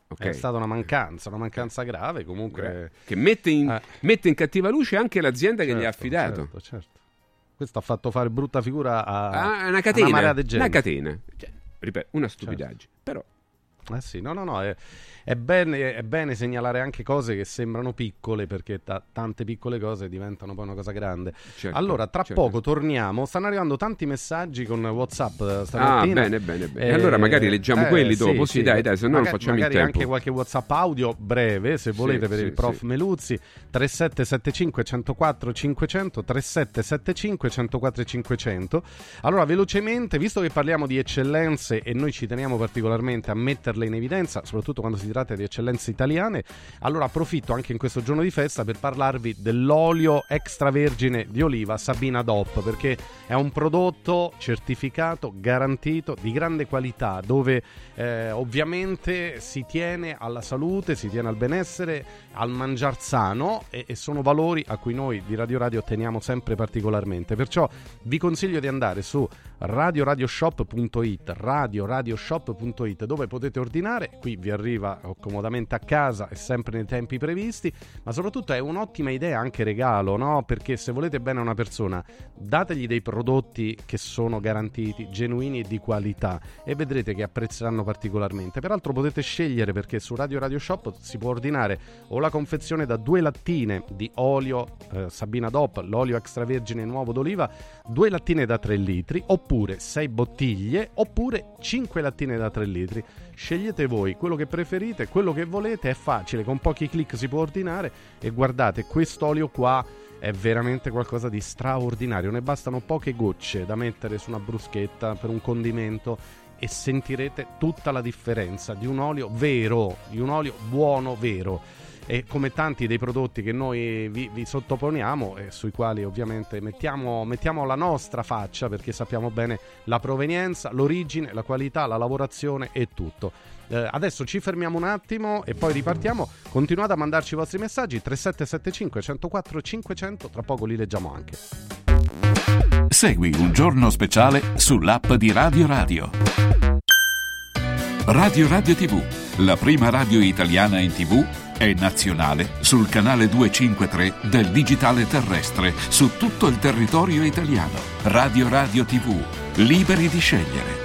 Ok? È stata una mancanza, una mancanza grave comunque. Che mette in, mette in cattiva luce anche l'azienda che gli ha Certo, affidato. certo, certo. Questo ha fatto fare brutta figura a, Ah, a una catena, di una gente. catena. Cioè, ripeto, una stupidaggine. Però Eh sì, no, no, no, è, è bene, è bene segnalare anche cose che sembrano piccole perché ta- tante piccole cose diventano poi una cosa grande. Certo, allora, tra certo. poco torniamo, stanno arrivando tanti messaggi con WhatsApp eh, stamattina. Ah, bene, bene, bene. E allora magari leggiamo quelli dopo, sì, dai, dai, se no non Magari- facciamo in magari tempo. anche qualche WhatsApp audio breve, se volete, per sì, il prof sì. Meluzzi, 3775 104 500, 3775 104 500. Allora, velocemente, visto che parliamo di eccellenze e noi ci teniamo particolarmente a metterle in evidenza, soprattutto quando si tratta di eccellenze italiane, allora approfitto anche in questo giorno di festa per parlarvi dell'olio extravergine di oliva Sabina DOP, perché è un prodotto certificato, garantito, di grande qualità, dove eh, ovviamente si tiene alla salute, si tiene al benessere, al mangiar sano e, e sono valori a cui noi di Radio Radio teniamo sempre particolarmente. Perciò vi consiglio di andare su radioradioshop.it, radioradioshop.it dove potete ordinare, qui vi arriva comodamente a casa e sempre nei tempi previsti, ma soprattutto è un'ottima idea anche regalo, no? Perché se volete bene a una persona, dategli dei prodotti che sono garantiti, genuini e di qualità e vedrete che apprezzeranno particolarmente. Peraltro potete scegliere perché su Radio Radio Shop si può ordinare o la confezione da due lattine di olio eh, Sabina DOP, l'olio extravergine nuovo d'oliva, due lattine da 3 litri, oppure 6 bottiglie, oppure 5 lattine da 3 litri. Scegliete voi quello che preferite, quello che volete, è facile, con pochi clic si può ordinare. E guardate, quest'olio qua è veramente qualcosa di straordinario, ne bastano poche gocce da mettere su una bruschetta per un condimento e sentirete tutta la differenza di un olio vero, di un olio buono vero e come tanti dei prodotti che noi vi, vi sottoponiamo e sui quali ovviamente mettiamo, mettiamo la nostra faccia perché sappiamo bene la provenienza, l'origine, la qualità, la lavorazione e tutto. Eh, adesso ci fermiamo un attimo e poi ripartiamo. Continuate a mandarci i vostri messaggi 3775 104 500, tra poco li leggiamo anche. Segui un giorno speciale sull'app di Radio Radio. Radio Radio TV, la prima radio italiana in TV, è nazionale sul canale 253 del digitale terrestre su tutto il territorio italiano. Radio Radio TV, liberi di scegliere.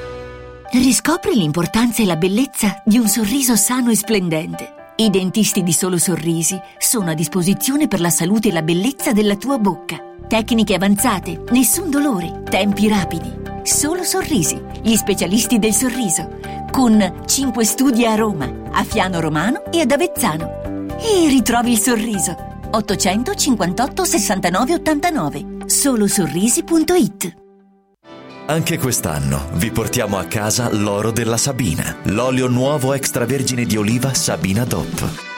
Riscopri l'importanza e la bellezza di un sorriso sano e splendente. I dentisti di Solo Sorrisi sono a disposizione per la salute e la bellezza della tua bocca. Tecniche avanzate, nessun dolore, tempi rapidi. Solo Sorrisi, gli specialisti del sorriso, con 5 studi a Roma, a Fiano Romano e ad Avezzano. E ritrovi il sorriso. 858 69 89 solosorrisi.it Anche quest'anno vi portiamo a casa l'oro della Sabina, l'olio nuovo extravergine di oliva Sabina DOP.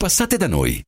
Passate da noi.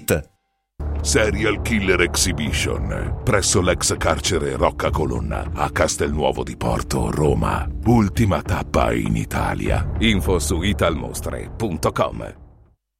Serial Killer Exhibition presso l'ex carcere Rocca Colonna a Castelnuovo di Porto, Roma. Ultima tappa in Italia. Info su italmostre.com.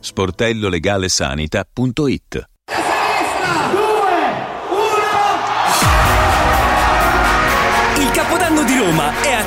sportellolegalesanita.it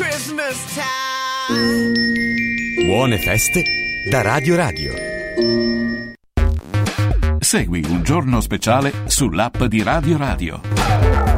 Christmas time! Buone feste da Radio Radio. Segui un giorno speciale sull'app di Radio Radio.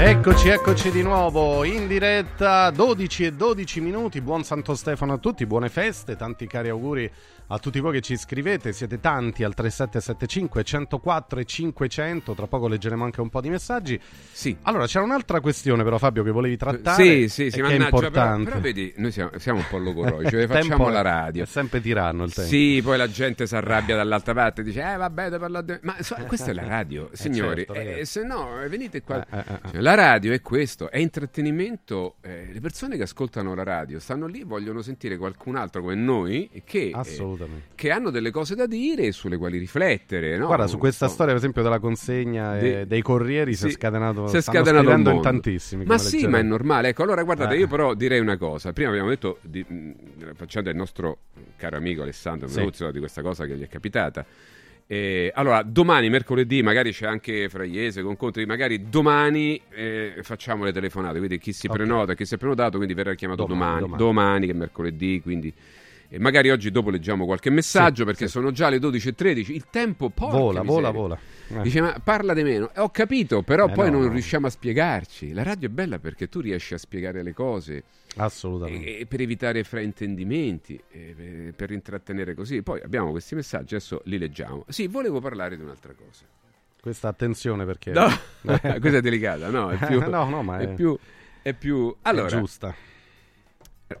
Eccoci, eccoci di nuovo in diretta, 12 e 12 minuti, buon Santo Stefano a tutti, buone feste, tanti cari auguri a tutti voi che ci scrivete, siete tanti al 3775 104 e 500, tra poco leggeremo anche un po' di messaggi. Sì. Allora, c'era un'altra questione però Fabio che volevi trattare Sì, sì, sì, che è mannaggia, però, importante. però vedi, noi siamo, siamo un po' logorosi, cioè facciamo la radio. È sempre tiranno il tempo. Sì, poi la gente si arrabbia dall'altra parte e dice, eh vabbè, devo parlare. Ma so- questa è la radio, signori. certo, eh, se no, eh, venite qua. Eh, eh, eh. Cioè, La radio è questo, è intrattenimento. eh, le persone che ascoltano la radio stanno lì e vogliono sentire qualcun altro come noi che, eh, che hanno delle cose da dire e sulle quali riflettere. no? Guarda, su questa So- storia, per esempio, della consegna eh, De- dei corrieri si è Sì, scatenato. si è scatenato scrivendo in tantissimi. Ma sì, leggerete. ma è normale. Ecco, allora guardate, Eh. io però direi una cosa. Prima abbiamo detto, di, mh, facendo il nostro caro amico Alessandro Sì. Meruzzo di questa cosa che gli è capitata. Eh, allora, domani, mercoledì, magari c'è anche Fraiese con Conte, magari domani eh, facciamo le telefonate, quindi chi si Ok. prenota, chi si è prenotato, quindi verrà chiamato Domani, domani, domani. che è mercoledì, quindi... e magari oggi dopo leggiamo qualche messaggio Sì, perché sì. sono già le 12.13, il tempo Vola, vola, vola. Eh. Dice, ma parla di meno. Eh, Ho capito, però Eh, poi no, non no. riusciamo a spiegarci. La radio è bella perché tu riesci a spiegare le cose Assolutamente. e, per evitare fraintendimenti, per, per intrattenere così. Poi abbiamo questi messaggi, adesso li leggiamo. Sì, volevo parlare di un'altra cosa. Questa attenzione perché. No, questa è delicata, no, è più... no, no, ma è è, più... È più... Allora, è giusta.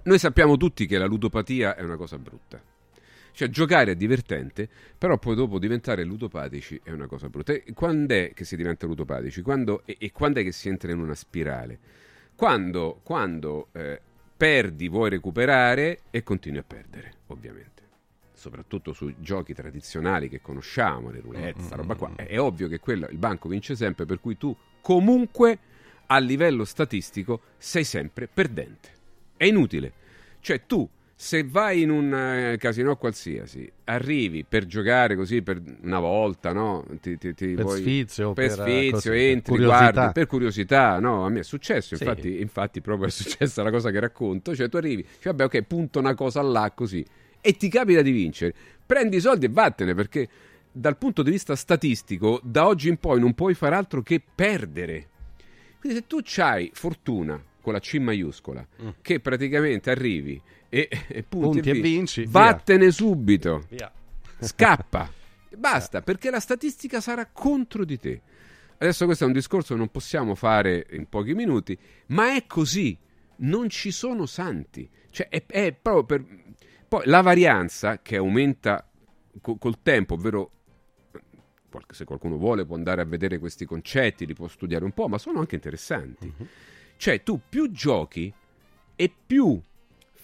noi sappiamo tutti che la ludopatia è una cosa brutta. Cioè, giocare è divertente, però poi dopo diventare ludopatici è una cosa brutta. E quando è che si diventa ludopatici? Quando, e, e quando è che si entra in una spirale? Quando, quando eh, perdi, vuoi recuperare e continui a perdere, ovviamente. Soprattutto sui giochi tradizionali che conosciamo, le roulette, sta roba qua. È, è ovvio che quello, il banco vince sempre, per cui tu comunque a livello statistico sei sempre perdente. È inutile. Cioè tu Se vai in un eh, casino qualsiasi, arrivi per giocare così per una volta, no? Ti, ti- ti Per vuoi- sfizio, per per, sfizio, così, entri, curiosità. guardi, per curiosità, no? A me è successo, Sì. infatti, infatti proprio è successa la cosa che racconto, cioè tu arrivi, cioè, vabbè ok, punto una cosa là così e ti capita di vincere, prendi i soldi e vattene perché dal punto di vista statistico da oggi in poi non puoi fare altro che perdere. Quindi se tu hai fortuna con la C maiuscola, Mm. che praticamente arrivi e, e punti, Punti e vi- vinci, via. vattene subito, Via. scappa, basta, perché la statistica sarà contro di te. Adesso questo è un discorso che non possiamo fare in pochi minuti, ma è così, non ci sono santi. Cioè, è, è proprio per... Poi la varianza che aumenta co- col tempo, ovvero se qualcuno vuole può andare a vedere questi concetti, li può studiare un po', ma sono anche interessanti. Cioè, tu più giochi e più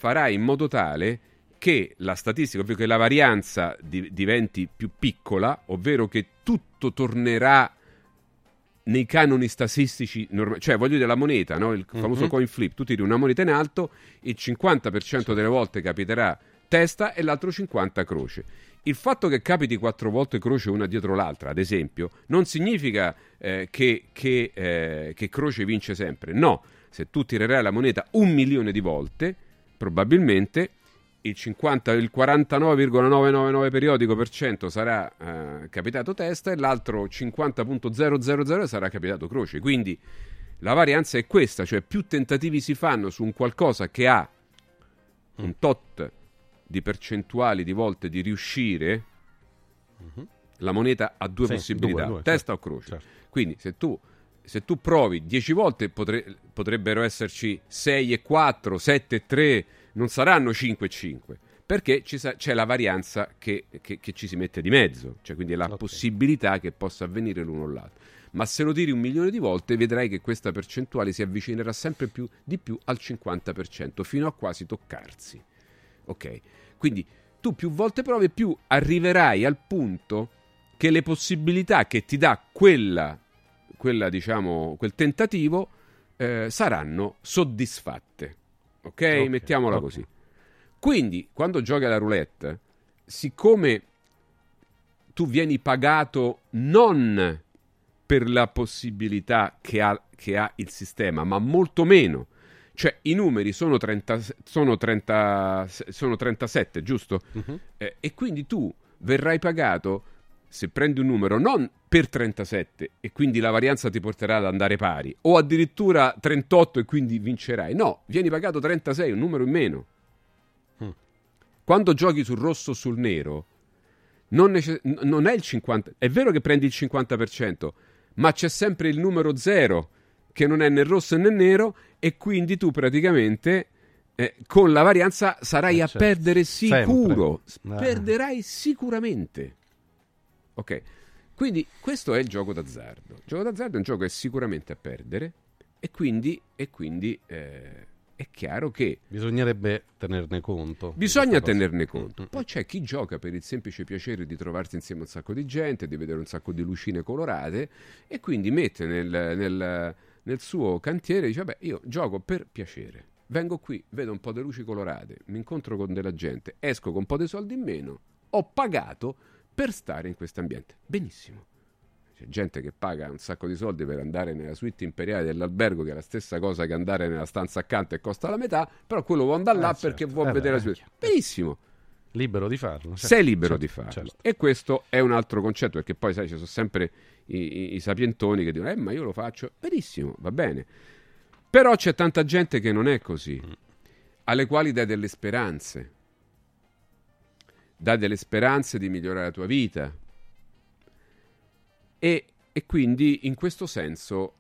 farai in modo tale che la statistica, ovvero che la varianza di- diventi più piccola, ovvero che tutto tornerà nei canoni statistici normali, cioè voglio dire la moneta, no? il famoso Mhm. coin flip, tu tiri una moneta in alto, il 50% delle volte capiterà testa e l'altro 50 croce. Il fatto che capiti quattro volte croce una dietro l'altra, ad esempio, non significa eh, che, che, eh, che croce vince sempre. No, se tu tirerai la moneta un milione di volte, probabilmente il 50, il 49,999 periodico per cento sarà eh, capitato testa e l'altro 50.000 sarà capitato croce. Quindi la varianza è questa, cioè più tentativi si fanno su un qualcosa che ha un tot di percentuali di volte di riuscire, la moneta ha due Sì, possibilità, due, due, testa certo, o croce. certo. Quindi se tu, se tu provi 10 volte potre- potrebbero esserci 6 e 4, 7 e 3, non saranno 5 e 5. Perché sa- c'è la varianza che, che- che ci si mette di mezzo, cioè quindi la possibilità che possa avvenire l'uno o l'altro. Ma se lo tiri un milione di volte vedrai che questa percentuale si avvicinerà sempre più di più al 50%, fino a quasi toccarsi. Ok? Quindi tu più volte provi, più arriverai al punto che le possibilità che ti dà quella, quella diciamo, quel tentativo eh, saranno soddisfatte. Ok? Ok, Mettiamola ok. così. Quindi, quando giochi alla roulette, siccome tu vieni pagato non per la possibilità che ha, che ha il sistema, ma molto meno. Cioè, i numeri sono, 30, sono, 30, sono 37, giusto? Mhm. Eh, e quindi tu verrai pagato se prendi un numero non per 37 e quindi la varianza ti porterà ad andare pari, o addirittura 38 e quindi vincerai. No, vieni pagato 36, un numero in meno. Mm. Quando giochi sul rosso o sul nero, non, nece- n- non è il 50%, è vero che prendi il 50%, ma c'è sempre il numero 0 che non è né rosso né nero e quindi tu praticamente eh, con la varianza sarai Eh, a certo. perdere sicuro, Sempre. Perderai sicuramente. Ok, quindi questo è il gioco d'azzardo. Il gioco d'azzardo è un gioco che è sicuramente a perdere e quindi, e quindi eh, è chiaro che Bisognerebbe tenerne conto. Bisogna tenerne conto. Poi c'è chi gioca per il semplice piacere di trovarsi insieme a un sacco di gente, di vedere un sacco di lucine colorate e quindi mette nel, nel- nel suo cantiere, dice, beh, io gioco per piacere. Vengo qui, vedo un po' di luci colorate, mi incontro con della gente, esco con un po' di soldi in meno, ho pagato per stare in questo ambiente. Benissimo. C'è gente che paga un sacco di soldi per andare nella suite imperiale dell'albergo, che è la stessa cosa che andare nella stanza accanto e costa la metà, però quello vuole andare là Eh, certo. perché vuole Eh, vedere la beh, suite. Benissimo. Libero di farlo. certo, Sei libero certo, di farlo. certo. E questo è un altro concetto, perché poi, sai, ci sono sempre i, i- i sapientoni che dicono, eh, ma io lo faccio. Benissimo, va bene. Però c'è tanta gente che non è così, alle quali dai delle speranze. Dai delle speranze di migliorare la tua vita. E, e quindi, in questo senso,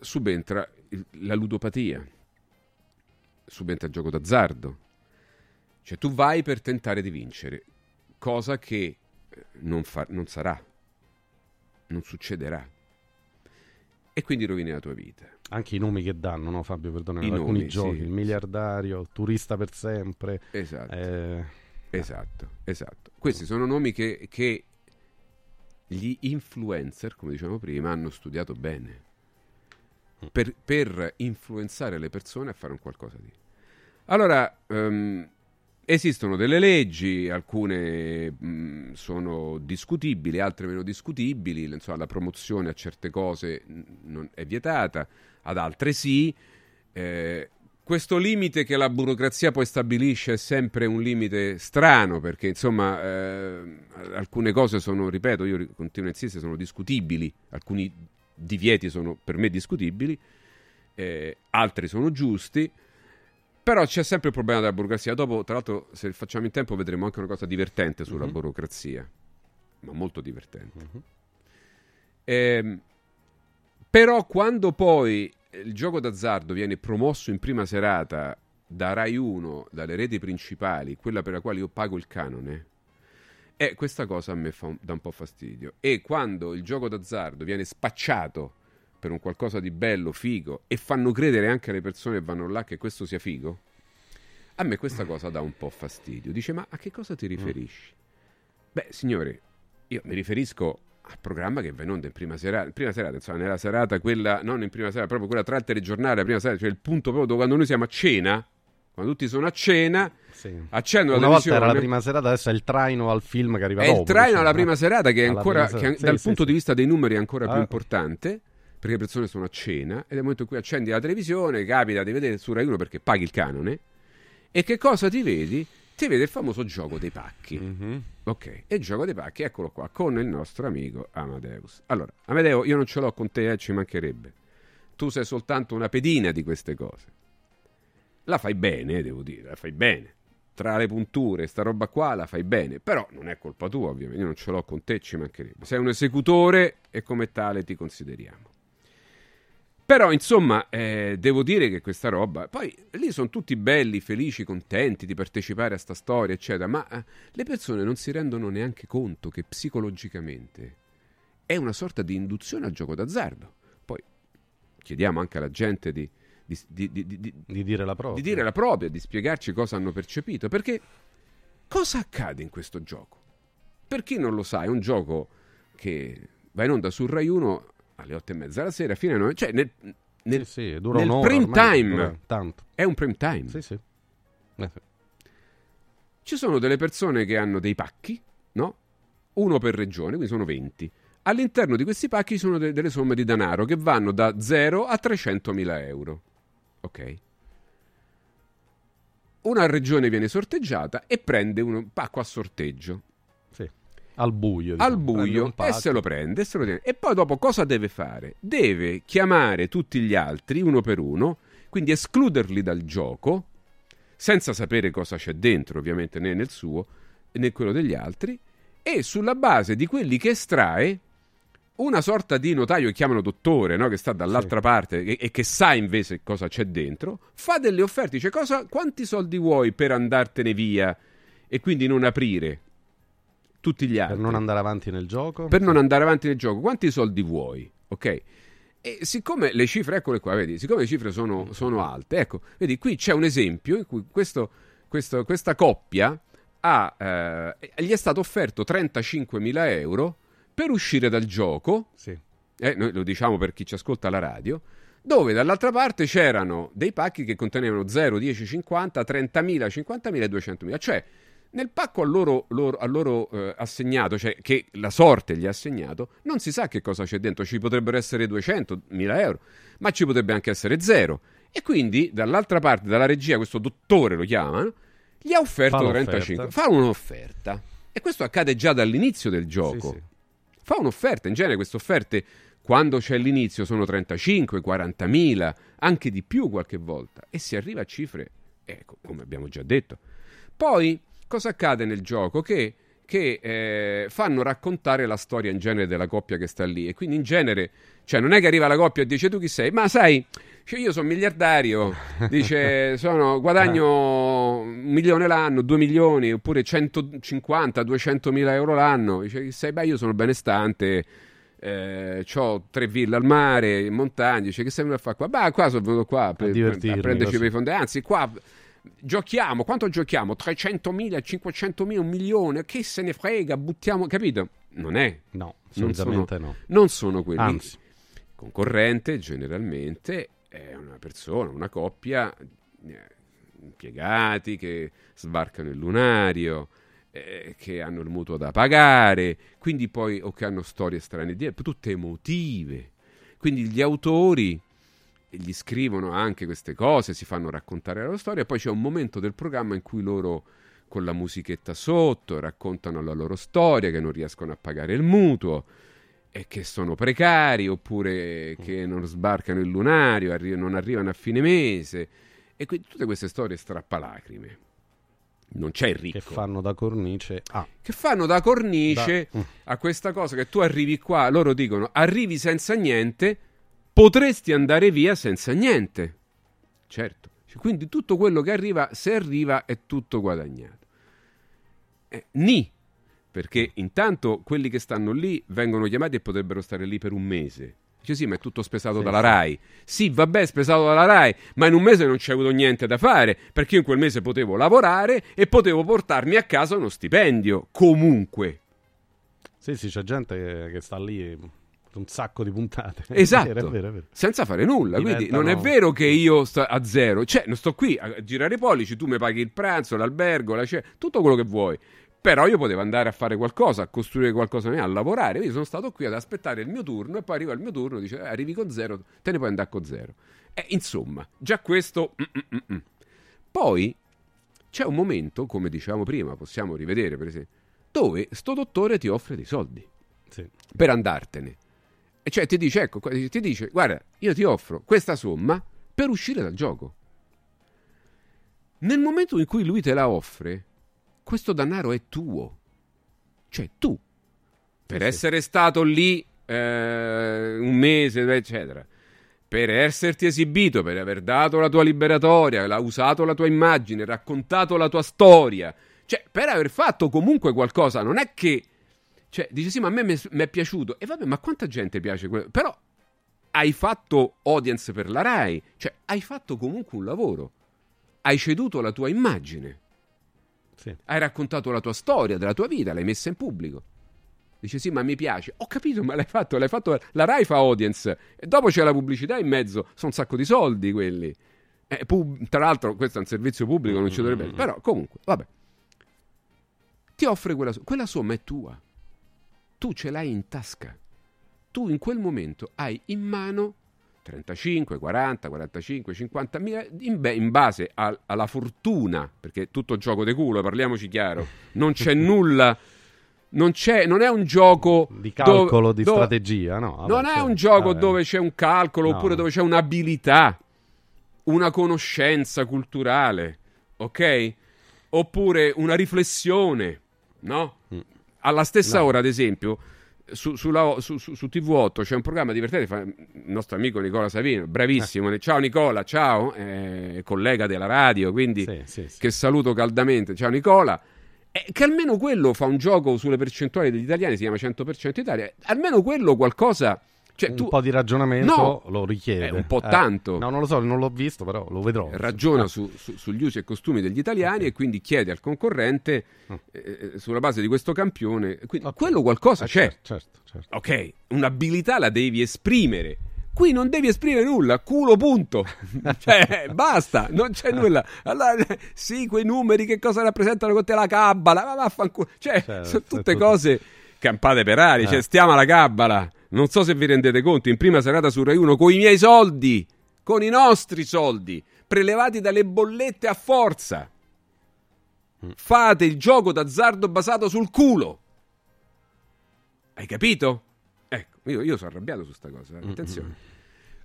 subentra il- la ludopatia, subentra il gioco d'azzardo. Cioè tu vai per tentare di vincere, cosa che eh, non, fa- non sarà, non succederà. E quindi rovini la tua vita. Anche i nomi che danno, no, Fabio? Perdona, I in alcuni nomi, giochi, sì, il miliardario, il turista per sempre. Esatto. eh, Esatto, esatto. Questi sono nomi che, che gli influencer, come dicevamo prima, hanno studiato bene per, per influenzare le persone a fare un qualcosa di. Allora, ehm, esistono delle leggi, alcune mh, sono discutibili, altre meno discutibili, insomma la promozione a certe cose non è vietata, ad altre sì. Eh, questo limite che la burocrazia poi stabilisce è sempre un limite strano perché insomma eh, alcune cose sono, ripeto, io continuo a insistere, sono discutibili, alcuni divieti sono per me discutibili, eh, altri sono giusti, però c'è sempre il problema della burocrazia. Dopo, tra l'altro, se facciamo in tempo vedremo anche una cosa divertente sulla Mhm. burocrazia, ma molto divertente. Ehm, però quando poi il gioco d'azzardo viene promosso in prima serata da Rai 1, dalle reti principali, quella per la quale io pago il canone, e questa cosa a me fa un- dà un po' fastidio. E quando il gioco d'azzardo viene spacciato per un qualcosa di bello, figo, e fanno credere anche alle persone che vanno là che questo sia figo, a me questa cosa dà un po' fastidio. Dice, ma a che cosa ti riferisci? Beh, signore, io mi riferisco programma che va in onda in prima serata, prima serata, insomma, nella serata quella, non in prima serata, proprio quella tra il telegiornale e la prima serata, cioè il punto proprio quando noi siamo a cena, quando tutti sono a cena, accendono Una la volta era la televisione, prima serata, adesso è il traino al film che arriva è dopo. il traino diciamo, alla eh. prima serata che è ancora, prima che serata. dal Sì, punto sì, di vista dei numeri è ancora più Ah. importante perché le persone sono a cena è il momento in cui accendi la televisione, capita di vedere su Rai 1 perché paghi il canone e che cosa ti vedi? Ti vede il famoso gioco dei pacchi. Mhm. Ok, e il gioco dei pacchi, eccolo qua, con il nostro amico Amadeus. Allora, Amadeo, io non ce l'ho con te, eh, ci mancherebbe. Tu sei soltanto una pedina di queste cose. La fai bene, devo dire, la fai bene. Tra le punture, sta roba qua la fai bene, però non è colpa tua, ovviamente. Io non ce l'ho con te, ci mancherebbe. Sei un esecutore e come tale ti consideriamo. Però, insomma, eh, devo dire che questa roba. Poi lì sono tutti belli, felici, contenti di partecipare a sta storia, eccetera. Ma eh, le persone non si rendono neanche conto che psicologicamente è una sorta di induzione al gioco d'azzardo. Poi chiediamo anche alla gente di, di- di- di- di- Di dire la dire la propria, di spiegarci cosa hanno percepito. Perché cosa accade in questo gioco? Per chi non lo sa, è un gioco che va in onda su Rai 1 alle otto e mezza la sera, fino a nove- cioè nel, nel, Sì, sì, dura nel prime time. tanto. È un prime time. Sì, sì. Eh, sì. Ci sono delle persone che hanno dei pacchi, no? Uno per regione, quindi sono 20. All'interno di questi pacchi ci sono de- delle somme di denaro che vanno da 0 a 300.000 euro. Ok? Una regione viene sorteggiata e prende un pacco a sorteggio. Sì. Al buio. Al diciamo. Prende buio e se lo prende, e se lo tiene. E poi dopo cosa deve fare? Deve chiamare tutti gli altri uno per uno, quindi escluderli dal gioco, senza sapere cosa c'è dentro, ovviamente, né nel suo né quello degli altri, e sulla base di quelli che estrae una sorta di notaio che chiamano dottore, no? che sta dall'altra parte e, e che sa invece cosa c'è dentro, fa delle offerte, dice cosa, quanti soldi vuoi per andartene via e quindi non aprire tutti gli altri. Per non andare avanti nel gioco. Per non andare avanti nel gioco, quanti soldi vuoi? Ok? E siccome le cifre, eccole qua, vedi, siccome le cifre sono, sono alte, ecco, vedi, qui c'è un esempio in cui questo- questo- questa coppia ha, eh, gli è stato offerto 35.000 euro per uscire dal gioco, eh, noi lo diciamo per chi ci ascolta alla radio, dove dall'altra parte c'erano dei pacchi che contenevano 0, 10, 50, 30.000, 50.000 e 200.000, cioè nel pacco a loro, loro- a loro, eh, assegnato, cioè che la sorte gli ha assegnato, non si sa che cosa c'è dentro. Ci potrebbero essere 200.000 euro, ma ci potrebbe anche essere zero. E quindi dall'altra parte, dalla regia, questo dottore lo chiamano, gli ha offerto Fa l'offerta. 35. Fa un'offerta. E questo accade già dall'inizio del gioco. sì. Fa un'offerta. In genere queste offerte, quando c'è l'inizio, sono 35, 40.000, anche di più qualche volta. E si arriva a cifre, ecco, come abbiamo già detto. Poi, cosa accade nel gioco? Che, che, eh, fanno raccontare la storia in genere della coppia che sta lì. E quindi in genere, cioè non è che arriva la coppia e dice tu chi sei, ma sai, cioè, io sono miliardario, dice sono, guadagno un milione l'anno, due milioni, oppure 150, 200 mila euro l'anno. Dice chi sei, beh io sono benestante. Eh, ho tre ville al mare, in montagna. Dice che sei venuto a fare qua? Beh, qua sono venuto qua per, per, divertirmi, a prenderci così. per i fondi. Anzi, qua giochiamo. Quanto giochiamo? 300.000, 500.000, un milione. Che se ne frega? Buttiamo, capito? Non è. No, non sono, no. non sono quelli. Anzi. Concorrente generalmente è una persona, una coppia eh, impiegati che sbarcano il lunario, eh, che hanno il mutuo da pagare, quindi poi o che hanno storie strane dietro, tutte emotive. Quindi gli autori gli scrivono anche queste cose, si fanno raccontare la loro storia, poi c'è un momento del programma in cui loro con la musichetta sotto raccontano la loro storia, che non riescono a pagare il mutuo e che sono precari oppure che non sbarcano il lunario, arri- non arrivano a fine mese e quindi tutte queste storie strappalacrime. Non c'è il ricco. Che fanno da cornice a... Che fanno da cornice Da- mm. a questa cosa che tu arrivi qua, loro dicono arrivi senza niente, potresti andare via senza niente. Certo. Quindi tutto quello che arriva, se arriva, è tutto guadagnato. Eh, ni, perché intanto quelli che stanno lì vengono chiamati e potrebbero stare lì per un mese. Dice sì, ma è tutto spesato Sì, dalla. RAI. Sì, vabbè, è spesato dalla RAI, ma in un mese non c'è avuto niente da fare, perché io in quel mese potevo lavorare e potevo portarmi a casa uno stipendio, comunque. Sì, sì, c'è gente che sta lì un sacco di puntate. È Esatto, vero, è vero, è vero. senza fare nulla. Quindi Diventano- non è vero che io sto a zero, cioè non sto qui a girare i pollici, tu mi paghi il pranzo, l'albergo, la ce- tutto quello che vuoi. Però io potevo andare a fare qualcosa, a costruire qualcosa, a lavorare. Io sono stato qui ad aspettare il mio turno e poi arriva il mio turno, dice "Eh, arrivi con zero, te ne puoi andare con zero. E insomma, già questo... mm, mm, mm, mm. Poi c'è un momento, come dicevamo prima, possiamo rivedere per esempio, dove sto dottore ti offre dei soldi per andartene. E cioè ti dice, ecco, ti dice, guarda, io ti offro questa somma per uscire dal gioco. Nel momento in cui lui te la offre, questo denaro è tuo. Cioè tu, per essere stato lì eh, un mese, eccetera, per esserti esibito, per aver dato la tua liberatoria, la- usato la tua immagine, raccontato la tua storia, cioè per aver fatto comunque qualcosa, non è che... Cioè, dice sì, ma a me mi è piaciuto. E vabbè, ma quanta gente piace quello? Però hai fatto audience per la RAI, cioè hai fatto comunque un lavoro. Hai ceduto la tua immagine. Hai raccontato la tua storia, della tua vita, l'hai messa in pubblico. Dice sì, ma mi piace. Ho capito, ma l'hai fatto, l'hai fatto. La Rai fa audience. E dopo c'è la pubblicità in mezzo. Sono un sacco di soldi quelli. Eh, pub- tra l'altro, questo è un servizio pubblico, non ci dovrebbe. Però, comunque, vabbè. Ti offre quella, quella somma, è tua. Tu ce l'hai in tasca. Tu in quel momento hai in mano 35, 40, 45, 50 mila in, be- in base al- alla fortuna, perché è tutto gioco de culo, parliamoci chiaro. Non c'è nulla. Non, c'è, non è un gioco Di calcolo, dove- di dove- strategia, no? vabbè, non è un gioco Vabbè. dove c'è un calcolo No, oppure dove c'è un'abilità, una conoscenza culturale, ok? Oppure una riflessione, no? Alla stessa. No. ora, ad esempio, su, sulla- su- su- su TV8 c'è un programma divertente, fa il nostro amico Nicola Savino, bravissimo. Eh. Ciao Nicola, ciao, eh, collega della radio, quindi che saluto caldamente. Ciao Nicola. Eh, che almeno quello fa un gioco sulle percentuali degli italiani, si chiama 100% Italia. Almeno quello qualcosa. Cioè, un tu po' di ragionamento No. lo richiede. È un po' Eh, tanto. No, non lo so, non l'ho visto, però lo vedrò. ragiona Eh. su- su- sugli usi e costumi degli italiani e quindi chiede al concorrente eh, eh, sulla base di questo campione. Quindi quello qualcosa Eh, c'è. certo, certo. Ok, un'abilità la devi esprimere. Qui non devi esprimere nulla, culo punto. cioè, basta, non c'è nulla. Allora, eh, sì, quei numeri che cosa rappresentano con te la cabala? Ma vaffanculo. Cioè, Certo, sono tutte tutto- cose campate per aria. Cioè, Eh. stiamo alla cabala. Non so se vi rendete conto, in prima serata su Rai 1 con i miei soldi, con i nostri soldi, prelevati dalle bollette a forza. Fate il gioco d'azzardo basato sul culo. Hai capito? Ecco, io, io sono arrabbiato su sta cosa, eh, attenzione.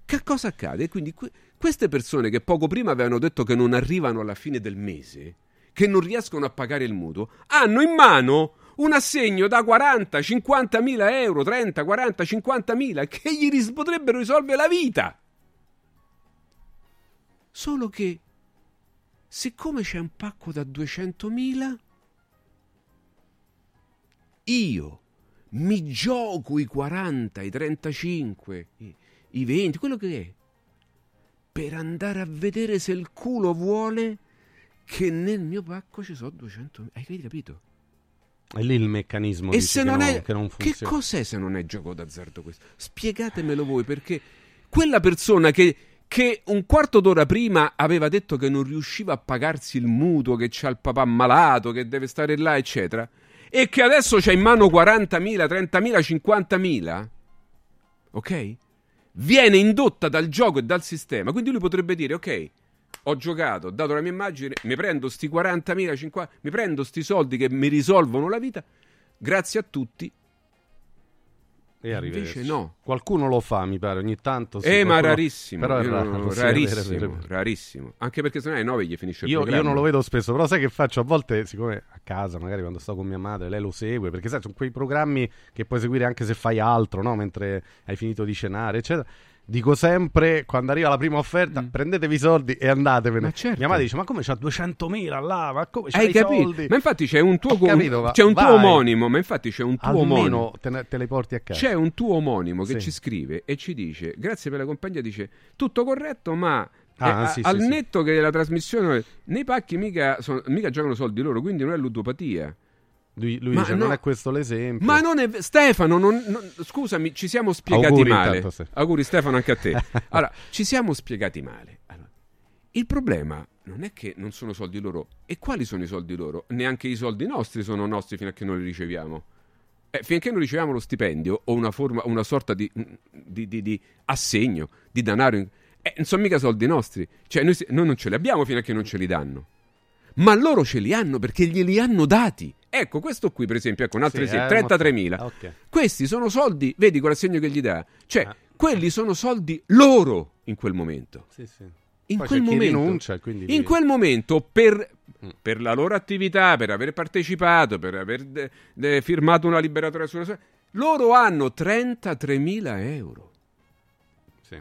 Che cosa accade? Quindi que- queste persone che poco prima avevano detto che non arrivano alla fine del mese, che non riescono a pagare il mutuo, hanno in mano un assegno da 40, 50 mila euro, 30, 40, 50 mila, che gli ris- potrebbero risolvere la vita. Solo che, siccome c'è un pacco da 200 mila, io mi gioco i 40, i 35, i, i 20, quello che è, per andare a vedere se il culo vuole che nel mio pacco ci sono 200 Hai capito? È lì il meccanismo E se che, non non, è... che non Che funziona. cos'è se non è gioco d'azzardo questo? Spiegatemelo voi, perché quella persona che, che un quarto d'ora prima aveva detto che non riusciva a pagarsi il mutuo, che c'ha il papà malato, che deve stare là, eccetera, e che adesso c'ha in mano 40.000, 30.000, 50.000, ok? Viene indotta dal gioco e dal sistema, quindi lui potrebbe dire, ok, ho giocato, ho dato la mia immagine, mi prendo sti 40.000, 50, mi prendo sti soldi che mi risolvono la vita, grazie a tutti. E arrivederci. Invece no. Qualcuno lo fa, mi pare, ogni tanto. Sì, eh, ma qualcuno- rarissimo, Però è io raro, non- rarissimo, vero. rarissimo. Anche perché sennò alle 9 gli finisce il Io, io programma. non lo vedo spesso, però sai che faccio? A volte, siccome a casa, magari quando sto con mia madre, lei lo segue, perché sai, sono quei programmi che puoi seguire anche se fai altro, no? Mentre hai finito di cenare, eccetera. Dico sempre, quando arriva la prima offerta, prendetevi i soldi e andatevene. Mm. Ma certo. Mia madre dice, ma come c'ha 200.000 là? Ma come c'hai Hai i capito? soldi? Ma infatti c'è un tuo, capito, c'è un tuo omonimo, ma infatti c'è un tuo Almeno omonimo. te, ne- te le porti a casa. C'è un tuo omonimo che Sì. ci scrive e ci dice: Grazie per la compagnia. Dice tutto corretto, ma Ah, eh, sì, al sì. netto che la trasmissione nei pacchi mica, sono- mica giocano soldi loro, quindi non è ludopatia. Lui, lui dice, no. non è questo l'esempio. Ma non è Stefano, non- non- scusami, ci siamo spiegati Auguri male. intanto, sì. Auguri Stefano anche a te. Allora, ci siamo spiegati male. Allora, il problema non è che non sono soldi loro. E quali sono i soldi loro? Neanche i soldi nostri sono nostri fino a che non li riceviamo. Eh, finché non riceviamo lo stipendio o una, forma, una sorta di, di- di- di assegno, di denaro, eh, non sono mica soldi nostri. Cioè, noi, noi non ce li abbiamo fino a che non ce li danno. Ma loro ce li hanno perché glieli hanno dati. Ecco, questo qui, per esempio, ecco un altro Sì, esempio: eh, 33.000. ma- ok. Questi sono soldi, vedi con l'assegno che gli dà. Cioè, quelli sono soldi loro in quel momento. Sì, sì. In quel momento, rinuncia, quindi in quel momento per, Mm. per la loro attività, per aver partecipato, per aver de- de- firmato una liberatoria sulla sua... Loro hanno 33.000 euro. Sì.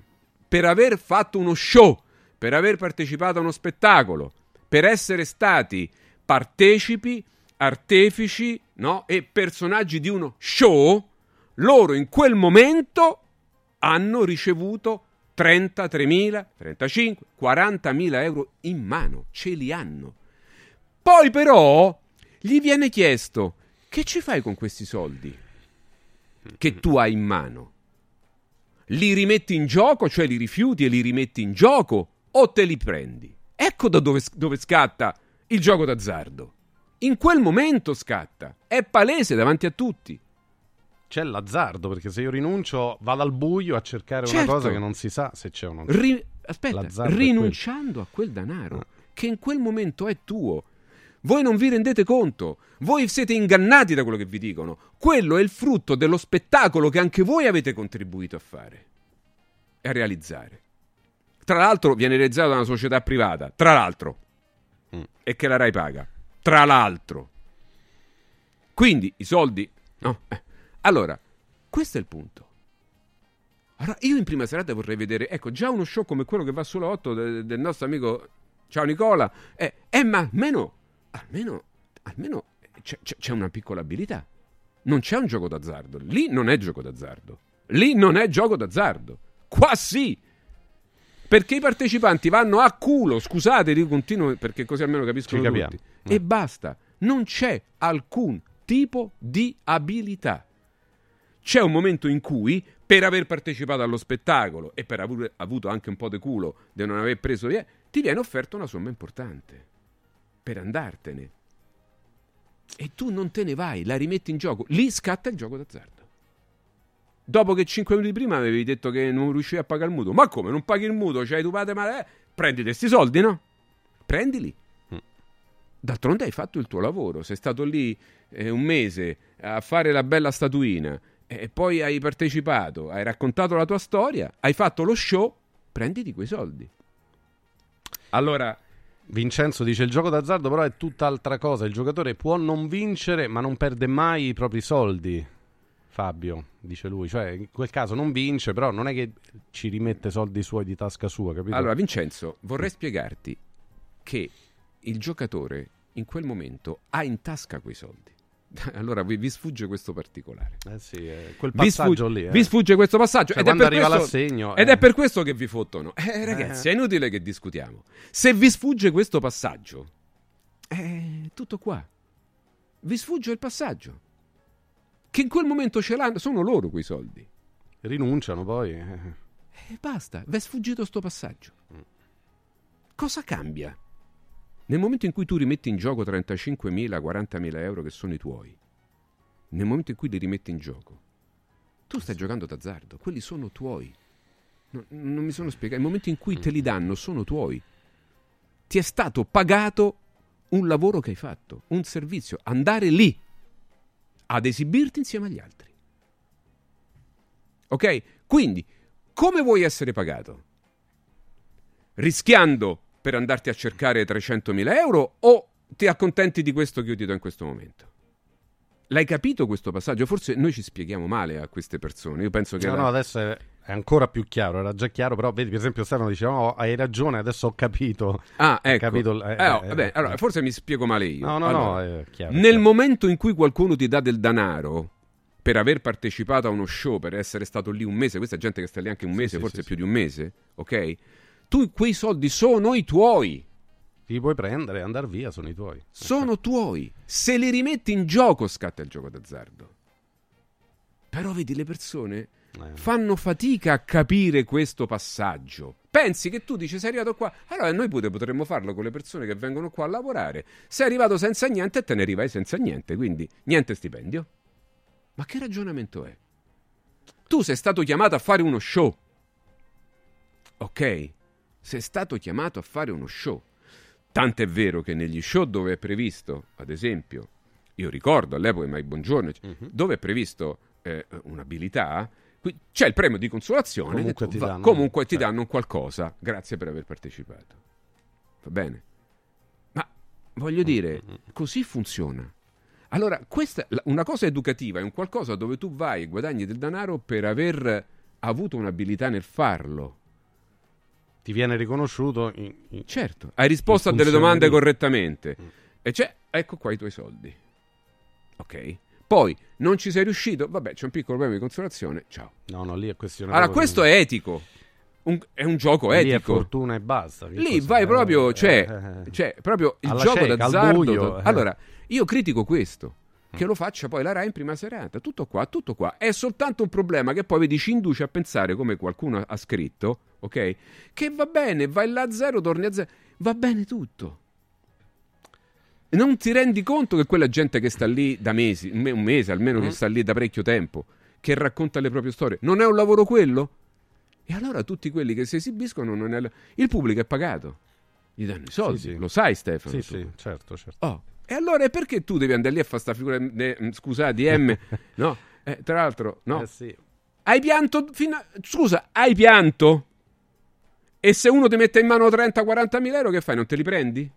Per aver fatto uno show, per aver partecipato a uno spettacolo, per essere stati partecipi, artefici no? e personaggi di uno show, loro in quel momento hanno ricevuto 33.000, 35, 40.000 euro in mano, ce li hanno. Poi però gli viene chiesto che ci fai con questi soldi che tu hai in mano? Li rimetti in gioco, cioè li rifiuti e li rimetti in gioco o te li prendi? Ecco da dove, dove scatta il gioco d'azzardo. In quel momento scatta, è palese davanti a tutti. C'è l'azzardo, perché se io rinuncio vado al buio a cercare Certo. una cosa che non si sa se c'è o non c'è. Ri- aspetta, L'azzardo rinunciando a quel denaro che in quel momento è tuo. Voi non vi rendete conto, voi siete ingannati da quello che vi dicono. Quello è il frutto dello spettacolo che anche voi avete contribuito a fare e a realizzare. Tra l'altro viene realizzato da una società privata, tra l'altro, Mm. e che la RAI paga, tra l'altro. Quindi i soldi... No. eh. Allora, questo è il punto. Allora, io in prima serata vorrei vedere, ecco, già uno show come quello che va sulla 8 de- del nostro amico Ciao Nicola, eh, eh, ma almeno, almeno, almeno c'è- c'è una piccola abilità. Non c'è un gioco d'azzardo. Lì non è gioco d'azzardo. Lì non è gioco d'azzardo. Qua sì. Perché i partecipanti vanno a culo, scusate, io continuo perché così almeno capiscono tutti. E basta. Non c'è alcun tipo di abilità. C'è un momento in cui, per aver partecipato allo spettacolo e per aver avuto anche un po' di culo di non aver preso via, ti viene offerta una somma importante per andartene. E tu non te ne vai, la rimetti in gioco. Lì scatta il gioco d'azzardo. Dopo che 5 minuti prima avevi detto che non riuscivi a pagare il mutuo. Ma come? Non paghi il mutuo? C'hai tu padre male? Eh, prendi questi soldi, no? Prendili. D'altronde hai fatto il tuo lavoro. Sei stato lì eh, un mese a fare la bella statuina e poi hai partecipato, hai raccontato la tua storia, hai fatto lo show, prenditi quei soldi. Allora, Vincenzo dice il gioco d'azzardo però è tutt'altra cosa, il giocatore può non vincere ma non perde mai i propri soldi. Fabio, dice lui, cioè in quel caso non vince, però non è che ci rimette soldi suoi di tasca sua, capito? Allora, Vincenzo, vorrei spiegarti che il giocatore in quel momento ha in tasca quei soldi. Allora vi, vi sfugge questo particolare. Eh sì, eh, quel Vi passaggio sfugge, lì. eh. vi sfugge questo passaggio. Cioè, ed è questo- l'assegno, Ed eh. è per questo che vi fottono. Eh, ragazzi, è inutile che discutiamo. Se vi sfugge questo passaggio, è tutto qua. Vi sfugge il passaggio. Che in quel momento ce l'hanno, sono loro quei soldi. Rinunciano poi. eh. E basta, vi è sfuggito sto passaggio. Cosa cambia? Nel momento in cui tu rimetti in gioco 35.000, 40.000 euro che sono i tuoi, nel momento in cui li rimetti in gioco, tu stai giocando d'azzardo, quelli sono tuoi. No- non mi sono spiegato. Il momento in cui te li danno sono tuoi. Ti è stato pagato un lavoro che hai fatto, un servizio, andare lì ad esibirti insieme agli altri. Ok? Quindi, come vuoi essere pagato? Rischiando per andarti a cercare 300.000 euro o ti accontenti di questo che io ti do in questo momento? L'hai capito questo passaggio? Forse noi ci spieghiamo male a queste persone. Io penso che No, la- no, adesso è, è ancora più chiaro, era già chiaro, però vedi, per esempio Stefano diceva, "Oh, hai ragione, adesso ho capito. Ah, ecco. capito eh, Eh, oh, eh, vabbè, eh. allora, forse mi spiego male io. No, no, no, Allora, è chiaro, Nel chiaro. momento in cui qualcuno ti dà del denaro per aver partecipato a uno show, per essere stato lì un mese, questa è gente che sta lì anche un mese, sì, forse sì, più di un mese, ok? Tu quei soldi sono i tuoi. Ti puoi prendere e andare via, sono i tuoi. Sono tuoi. Se li rimetti in gioco scatta il gioco d'azzardo. Però vedi, le persone Eh. Fanno fatica a capire questo passaggio. Pensi che tu dici sei arrivato qua, allora noi pure potremmo farlo con le persone che vengono qua a lavorare. Sei arrivato senza niente e te ne arrivai senza niente, quindi niente stipendio. Ma che ragionamento è? Tu sei stato chiamato a fare uno show. Ok? Sei stato chiamato a fare uno show. Tant'è vero che negli show dove è previsto, ad esempio, io ricordo all'epoca mai buongiorno, Mhm. dove è previsto eh, un'abilità, c'è il premio di consolazione, Comunque tu ti va- danno- comunque ti danno un qualcosa, grazie per aver partecipato. Va bene? Ma voglio dire, Mm, così funziona. Allora, questa, una cosa educativa è un qualcosa dove tu vai e guadagni del denaro per aver avuto un'abilità nel farlo. Ti viene riconosciuto in, in- Certo, hai risposto a delle domande di- correttamente. E c'è, ecco qua i tuoi soldi. Ok? Poi non ci sei riuscito, vabbè, c'è un piccolo problema di consolazione, ciao. No, no, lì è questione Allora, questo è etico. Un- è un gioco Lì è etico. fortuna e basta. Lì vai eh, proprio, eh, cioè, eh, cioè, proprio il alla gioco cieca, d'azzardo. eh. Allora, io critico questo. Che lo faccia poi la Rai in prima serata. Tutto qua, tutto qua. È soltanto un problema che poi vedi ci induce a pensare, come qualcuno ha scritto, ok? Che va bene, vai là a zero, torni a zero. Va bene tutto. Non ti rendi conto che quella gente che sta lì da mesi, un me- un mese almeno, Mm. che sta lì da parecchio tempo, che racconta le proprie storie, non è un lavoro quello? E allora tutti quelli che si esibiscono non è... Il pubblico è pagato. Gli danno i soldi, Sì, sì. lo sai Stefano? Sì, tu. sì, certo, certo. Oh, e allora perché tu devi andare lì a fare sta figura de- mm, scusa di M? no, eh, tra l'altro, no. Eh sì. Hai pianto fino a... Scusa, hai pianto? E se uno ti mette in mano 30-40 mila euro, che fai? Non te li prendi?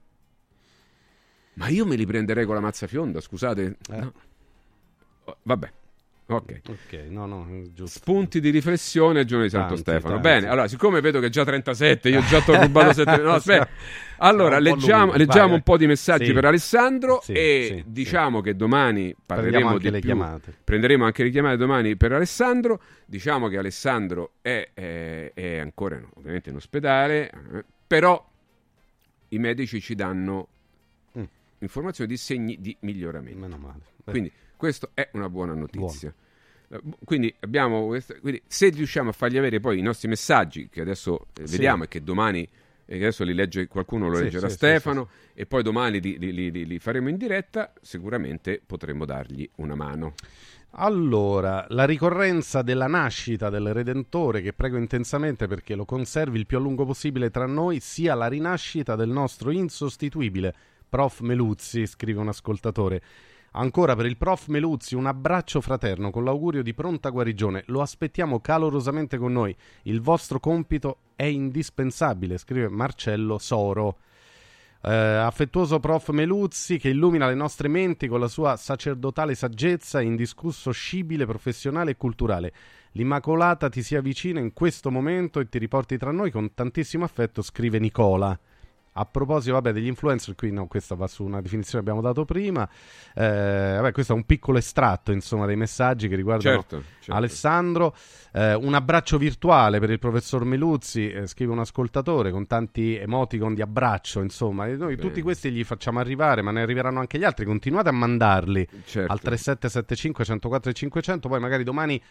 Ma io me li prenderei con la mazza fionda, scusate. No. Oh, Vabbè, ok. Ok, no, no. Spunti di riflessione, giorno di Santo Tanti, Stefano. tanti. Bene, allora, siccome vedo che è già 37, io già ti ho rubato 7. No, aspetta. Allora, un po' leggiamo, lungo. leggiamo Vai, un po' di messaggi sì. per Alessandro Sì, e sì, diciamo che domani parleremo anche di le più. chiamate. Prenderemo anche le chiamate domani per Alessandro. Diciamo che Alessandro è, è- è ancora ovviamente in ospedale, eh, però i medici ci danno Informazioni di segni di miglioramento. Meno male. Beh. Quindi questa è una buona notizia. Eh, Quindi, abbiamo quindi se riusciamo a fargli avere poi i nostri messaggi, che adesso eh, Sì. vediamo e che domani, e adesso li legge qualcuno, lo Sì, leggerà sì, sì, Stefano, e poi domani li- li- li- li faremo in diretta, sicuramente potremo dargli una mano. Allora, la ricorrenza della nascita del Redentore, che prego intensamente perché lo conservi il più a lungo possibile tra noi, sia la rinascita del nostro insostituibile prof Meluzzi, scrive un ascoltatore. Ancora per il prof Meluzzi un abbraccio fraterno con l'augurio di pronta guarigione. Lo aspettiamo calorosamente con noi. Il vostro compito è indispensabile, scrive Marcello Soro. Eh, affettuoso prof Meluzzi che illumina le nostre menti con la sua sacerdotale saggezza e indiscusso scibile professionale e culturale. L'Immacolata ti sia vicina in questo momento e ti riporti tra noi con tantissimo affetto, scrive Nicola. A proposito, vabbè, degli influencer, qui no, questa va su una definizione che abbiamo dato prima. Eh, vabbè, questo è un piccolo estratto, insomma, dei messaggi che riguardano Certo, certo. Alessandro. Eh, un abbraccio virtuale per il professor Meluzzi, eh, scrive un ascoltatore, con tanti emoticon di abbraccio, insomma. E noi Bene. tutti questi gli facciamo arrivare, ma ne arriveranno anche gli altri. Continuate a mandarli Certo. al 3775 104 e 500, poi magari domani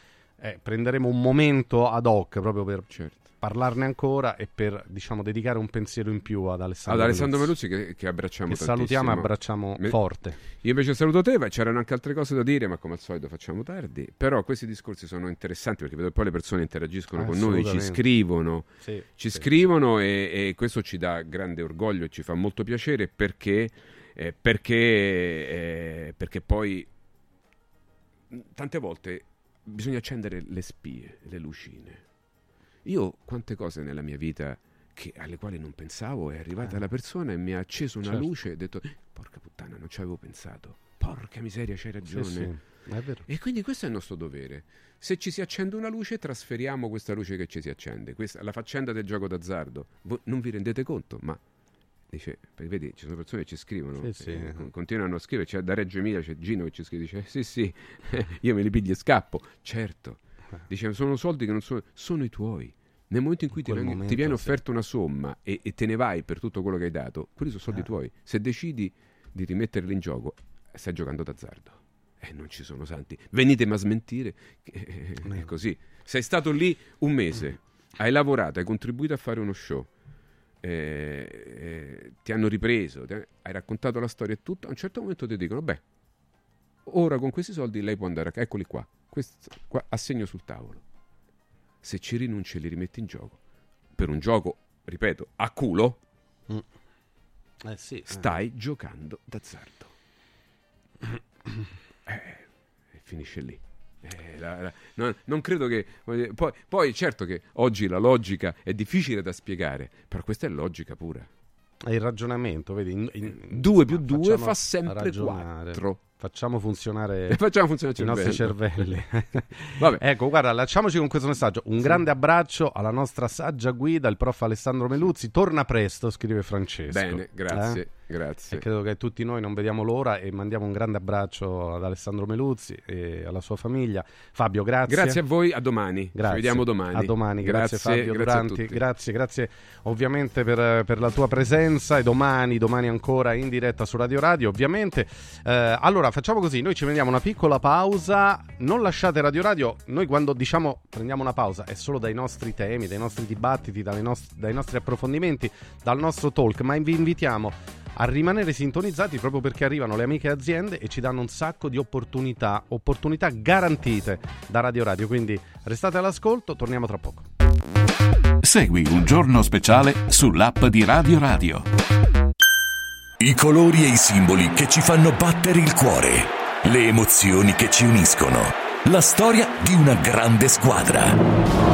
eh, prenderemo un momento ad hoc proprio per Certo. Parlarne ancora e per diciamo dedicare un pensiero in più ad Alessandro, Ad Alessandro Meluzzi. Che, che abbracciamo Che tantissimo. salutiamo e abbracciamo Me- forte. Io invece saluto te, ma c'erano anche altre cose da dire, ma come al solito facciamo tardi. Però questi discorsi sono interessanti perché vedo che poi le persone interagiscono con noi, ci scrivono, Sì, ci sì. scrivono e, e questo ci dà grande orgoglio e ci fa molto piacere perché, eh, perché, eh, perché poi tante volte bisogna accendere le spie, le lucine. Io quante cose nella mia vita che- alle quali non pensavo è arrivata la persona e mi ha acceso una Eh. Certo. luce e ho detto porca puttana non ci avevo pensato porca miseria c'hai ragione Sì, sì, è vero. e quindi questo è il nostro dovere se ci si accende una luce trasferiamo questa luce che ci si accende questa la faccenda del gioco d'azzardo voi non vi rendete conto ma dice perché vedi ci sono persone che ci scrivono Sì, sì. eh, con- continuano a scrivere c'è da Reggio Emilia c'è Gino che ci scrive dice sì sì io me li piglio e scappo certo dice sono soldi che non sono sono i tuoi nel momento in cui ti, venga- ti momento, viene sì. offerta una somma e, e te ne vai per tutto quello che hai dato, quelli sono soldi Eh. tuoi. Se decidi di rimetterli in gioco, stai giocando d'azzardo. E non ci sono santi. Venitemi a smentire. Eh. È così. Sei stato lì un mese, hai lavorato, hai contribuito a fare uno show. eh, eh, ti hanno ripreso, ti- hai raccontato la storia e tutto. A un certo momento ti dicono: Beh, ora con questi soldi lei può andare a eccoli qua, questo qua assegno sul tavolo. Se ci rinunci e li rimetti in gioco, per un gioco, ripeto, a culo, Eh sì, eh. stai giocando d'azzardo. Eh, e finisce lì. Eh, la- la- non, non credo che. Poi, poi, certo che oggi la logica è difficile da spiegare, però questa è logica pura. È il ragionamento, vedi? in- in- 2 più insomma, 2 facciamo fa sempre ragionare. 4. Facciamo funzionare, facciamo funzionare i nostri cervelli. Ecco, guarda, lasciamoci con questo messaggio. Un grande abbraccio alla nostra saggia guida, il prof Alessandro Meluzzi. Torna presto, scrive Francesco. Bene, grazie, Eh? Grazie. E credo che tutti noi non vediamo l'ora e mandiamo un grande abbraccio ad Alessandro Meluzzi e alla sua famiglia. Fabio, grazie. Grazie a voi, a domani. Grazie. Ci vediamo domani. A domani, grazie, Fabio grazie Duranti, grazie, grazie ovviamente per, per la tua presenza e domani, domani ancora in diretta su Radio Radio, ovviamente. Eh, allora, facciamo così, noi ci prendiamo una piccola pausa, non lasciate Radio Radio, noi quando diciamo prendiamo una pausa è solo dai nostri temi, dai nostri dibattiti, nost- dai nostri approfondimenti, dal nostro talk, ma vi invitiamo a rimanere sintonizzati proprio perché arrivano le amiche aziende e ci danno un sacco di opportunità, opportunità garantite da Radio Radio, quindi restate all'ascolto, torniamo tra poco. Segui un giorno speciale sull'app di Radio Radio. I colori e i simboli che ci fanno battere il cuore. Le emozioni che ci uniscono. La storia di una grande squadra.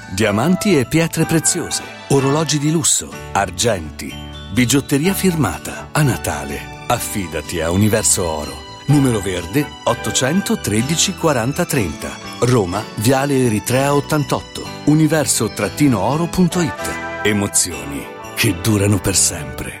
Diamanti e pietre preziose, orologi di lusso, argenti, bigiotteria firmata. A Natale, affidati a Universo Oro. Numero verde 813 40 30. Roma, Viale Eritrea 88. Universo-oro.it. Emozioni che durano per sempre.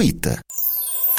gratuita.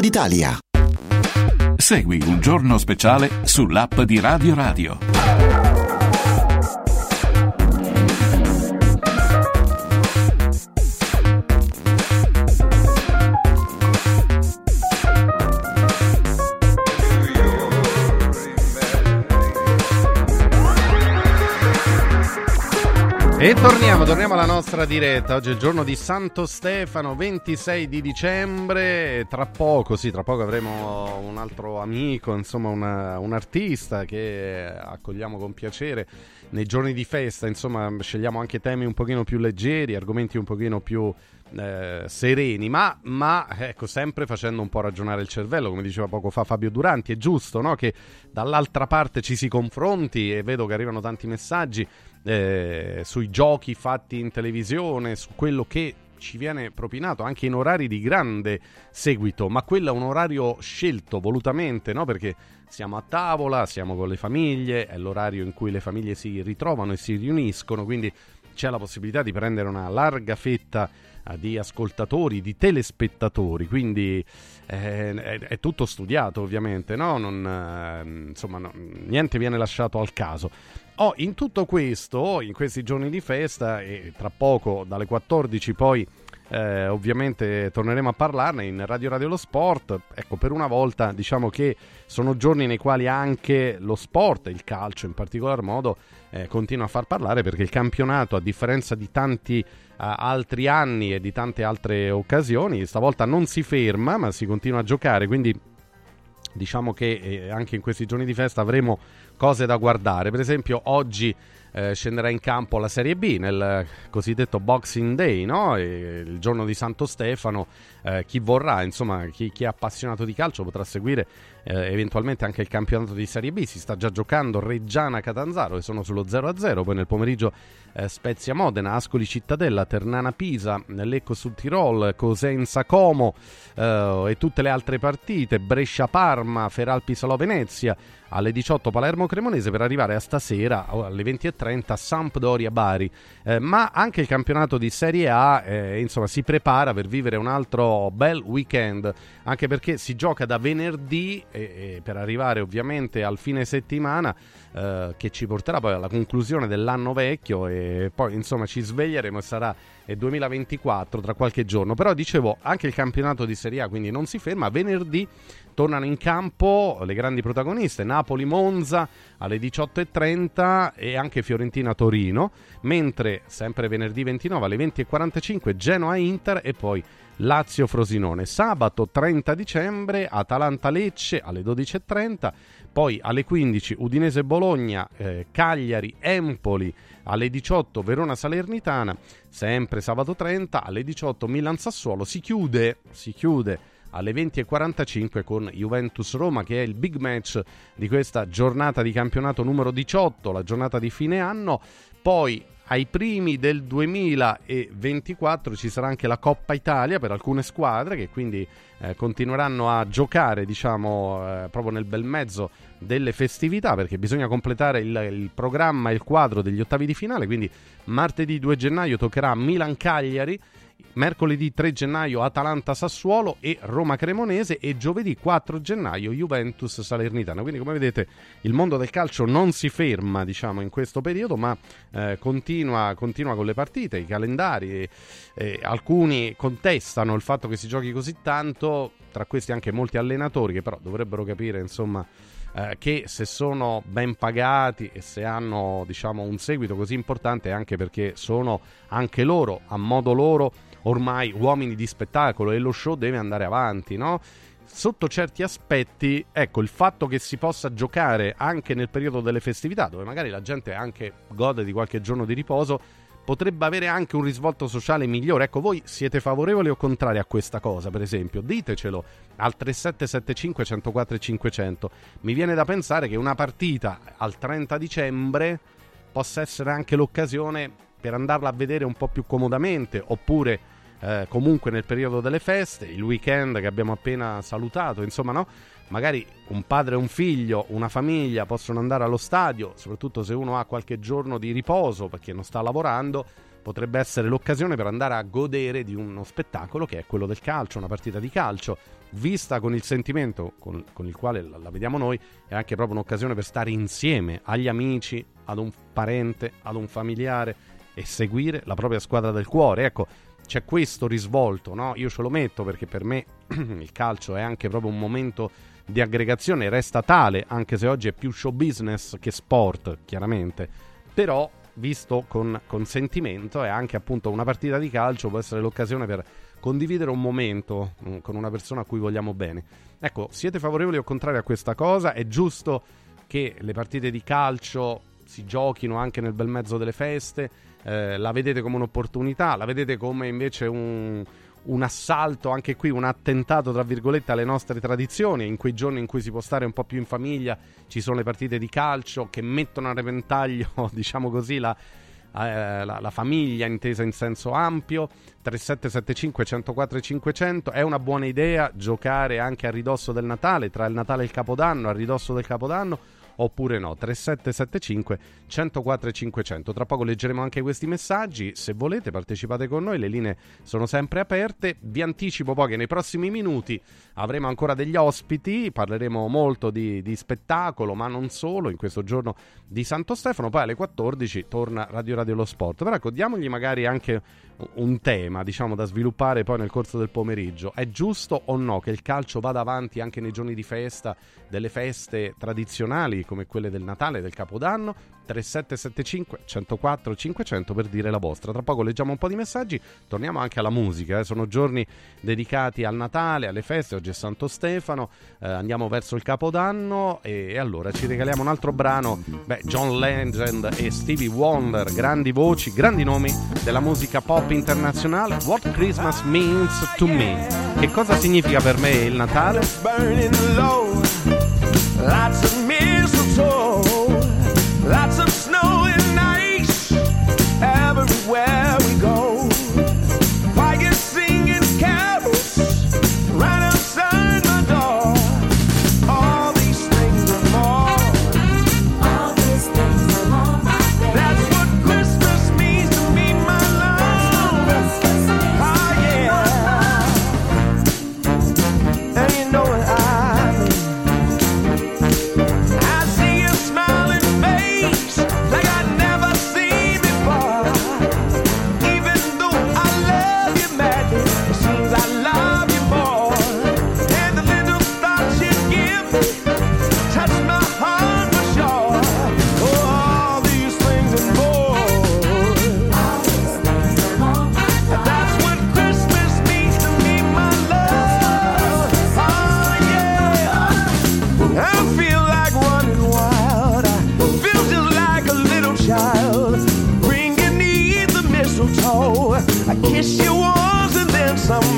d'Italia. Segui un giorno speciale sull'app di Radio Radio. E torniamo, torniamo alla nostra diretta. Oggi è il giorno di Santo Stefano, 26 di dicembre. Tra poco, sì, tra poco avremo un altro amico, insomma, una- un artista che accogliamo con piacere nei giorni di festa. Insomma, scegliamo anche temi un pochino più leggeri, argomenti un pochino più eh, sereni, ma, ma, ecco, sempre facendo un po' ragionare il cervello, come diceva poco fa Fabio Duranti. È giusto no? che dall'altra parte ci si confronti e vedo che arrivano tanti messaggi eh, sui giochi fatti in televisione, su quello che ci viene propinato anche in orari di grande seguito, ma quello è un orario scelto volutamente, no? Perché siamo a tavola, siamo con le famiglie, è l'orario in cui le famiglie si ritrovano e si riuniscono, quindi c'è la possibilità di prendere una larga fetta eh, di ascoltatori, di telespettatori, quindi eh, è, è tutto studiato ovviamente, no? Non, eh, insomma, no, niente viene lasciato al caso. Oh, in tutto questo, in questi giorni di festa e tra poco dalle 14 poi eh, ovviamente torneremo a parlarne in Radio Radio Lo Sport. Ecco, per una volta diciamo che sono giorni nei quali anche lo sport, il calcio in particolar modo, eh, continua a far parlare perché il campionato, a differenza di tanti eh, altri anni e di tante altre occasioni, stavolta non si ferma ma si continua a giocare, quindi diciamo che eh, anche in questi giorni di festa avremo cose da guardare. Per esempio, oggi eh, scenderà in campo la Serie B nel cosiddetto Boxing Day, no? Il giorno di Santo Stefano. Eh, chi vorrà, insomma, chi, chi, è appassionato di calcio potrà seguire eh, eventualmente anche il campionato di Serie B. Si sta già giocando Reggiana Catanzaro e sono sullo 0-0. Poi nel pomeriggio eh, Spezia Modena, Ascoli Cittadella, Ternana Pisa, Lecco sul Tirol, Cosenza Como eh, e tutte le altre partite. Brescia Parma, Feralpi Salò Venezia alle 18 Palermo Cremonese per arrivare a stasera alle 20.30 18.30 Sampdoria-Bari. Eh, ma anche il campionato di Serie A eh, insomma, si prepara per vivere un altro bel weekend, anche perché si gioca da venerdì e, e per arrivare ovviamente al fine settimana eh, che ci porterà poi alla conclusione dell'anno vecchio e poi insomma ci sveglieremo e sarà il 2024 tra qualche giorno. Però dicevo anche il campionato di Serie A quindi non si ferma, venerdì tornano in campo le grandi protagoniste Napoli-Monza alle 18.30 e anche Fiorentina-Torino, mentre sempre venerdì 29 alle 20.45 Genoa-Inter e poi Lazio-Frosinone. Sabato 30 dicembre Atalanta-Lecce alle 12.30, poi alle 15 Udinese-Bologna, eh, Cagliari-Empoli alle 18 Verona-Salernitana, sempre sabato 30 alle 18 Milan-Sassuolo. Si chiude, si chiude alle 20.45 con Juventus Roma che è il big match di questa giornata di campionato numero 18, la giornata di fine anno. Poi ai primi del 2024 ci sarà anche la Coppa Italia per alcune squadre che quindi eh, continueranno a giocare diciamo eh, proprio nel bel mezzo delle festività perché bisogna completare il, il programma e il quadro degli ottavi di finale. Quindi martedì 2 gennaio toccherà Milan-Cagliari mercoledì 3 gennaio Atalanta-Sassuolo e Roma-Cremonese e giovedì 4 gennaio Juventus-Salernitana. Quindi come vedete il mondo del calcio non si ferma diciamo in questo periodo ma eh, continua, continua, con le partite, i calendari. E, e alcuni contestano il fatto che si giochi così tanto, tra questi anche molti allenatori che però dovrebbero capire insomma eh, che se sono ben pagati e se hanno diciamo un seguito così importante è anche perché sono anche loro a modo loro ormai uomini di spettacolo e lo show deve andare avanti, no? Sotto certi aspetti, ecco, il fatto che si possa giocare anche nel periodo delle festività, dove magari la gente anche gode di qualche giorno di riposo, potrebbe avere anche un risvolto sociale migliore. Ecco, voi siete favorevoli o contrari a questa cosa, per esempio? Ditecelo al 3775 104 500. Mi viene da pensare che una partita al 30 dicembre possa essere anche l'occasione per andarla a vedere un po' più comodamente, oppure eh, comunque nel periodo delle feste, il weekend che abbiamo appena salutato, insomma, no? Magari un padre e un figlio, una famiglia possono andare allo stadio, soprattutto se uno ha qualche giorno di riposo perché non sta lavorando, potrebbe essere l'occasione per andare a godere di uno spettacolo che è quello del calcio, una partita di calcio, vista con il sentimento con, con il quale la, la, vediamo noi, è anche proprio un'occasione per stare insieme agli amici, ad un parente, ad un familiare e seguire la propria squadra del cuore. Ecco, c'è questo risvolto, no? Io ce lo metto perché per me il calcio è anche proprio un momento di aggregazione, resta tale, anche se oggi è più show business che sport, chiaramente. Però, visto con, con sentimento, è anche appunto una partita di calcio, può essere l'occasione per condividere un momento mm, con una persona a cui vogliamo bene. Ecco, siete favorevoli o contrari a questa cosa? È giusto che le partite di calcio si giochino anche nel bel mezzo delle feste? Eh, la vedete come un'opportunità? La vedete come invece un, un assalto, anche qui un attentato tra virgolette alle nostre tradizioni, in quei giorni in cui si può stare un po' più in famiglia, ci sono le partite di calcio che mettono a repentaglio, diciamo così, la, eh, la, la, famiglia intesa in senso ampio. 3775 104 500 è una buona idea giocare anche a ridosso del Natale, tra il Natale e il Capodanno, a ridosso del Capodanno oppure no. 3775 104 500. Tra poco leggeremo anche questi messaggi. Se volete partecipate con noi, le linee sono sempre aperte. Vi anticipo poi che nei prossimi minuti avremo ancora degli ospiti, parleremo molto di, di spettacolo, ma non solo, in questo giorno di Santo Stefano. Poi alle 14 torna Radio Radio Lo Sport. Però ecco, diamogli magari anche un tema, diciamo, da sviluppare poi nel corso del pomeriggio. È giusto o no che il calcio vada avanti anche nei giorni di festa, delle feste tradizionali come quelle del Natale, del Capodanno? 3775 104 500 per dire la vostra. Tra poco leggiamo un po' di messaggi, torniamo anche alla musica, eh. sono giorni dedicati al Natale, alle feste, oggi è Santo Stefano, eh, andiamo verso il Capodanno e, e, allora ci regaliamo un altro brano, beh, John Legend e Stevie Wonder, grandi voci, grandi nomi della musica pop internazionale, What Christmas Means to Me. Che cosa significa per me il Natale? Lots of mistletoe.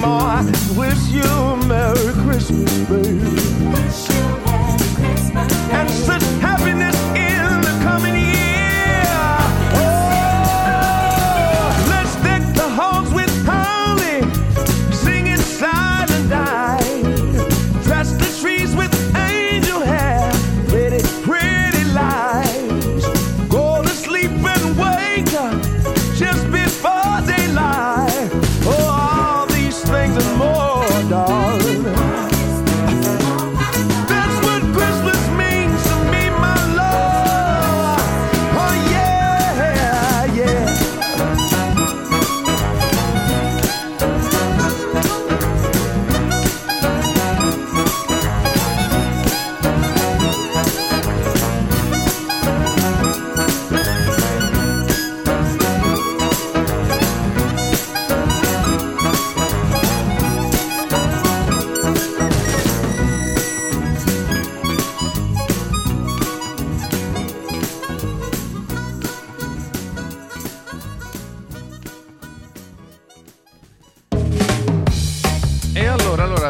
I Wish you a Merry Christmas.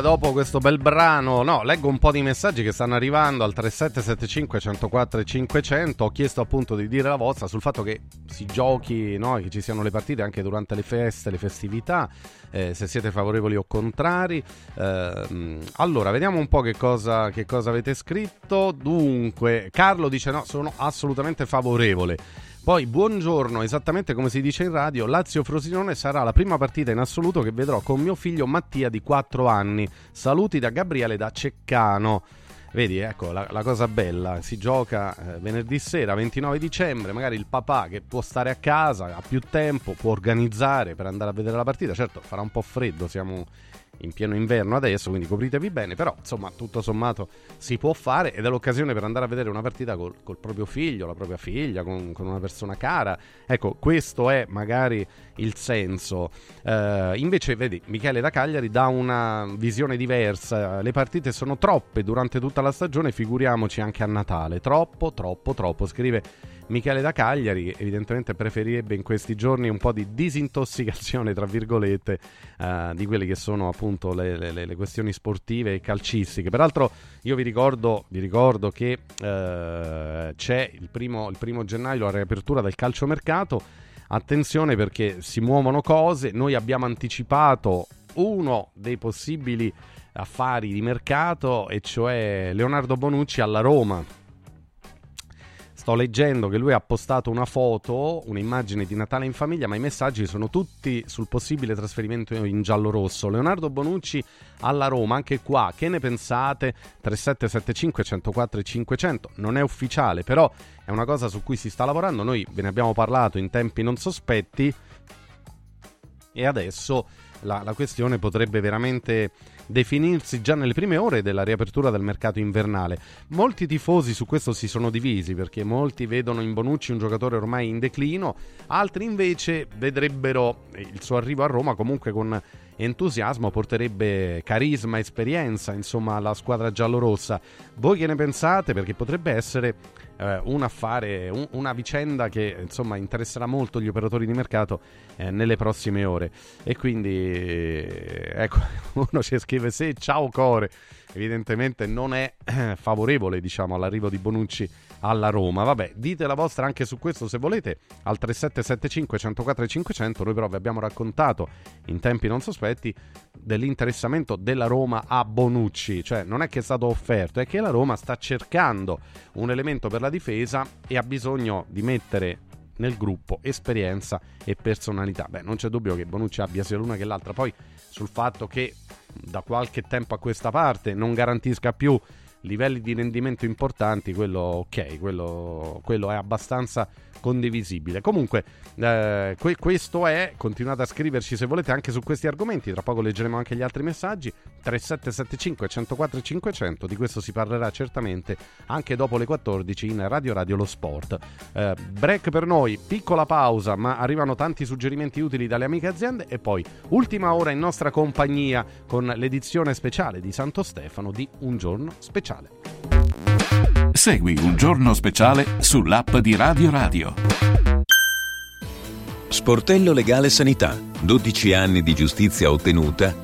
Dopo questo bel brano, no, leggo un po' di messaggi che stanno arrivando al 3775 104 e 500. Ho chiesto appunto di dire la vostra sul fatto che si giochi, no, che ci siano le partite anche durante le feste, le festività, eh, se siete favorevoli o contrari. Eh, allora, vediamo un po' che cosa, che cosa avete scritto. Dunque, Carlo dice no, sono assolutamente favorevole. Poi, buongiorno, esattamente come si dice in radio, Lazio-Frosinone sarà la prima partita in assoluto che vedrò con mio figlio Mattia di 4 anni. Saluti da Gabriele da Ceccano. Vedi, ecco, la, la cosa bella, si gioca eh, venerdì sera, 29 dicembre, magari il papà che può stare a casa, ha più tempo, può organizzare per andare a vedere la partita. Certo, farà un po' freddo, siamo in pieno inverno adesso, quindi copritevi bene, però insomma tutto sommato si può fare ed è l'occasione per andare a vedere una partita col, col proprio figlio, la propria figlia, con, con, una persona cara. Ecco, questo è magari il senso. Uh, invece, vedi, Michele da Cagliari dà una visione diversa, le partite sono troppe durante tutta la stagione, figuriamoci anche a Natale, troppo, troppo, troppo, scrive Michele da Cagliari evidentemente preferirebbe in questi giorni un po' di disintossicazione, tra virgolette, eh, di quelle che sono appunto le, le, le, questioni sportive e calcistiche. Peraltro io vi ricordo, vi ricordo che eh, c'è il primo, il primo gennaio la riapertura del calciomercato. Attenzione perché si muovono cose, noi abbiamo anticipato uno dei possibili affari di mercato e cioè Leonardo Bonucci alla Roma Sto leggendo che lui ha postato una foto, un'immagine di Natale in famiglia, ma i messaggi sono tutti sul possibile trasferimento in giallo-rosso. Leonardo Bonucci alla Roma, anche qua, che ne pensate? 3775 104 500, non è ufficiale, però è una cosa su cui si sta lavorando. Noi ve ne abbiamo parlato in tempi non sospetti e adesso la, la questione potrebbe veramente definirsi già nelle prime ore della riapertura del mercato invernale. Molti tifosi su questo si sono divisi perché molti vedono in Bonucci un giocatore ormai in declino, altri invece vedrebbero il suo arrivo a Roma comunque con entusiasmo, porterebbe carisma, esperienza, insomma, alla squadra giallorossa. Voi che ne pensate? Perché potrebbe essere eh, un affare, un, una vicenda che insomma interesserà molto gli operatori di mercato eh, nelle prossime ore. E quindi, eh, ecco, uno ci scrive: Sì, ciao Core. Evidentemente non è eh, favorevole, diciamo, all'arrivo di Bonucci alla Roma. Vabbè, dite la vostra anche su questo se volete al 3775 104 500. Noi però vi abbiamo raccontato in tempi non sospetti dell'interessamento della Roma a Bonucci, cioè non è che è stato offerto, è che la Roma sta cercando un elemento per la difesa e ha bisogno di mettere nel gruppo esperienza e personalità. Beh, non c'è dubbio che Bonucci abbia sia l'una che l'altra. Poi sul fatto che da qualche tempo a questa parte non garantisca più livelli di rendimento importanti, quello ok, quello, quello è abbastanza condivisibile. Comunque, eh, que- questo è, continuate a scriverci se volete anche su questi argomenti, tra poco leggeremo anche gli altri messaggi, 3775 104 500, di questo si parlerà certamente anche dopo le 14 in Radio Radio Lo Sport. Eh, break per noi, piccola pausa, ma arrivano tanti suggerimenti utili dalle amiche aziende e poi ultima ora in nostra compagnia con l'edizione speciale di Santo Stefano di Un giorno speciale. Segui un giorno speciale sull'app di Radio Radio. Sportello Legale Sanità. 12 anni di giustizia ottenuta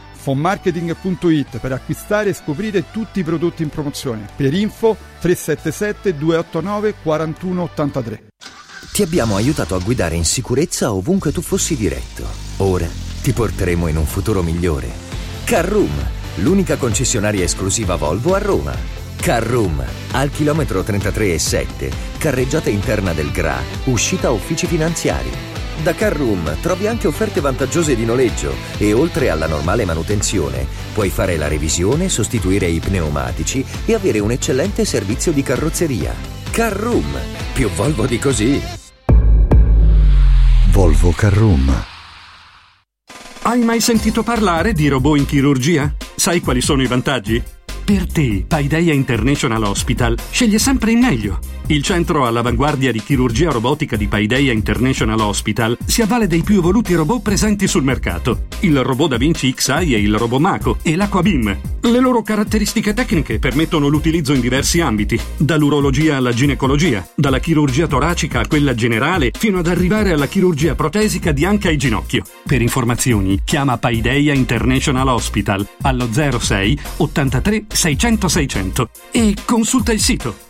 fonmarketing.it per acquistare e scoprire tutti i prodotti in promozione. Per info 377 289 4183. Ti abbiamo aiutato a guidare in sicurezza ovunque tu fossi diretto. Ora ti porteremo in un futuro migliore. Carroom, l'unica concessionaria esclusiva Volvo a Roma. Carroom, al chilometro 33 e 7, carreggiata interna del GRA, uscita uffici finanziari. Da Carroom trovi anche offerte vantaggiose di noleggio e oltre alla normale manutenzione puoi fare la revisione, sostituire i pneumatici e avere un eccellente servizio di carrozzeria. Carroom, più Volvo di così. Volvo Carroom. Hai mai sentito parlare di robot in chirurgia? Sai quali sono i vantaggi? Per te, Paideia International Hospital sceglie sempre il meglio. Il centro all'avanguardia di chirurgia robotica di Paideia International Hospital si avvale dei più evoluti robot presenti sul mercato. Il robot Da Vinci XI e il robot Mako e l'Aquabim. Le loro caratteristiche tecniche permettono l'utilizzo in diversi ambiti, dall'urologia alla ginecologia, dalla chirurgia toracica a quella generale, fino ad arrivare alla chirurgia protesica di anca e ginocchio. Per informazioni, chiama Paideia International Hospital allo 06 83 600 600 e consulta il sito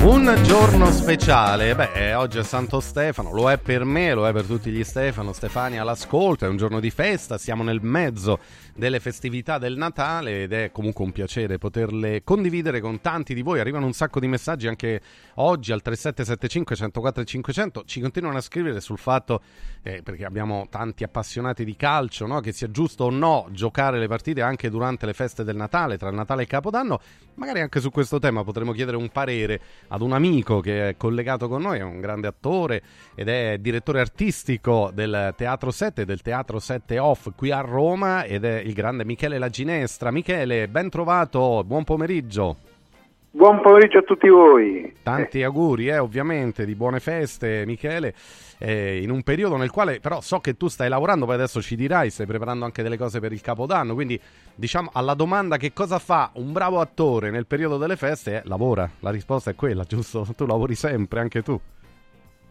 Un giorno speciale, beh, oggi è Santo Stefano, lo è per me, lo è per tutti gli Stefano, Stefani all'ascolto, è un giorno di festa, siamo nel mezzo delle festività del Natale ed è comunque un piacere poterle condividere con tanti di voi. Arrivano un sacco di messaggi anche oggi al 3775 104 500, ci continuano a scrivere sul fatto, eh, perché abbiamo tanti appassionati di calcio, no? che sia giusto o no giocare le partite anche durante le feste del Natale, tra Natale e Capodanno. Magari anche su questo tema potremo chiedere un parere ad un amico che è collegato con noi, è un grande attore ed è direttore artistico del Teatro 7 del Teatro 7 Off qui a Roma ed è il grande Michele La Ginestra. Michele, ben trovato, buon pomeriggio. Buon pomeriggio a tutti voi. Tanti auguri, eh, ovviamente, di buone feste, Michele. eh, in un periodo nel quale però so che tu stai lavorando, poi adesso ci dirai, stai preparando anche delle cose per il Capodanno. Quindi, diciamo, alla domanda che cosa fa un bravo attore nel periodo delle feste, eh, lavora. La risposta è quella, giusto? Tu lavori sempre, anche tu.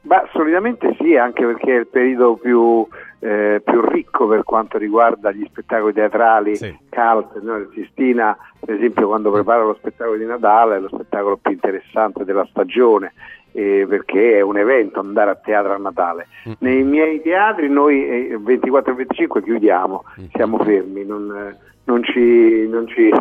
Ma solitamente sì, anche perché è il periodo più, eh, più ricco per quanto riguarda gli spettacoli teatrali, cult, no? Sistina per esempio quando prepara lo spettacolo di Natale è lo spettacolo più interessante della stagione eh, perché è un evento andare a teatro a Natale. Nei miei teatri noi eh, il 24 e 25 chiudiamo, siamo fermi, non, non ci... Non ci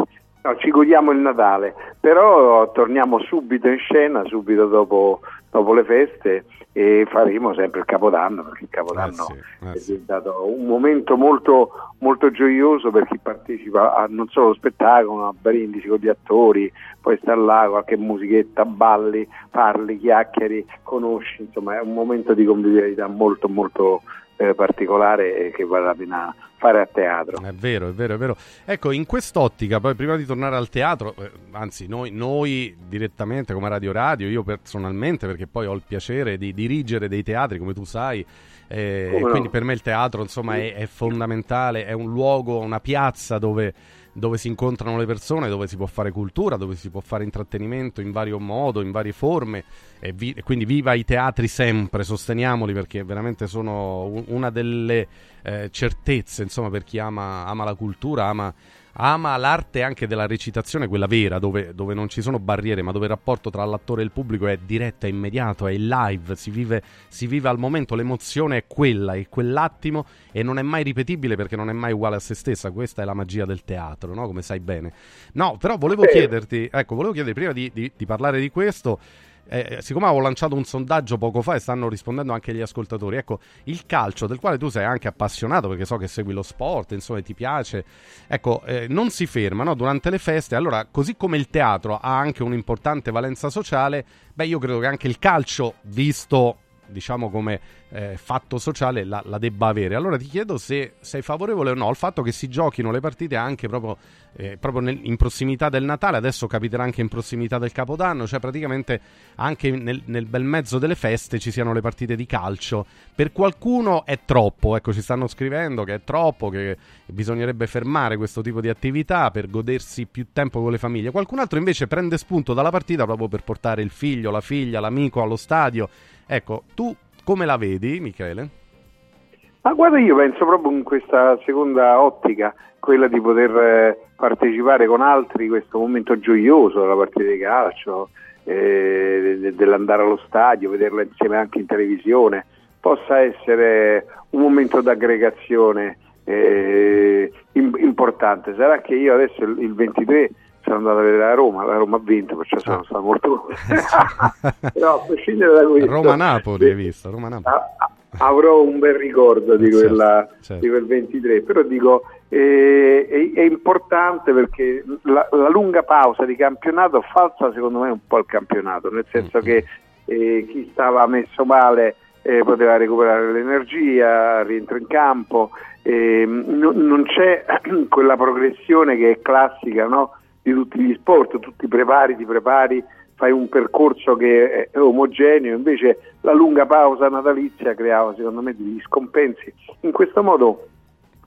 No, ci godiamo il Natale, però torniamo subito in scena, subito dopo, dopo le feste e faremo sempre il Capodanno perché il Capodanno Eh sì, eh è sì. diventato un momento molto, molto gioioso per chi partecipa a non solo allo spettacolo, a brindisi con gli attori, poi sta là, qualche musichetta, balli, parli, chiacchieri, conosci, insomma è un momento di convivialità molto molto eh, particolare che vale la pena fare a teatro. È vero, è vero, è vero. Ecco, in quest'ottica, poi prima di tornare al teatro, eh, anzi noi, noi direttamente come Radio Radio, io personalmente, perché poi ho il piacere di dirigere dei teatri, come tu sai, eh, Come no. quindi per me il teatro insomma è, è fondamentale, è un luogo, una piazza dove, dove si incontrano le persone, dove si può fare cultura, dove si può fare intrattenimento in vario modo, in varie forme. E, vi- e quindi viva i teatri sempre, sosteniamoli perché veramente sono una delle eh, certezze, insomma, per chi ama, ama la cultura, ama, ama l'arte anche della recitazione, quella vera, dove, dove non ci sono barriere, ma dove il rapporto tra l'attore e il pubblico è diretto, è immediato, è live, si vive, si vive al momento, l'emozione è quella, è quell'attimo e non è mai ripetibile perché non è mai uguale a se stessa. Questa è la magia del teatro, no? come sai bene. No, però volevo chiederti, ecco, volevo chiedere prima di, di- di parlare di questo. Eh, siccome avevo lanciato un sondaggio poco fa e stanno rispondendo anche gli ascoltatori, ecco, il calcio del quale tu sei anche appassionato perché so che segui lo sport, insomma, ti piace, ecco, eh, non si ferma no? durante le feste. Allora, così come il teatro ha anche un'importante valenza sociale, beh, io credo che anche il calcio, visto diciamo come eh, fatto sociale la, la debba avere. Allora ti chiedo se sei favorevole o no al fatto che si giochino le partite anche proprio, eh, proprio nel- in prossimità del Natale, adesso capiterà anche in prossimità del Capodanno, cioè praticamente anche nel, nel bel mezzo delle feste ci siano le partite di calcio. Per qualcuno è troppo, ecco ci stanno scrivendo che è troppo, che bisognerebbe fermare questo tipo di attività per godersi più tempo con le famiglie. Qualcun altro invece prende spunto dalla partita proprio per portare il figlio, la figlia, l'amico allo stadio. Ecco, tu come la vedi, Michele? Ma guarda, io penso proprio in questa seconda ottica, quella di poter eh, partecipare con altri in questo momento gioioso della partita di calcio, eh, de- dell'andare allo stadio, vederla insieme anche in televisione, possa essere un momento d'aggregazione eh, im- importante. Sarà che io adesso il 23 sono andato a vedere la Roma, la Roma ha vinto, perciò sono stato molto... Però a prescindere da questo... Roma-Napoli hai visto? Roma-Napoli. avrò un bel ricordo di, Certo, quella, certo. di quel 23, però dico eh, è, è importante perché la, la lunga pausa di campionato falsa secondo me un po' il campionato, nel senso che eh, chi stava messo male eh, poteva recuperare l'energia, rientra in campo, eh, non- non c'è quella progressione che è classica no? Di tutti gli sport, tu ti prepari, ti prepari, fai un percorso che è omogeneo, invece la lunga pausa natalizia creava secondo me degli scompensi. In questo modo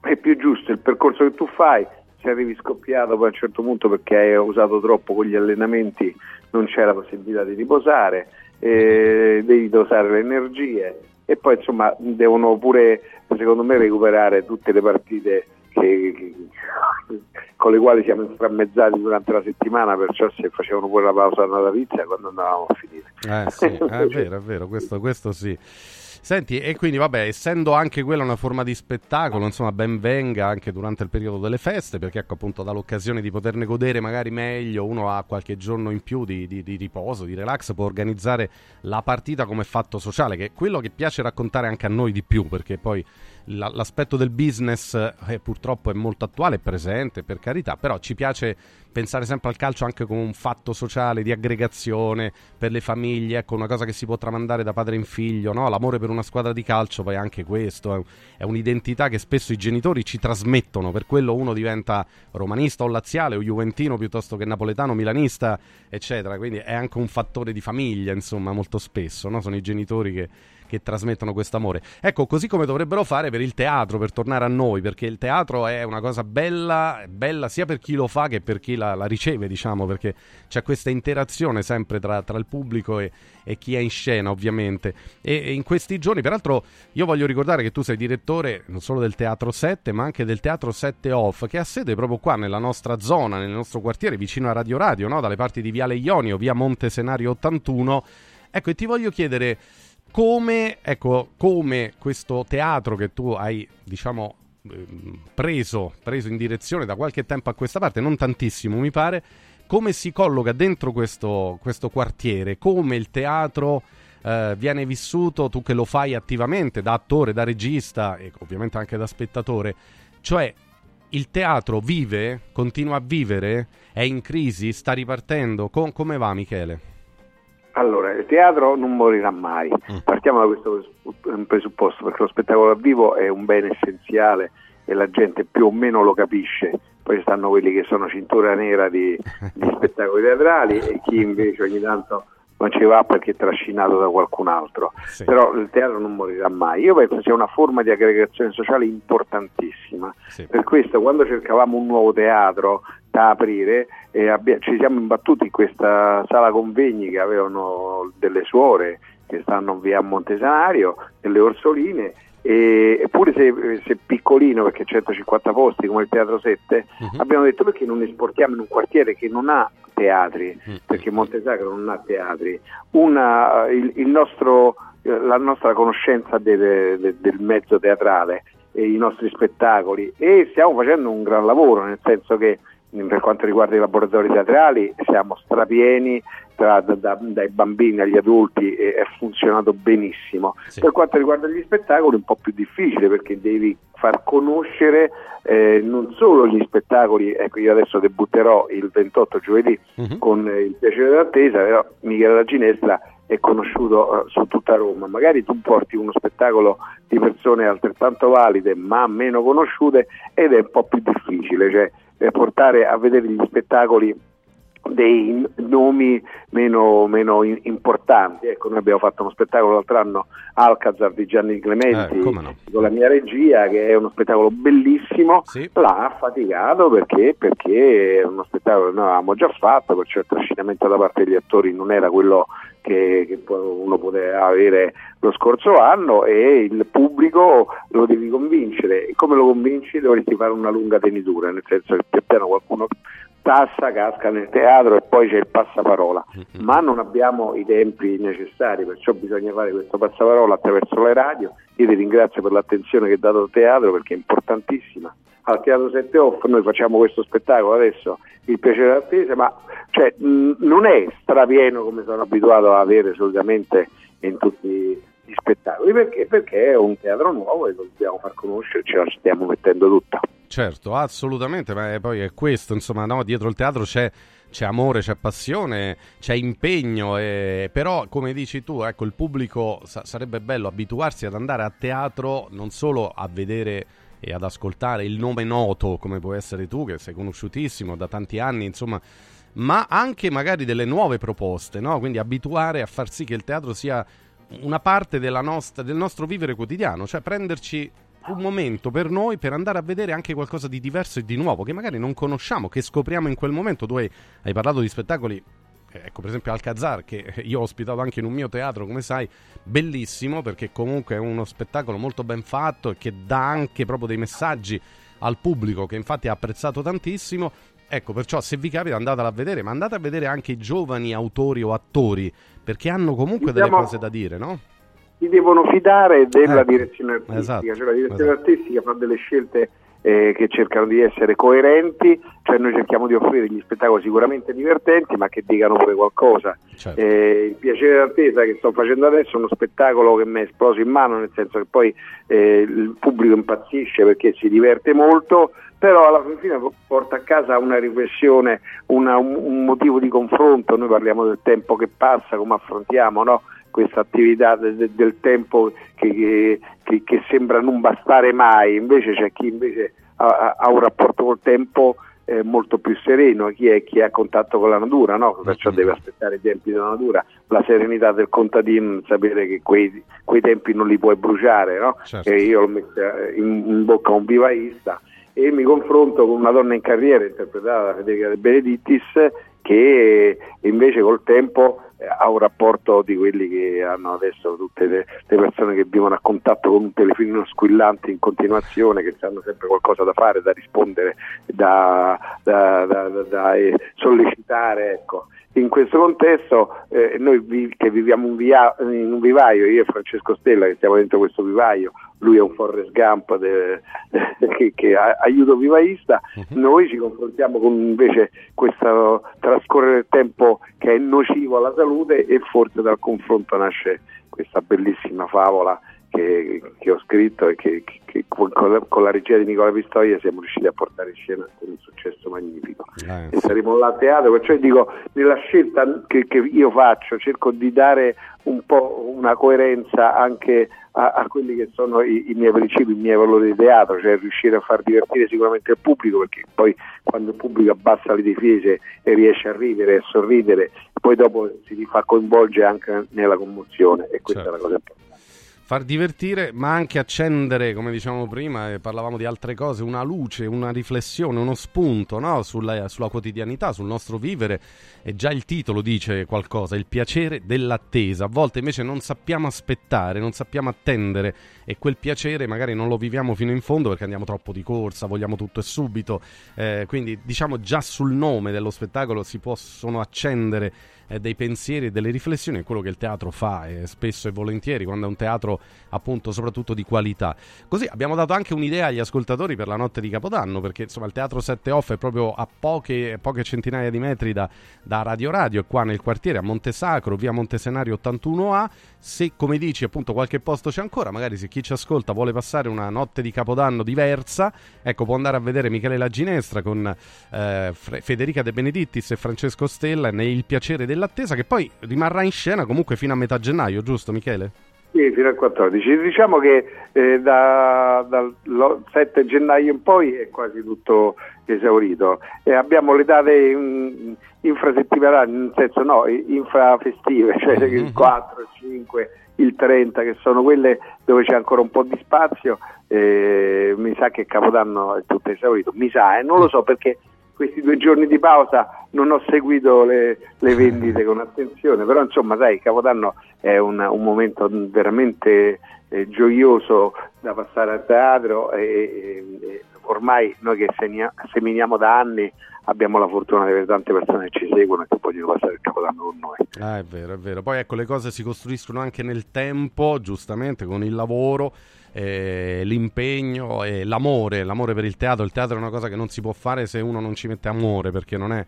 è più giusto il percorso che tu fai, se arrivi scoppiato poi a un certo punto perché hai usato troppo con gli allenamenti non c'è la possibilità di riposare, eh, devi dosare le energie e poi insomma devono pure secondo me recuperare tutte le partite che- che- con le quali siamo inframmezzati durante la settimana, perciò se facevano pure la pausa natalizia quando andavamo a finire. Eh sì, è vero, è vero, questo, questo sì. Senti, e quindi vabbè, essendo anche quella una forma di spettacolo, insomma, ben venga anche durante il periodo delle feste, perché ecco appunto dà l'occasione di poterne godere magari meglio, uno ha qualche giorno in più di, di- di riposo, di relax, può organizzare la partita come fatto sociale, che è quello che piace raccontare anche a noi di più, perché poi l'aspetto del business eh, purtroppo è molto attuale e presente, per carità, però ci piace pensare sempre al calcio anche come un fatto sociale di aggregazione per le famiglie, ecco una cosa che si può tramandare da padre in figlio, no? l'amore per una squadra di calcio poi anche questo, è, un- è un'identità che spesso i genitori ci trasmettono, per quello uno diventa romanista o laziale o juventino piuttosto che napoletano, milanista, eccetera, quindi è anche un fattore di famiglia, insomma, molto spesso, no? sono i genitori che che trasmettono questo amore. Ecco, così come dovrebbero fare per il teatro, per tornare a noi, perché il teatro è una cosa bella, bella sia per chi lo fa che per chi la, la riceve, diciamo, perché c'è questa interazione sempre tra, tra il pubblico e, e chi è in scena, ovviamente. E, e in questi giorni, peraltro, io voglio ricordare che tu sei direttore non solo del Teatro 7, ma anche del Teatro 7 Off, che ha sede proprio qua nella nostra zona, nel nostro quartiere, vicino a Radio Radio, no? dalle parti di Viale Ionio, via Monte Senario 81. Ecco, e ti voglio chiedere come, ecco, come questo teatro che tu hai, diciamo, ehm, preso, preso in direzione da qualche tempo a questa parte, non tantissimo mi pare, come si colloca dentro questo, questo quartiere, come il teatro eh, viene vissuto, tu che lo fai attivamente da attore, da regista e ovviamente anche da spettatore, cioè il teatro vive, continua a vivere, è in crisi, sta ripartendo, Com- come va Michele? Allora, il teatro non morirà mai, Mm. partiamo da questo pres- presupposto perché lo spettacolo dal vivo è un bene essenziale e la gente più o meno lo capisce, poi stanno quelli che sono cintura nera di, di spettacoli teatrali e chi invece ogni tanto non ci va perché è trascinato da qualcun altro, però il teatro non morirà mai, io penso sia una forma di aggregazione sociale importantissima, per questo quando cercavamo un nuovo teatro da aprire eh, abbia- ci siamo imbattuti in questa sala convegni che avevano delle suore che stanno via a Montesario, delle Orsoline e, eppure se, se piccolino perché 150 posti come il Teatro 7 abbiamo detto perché non esportiamo in un quartiere che non ha teatri? Perché Montesacro non ha teatri. Una, il, il nostro, la nostra conoscenza del, del- del mezzo teatrale e i nostri spettacoli. E stiamo facendo un gran lavoro nel senso che per quanto riguarda i laboratori teatrali siamo strapieni tra- da- da- dai bambini agli adulti e è funzionato benissimo. Per quanto riguarda gli spettacoli è un po' più difficile perché devi far conoscere eh, non solo gli spettacoli, ecco io adesso debutterò il 28 giovedì con eh, il piacere dell'attesa, però Michele da Ginestra è conosciuto eh, su tutta Roma, magari tu porti uno spettacolo di persone altrettanto valide ma meno conosciute ed è un po' più difficile, cioè portare a vedere gli spettacoli dei nomi meno, meno in- importanti. Ecco, noi abbiamo fatto uno spettacolo l'altro anno Alcazar di Gianni Clementi Eh, no. con la mia regia, che è uno spettacolo bellissimo, l'ha affaticato perché, perché è uno spettacolo che noi avevamo già fatto, perciò il trascinamento da parte degli attori non era quello che, che uno poteva avere lo scorso anno e il pubblico lo devi convincere. E come lo convinci? Dovresti fare una lunga tenitura, nel senso che pian piano qualcuno tassa, casca nel teatro e poi c'è il passaparola, ma non abbiamo i tempi necessari, perciò bisogna fare questo passaparola attraverso le radio. Io ti ringrazio per l'attenzione che hai dato al teatro perché è importantissima. Al Teatro 7 Off noi facciamo questo spettacolo adesso, il piacere d'attesa, ma cioè, mh, non è strapieno come sono abituato a avere solitamente in tutti gli spettacoli, perché? Perché è un teatro nuovo e lo dobbiamo far conoscere, ce la stiamo mettendo tutta. Certo, assolutamente, ma è- poi è questo, insomma, no, dietro il teatro c'è, c'è amore, c'è passione, c'è impegno, e- però come dici tu, ecco, il pubblico sa- sarebbe bello abituarsi ad andare a teatro non solo a vedere e ad ascoltare il nome noto come può essere tu, che sei conosciutissimo da tanti anni, insomma, ma anche magari delle nuove proposte, no? Quindi abituare a far sì che il teatro sia una parte nostra, del nostro vivere quotidiano, cioè prenderci un momento per noi per andare a vedere anche qualcosa di diverso e di nuovo che magari non conosciamo, che scopriamo in quel momento. Tu hai, hai parlato di spettacoli, eh, ecco per esempio Alcazar, che io ho ospitato anche in un mio teatro, come sai, bellissimo perché comunque è uno spettacolo molto ben fatto e che dà anche proprio dei messaggi al pubblico che infatti ha apprezzato tantissimo. Ecco, perciò se vi capita andatela a vedere, ma andate a vedere anche i giovani autori o attori, perché hanno comunque delle cose da dire, no? Si devono fidare della Ecco, direzione artistica, esatto, cioè la direzione esatto. artistica fa delle scelte eh, che cercano di essere coerenti, cioè noi cerchiamo di offrire degli spettacoli sicuramente divertenti ma che dicano pure qualcosa. Certo. Eh, il piacere d'attesa che sto facendo adesso è uno spettacolo che mi è esploso in mano, nel senso che poi eh, il pubblico impazzisce perché si diverte molto, però alla fin fine porta a casa una riflessione, una- un, un motivo di confronto, noi parliamo del tempo che passa, come affrontiamo no? Questa attività de- de- del tempo che, che- che- sembra non bastare mai, invece c'è chi invece ha, ha- ha un rapporto col tempo eh, molto più sereno, chi è chi è a contatto con la natura, no? perciò deve aspettare i tempi della natura, la serenità del contadino, sapere che quei, quei tempi non li puoi bruciare, no? Certo. E io l'ho messa in, in bocca a un vivaista e mi confronto con una donna in carriera interpretata da Federica De Benedittis che invece col tempo eh, ha un rapporto di quelli che hanno adesso tutte le, le persone che vivono a contatto con un telefonino squillante in continuazione, che hanno sempre qualcosa da fare, da rispondere, da, da- da- da- sollecitare. Ecco. In questo contesto eh, noi vi, che viviamo un via, in un vivaio, io e Francesco Stella che stiamo dentro questo vivaio, lui è un Forrest Gump de, che, che aiuto vivaista, uh-huh. noi ci confrontiamo con invece questo trascorrere del tempo che è nocivo alla salute e forse dal confronto nasce questa bellissima favola che, che, ho scritto e che, che con, la, con, la, regia di Nicola Pistoia siamo riusciti a portare in scena con un successo magnifico. Eh, e saremo là a teatro, perciò dico, nella scelta che, che, io faccio cerco di dare un po' una coerenza anche a, a quelli che sono i, i, miei principi, i miei valori di teatro, cioè riuscire a far divertire sicuramente il pubblico, perché poi quando il pubblico abbassa le difese e riesce a ridere e a sorridere, poi dopo si fa coinvolgere anche nella commozione e questa certo. è la cosa importante far divertire, ma anche accendere, come dicevamo prima, e parlavamo di altre cose, una luce, una riflessione, uno spunto no? sulla, sulla, quotidianità, sul nostro vivere. E già il titolo dice qualcosa, il piacere dell'attesa. A volte invece non sappiamo aspettare, non sappiamo attendere e quel piacere magari non lo viviamo fino in fondo perché andiamo troppo di corsa, vogliamo tutto e subito. Eh, quindi diciamo già sul nome dello spettacolo si possono accendere eh, dei pensieri e delle riflessioni, è quello che il teatro fa eh, spesso e volentieri, quando è un teatro appunto soprattutto di qualità. Così abbiamo dato anche un'idea agli ascoltatori per la notte di Capodanno, perché insomma il teatro 7 Off è proprio a poche, poche centinaia di metri da, da Radio Radio, qua nel quartiere a Montesacro, via Montesenario 81A. Se come dici appunto qualche posto c'è ancora, magari se chi ci ascolta vuole passare una notte di Capodanno diversa, ecco può andare a vedere Michele La Ginestra con eh, Federica De Benedittis e Francesco Stella nel piacere del dell'attesa che poi rimarrà in scena comunque fino a metà gennaio, giusto Michele? Sì, fino al 14. Diciamo che eh, da, dal 7 gennaio in poi è quasi tutto esaurito. E abbiamo le date in, infrasettimanali, nel senso no, infrafestive, cioè il 4, il 5, il 30, che sono quelle dove c'è ancora un po' di spazio. Eh, mi sa che Capodanno è tutto esaurito, mi sa, e eh, non lo so perché questi due giorni di pausa non ho seguito le, le vendite con attenzione, però insomma sai, Capodanno è un, un momento veramente eh, gioioso da passare a teatro e, e, ormai noi che seminiamo da anni abbiamo la fortuna di avere tante persone che ci seguono e che vogliono passare il Capodanno con noi. Ah, è vero, è vero. Poi ecco, le cose si costruiscono anche nel tempo, giustamente, con il lavoro eh, l'impegno e l'amore, l'amore per il teatro. Il teatro è una cosa che non si può fare se uno non ci mette amore, perché non è,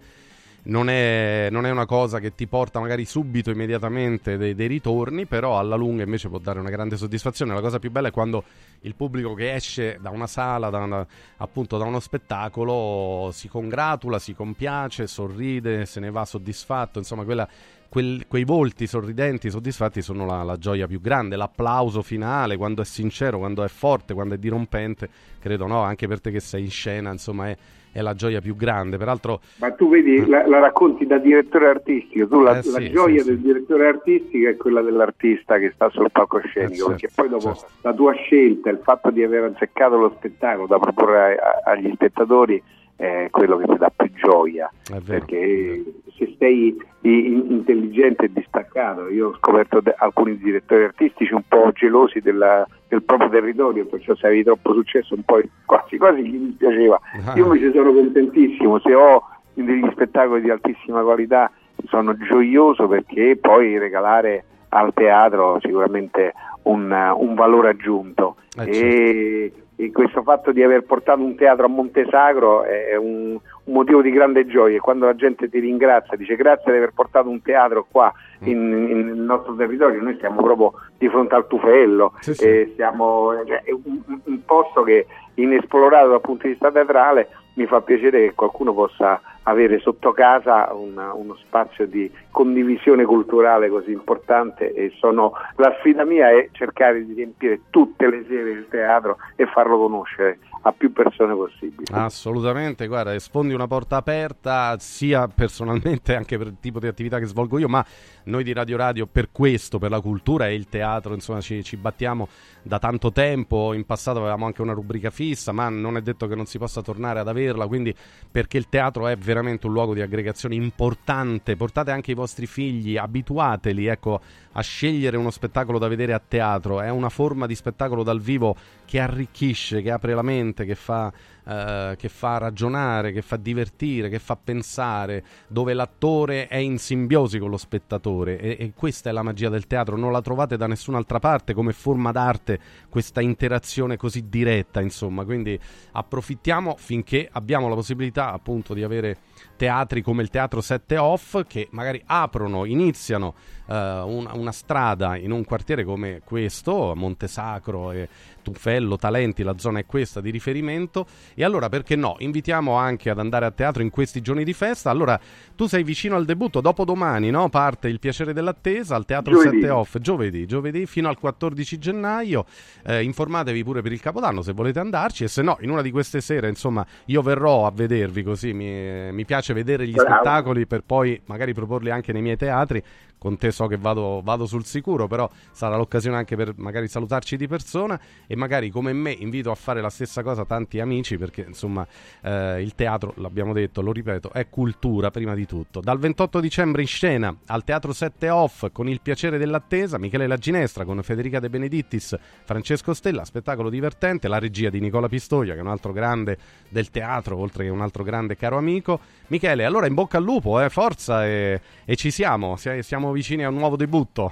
non è, non è una cosa che ti porta magari subito, immediatamente dei, dei, ritorni, però alla lunga invece può dare una grande soddisfazione. La cosa più bella è quando il pubblico che esce da una sala, da una, appunto da uno spettacolo, si congratula, si compiace, sorride, se ne va soddisfatto, insomma quella quel, quei volti sorridenti, soddisfatti sono la, la, gioia più grande, l'applauso finale, quando è sincero, quando è forte, quando è dirompente, credo no, anche per te che sei in scena, insomma è, è la gioia più grande. Peraltro, Ma tu vedi, la, la racconti da direttore artistico, tu la, eh, sì, la gioia sì, del sì. direttore artistico è quella dell'artista che sta sul palcoscenico, eh, perché certo, poi dopo certo. la tua scelta, il fatto di aver azzeccato lo spettacolo da proporre a, agli spettatori è quello che ti dà più gioia, perché se sei intelligente e distaccato, io ho scoperto alcuni direttori artistici un po' gelosi della, del proprio territorio, perciò se avevi troppo successo un po' quasi quasi gli dispiaceva. Ah. Io invece sono contentissimo, se ho degli spettacoli di altissima qualità sono gioioso perché poi regalare al teatro sicuramente un, un valore aggiunto. Eh, certo. e, e questo fatto di aver portato un teatro a Montesagro è un, un, motivo di grande gioia. Quando la gente ti ringrazia, dice grazie di aver portato un teatro qua in, in, nel nostro territorio, noi siamo proprio di fronte al Tufello, sì, sì. Siamo, cioè, è un, un posto che inesplorato dal punto di vista teatrale mi fa piacere che qualcuno possa avere sotto casa una, uno spazio di condivisione culturale così importante e sono, la sfida mia è cercare di riempire tutte le sere del teatro e farlo conoscere a più persone possibili. Assolutamente, guarda, sfondi una porta aperta sia personalmente anche per il tipo di attività che svolgo io, ma noi di Radio Radio per questo, per la cultura e il teatro, insomma ci, ci battiamo da tanto tempo, in passato avevamo anche una rubrica fissa, ma non è detto che non si possa tornare ad averla, quindi perché il teatro è veramente un luogo di aggregazione importante, portate anche i vostri figli, abituateli ecco, a scegliere uno spettacolo da vedere a teatro, è una forma di spettacolo dal vivo che arricchisce, che apre la mente, che fa eh, che fa ragionare, che fa divertire, che fa pensare, dove l'attore è in simbiosi con lo spettatore. E, e questa è la magia del teatro, non la trovate da nessun'altra parte come forma d'arte questa interazione così diretta, insomma, quindi approfittiamo finché abbiamo la possibilità appunto di avere teatri come il Teatro 7 Off che magari aprono, iniziano uh, una, una, strada in un quartiere come questo, Montesacro e Tuffello, Talenti, la zona è questa di riferimento e allora perché no? Invitiamo anche ad andare a teatro in questi giorni di festa. Allora tu sei vicino al debutto, dopodomani no? parte Il piacere dell'attesa al Teatro giovedì. 7 Off, giovedì, giovedì fino al 14 gennaio. Eh, informatevi pure per il Capodanno se volete andarci e se no in una di queste sere insomma io verrò a vedervi così mi, mi piace vedere gli Bravo. spettacoli per poi magari proporli anche nei miei teatri con te so che vado, vado, sul sicuro, però sarà l'occasione anche per magari salutarci di persona e magari come me invito a fare la stessa cosa tanti amici perché insomma eh, il teatro, l'abbiamo detto, lo ripeto, è cultura prima di tutto. Dal 28 dicembre in scena al Teatro 7 Off con il piacere dell'attesa, Michele La Ginestra con Federica De Benedittis, Francesco Stella, spettacolo divertente, la regia di Nicola Pistoia che è un altro grande del teatro, oltre che un altro grande caro amico. Michele, allora in bocca al lupo, eh, forza e, e ci siamo, siamo vicini a un nuovo debutto.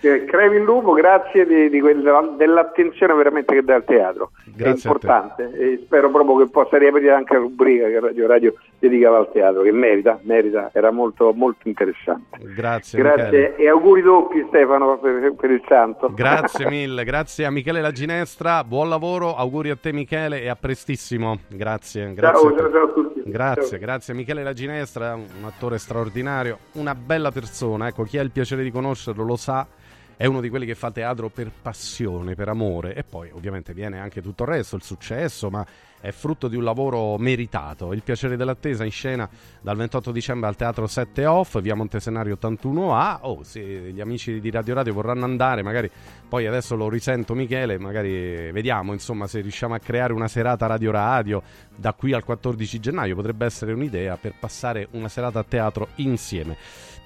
Crevi il lupo, grazie di, di quella, dell'attenzione veramente che dà al teatro. Grazie È importante e spero proprio che possa riaprire anche la rubrica che Radio Radio dedicava al teatro, che merita, merita, era molto, molto interessante. Grazie. Grazie e auguri doppi Stefano per, per, il santo. Grazie mille, grazie a Michele La Ginestra, buon lavoro, auguri a te Michele e a prestissimo. Grazie. grazie ciao, ciao, ciao a tutti. Grazie, ciao. grazie a Michele La Ginestra, un attore straordinario, una bella persona, ecco chi ha il piacere di conoscerlo lo sa è uno di quelli che fa teatro per passione, per amore e poi ovviamente viene anche tutto il resto, il successo, ma è frutto di un lavoro meritato. Il piacere dell'attesa in scena dal 28 dicembre al Teatro 7 Off, via Montesenario 81A. Oh, se gli amici di Radio Radio vorranno andare, magari poi adesso lo risento Michele, magari vediamo insomma se riusciamo a creare una serata Radio Radio da qui al 14 gennaio, potrebbe essere un'idea per passare una serata a teatro insieme.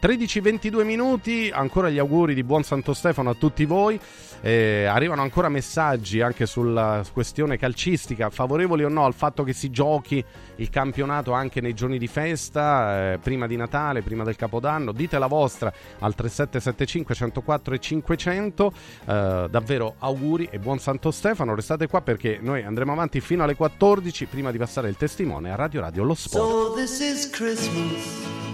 13-22 minuti, ancora gli auguri di buon Santo Stefano a tutti voi. Eh, arrivano ancora messaggi anche sulla questione calcistica, favorevoli o no al fatto che si giochi il campionato anche nei giorni di festa, eh, prima di Natale, prima del Capodanno. Dite la vostra al 3775 104 e 500. Eh, davvero auguri e buon Santo Stefano. Restate qua perché noi andremo avanti fino alle 14 prima di passare il testimone a Radio Radio Lo Sport. So.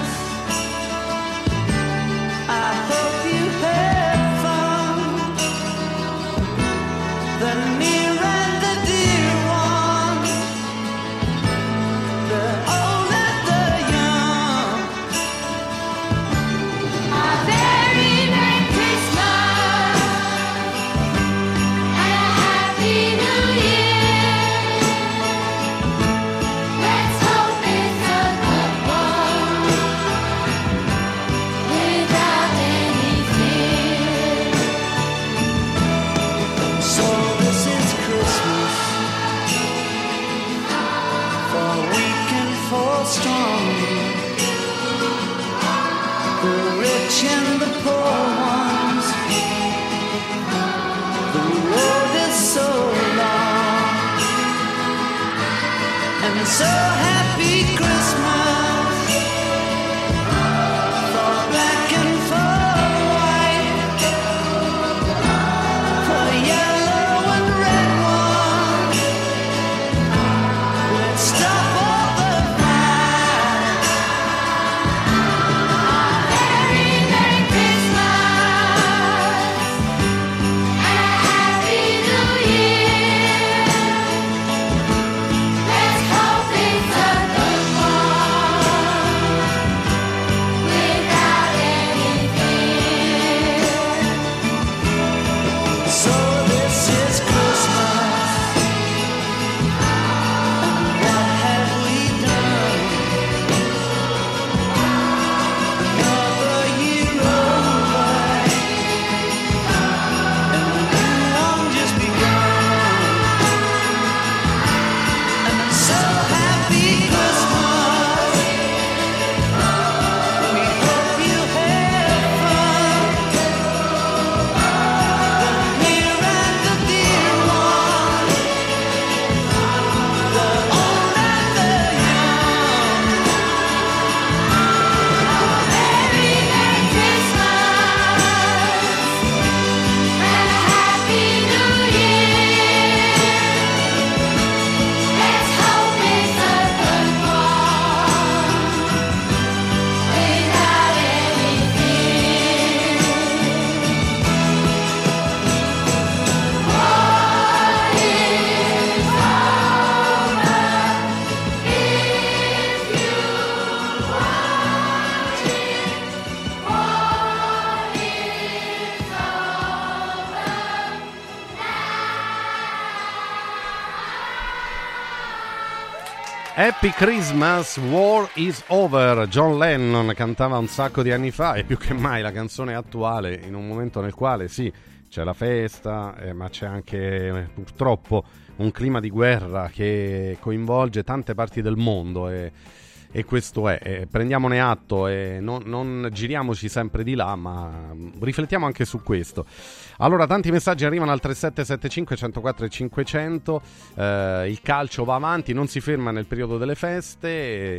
So Happy Christmas, War is Over. John Lennon cantava un sacco di anni fa e più che mai la canzone attuale in un momento nel quale sì, c'è la festa, eh, ma c'è anche eh, purtroppo un clima di guerra che coinvolge tante parti del mondo e, e questo è. Eh, prendiamone atto e non, non giriamoci sempre di là, ma riflettiamo anche su questo. Allora, tanti messaggi arrivano al 3775 104 e 500. Eh, il calcio va avanti, non si ferma nel periodo delle feste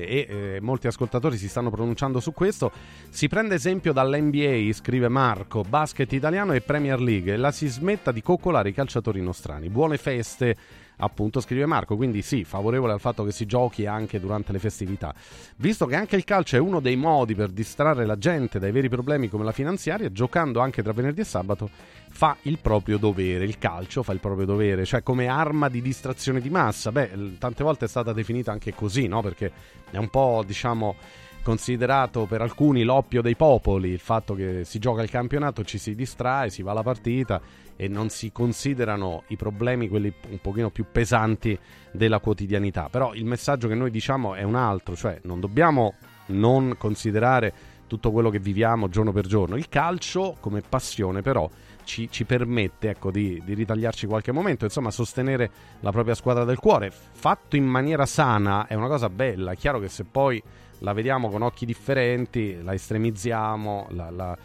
e, e, molti ascoltatori si stanno pronunciando su questo. Si prende esempio dall'NBA, scrive Marco, basket italiano e Premier League. La si smetta di coccolare i calciatori nostrani. Buone feste appunto scrive Marco, quindi sì, favorevole al fatto che si giochi anche durante le festività. Visto che anche il calcio è uno dei modi per distrarre la gente dai veri problemi come la finanziaria, giocando anche tra venerdì e sabato fa il proprio dovere, il calcio fa il proprio dovere, cioè come arma di distrazione di massa. Beh, tante volte è stata definita anche così, no? Perché è un po', diciamo, considerato per alcuni l'oppio dei popoli, il fatto che si gioca il campionato, ci si distrae, si va alla partita e non si considerano i problemi quelli un pochino più pesanti della quotidianità. Però il messaggio che noi diciamo è un altro, cioè non dobbiamo non considerare tutto quello che viviamo giorno per giorno. Il calcio come passione però ci, ci permette ecco, di, di, ritagliarci qualche momento, insomma sostenere la propria squadra del cuore. Fatto in maniera sana è una cosa bella, è chiaro che se poi la vediamo con occhi differenti, la estremizziamo, la, la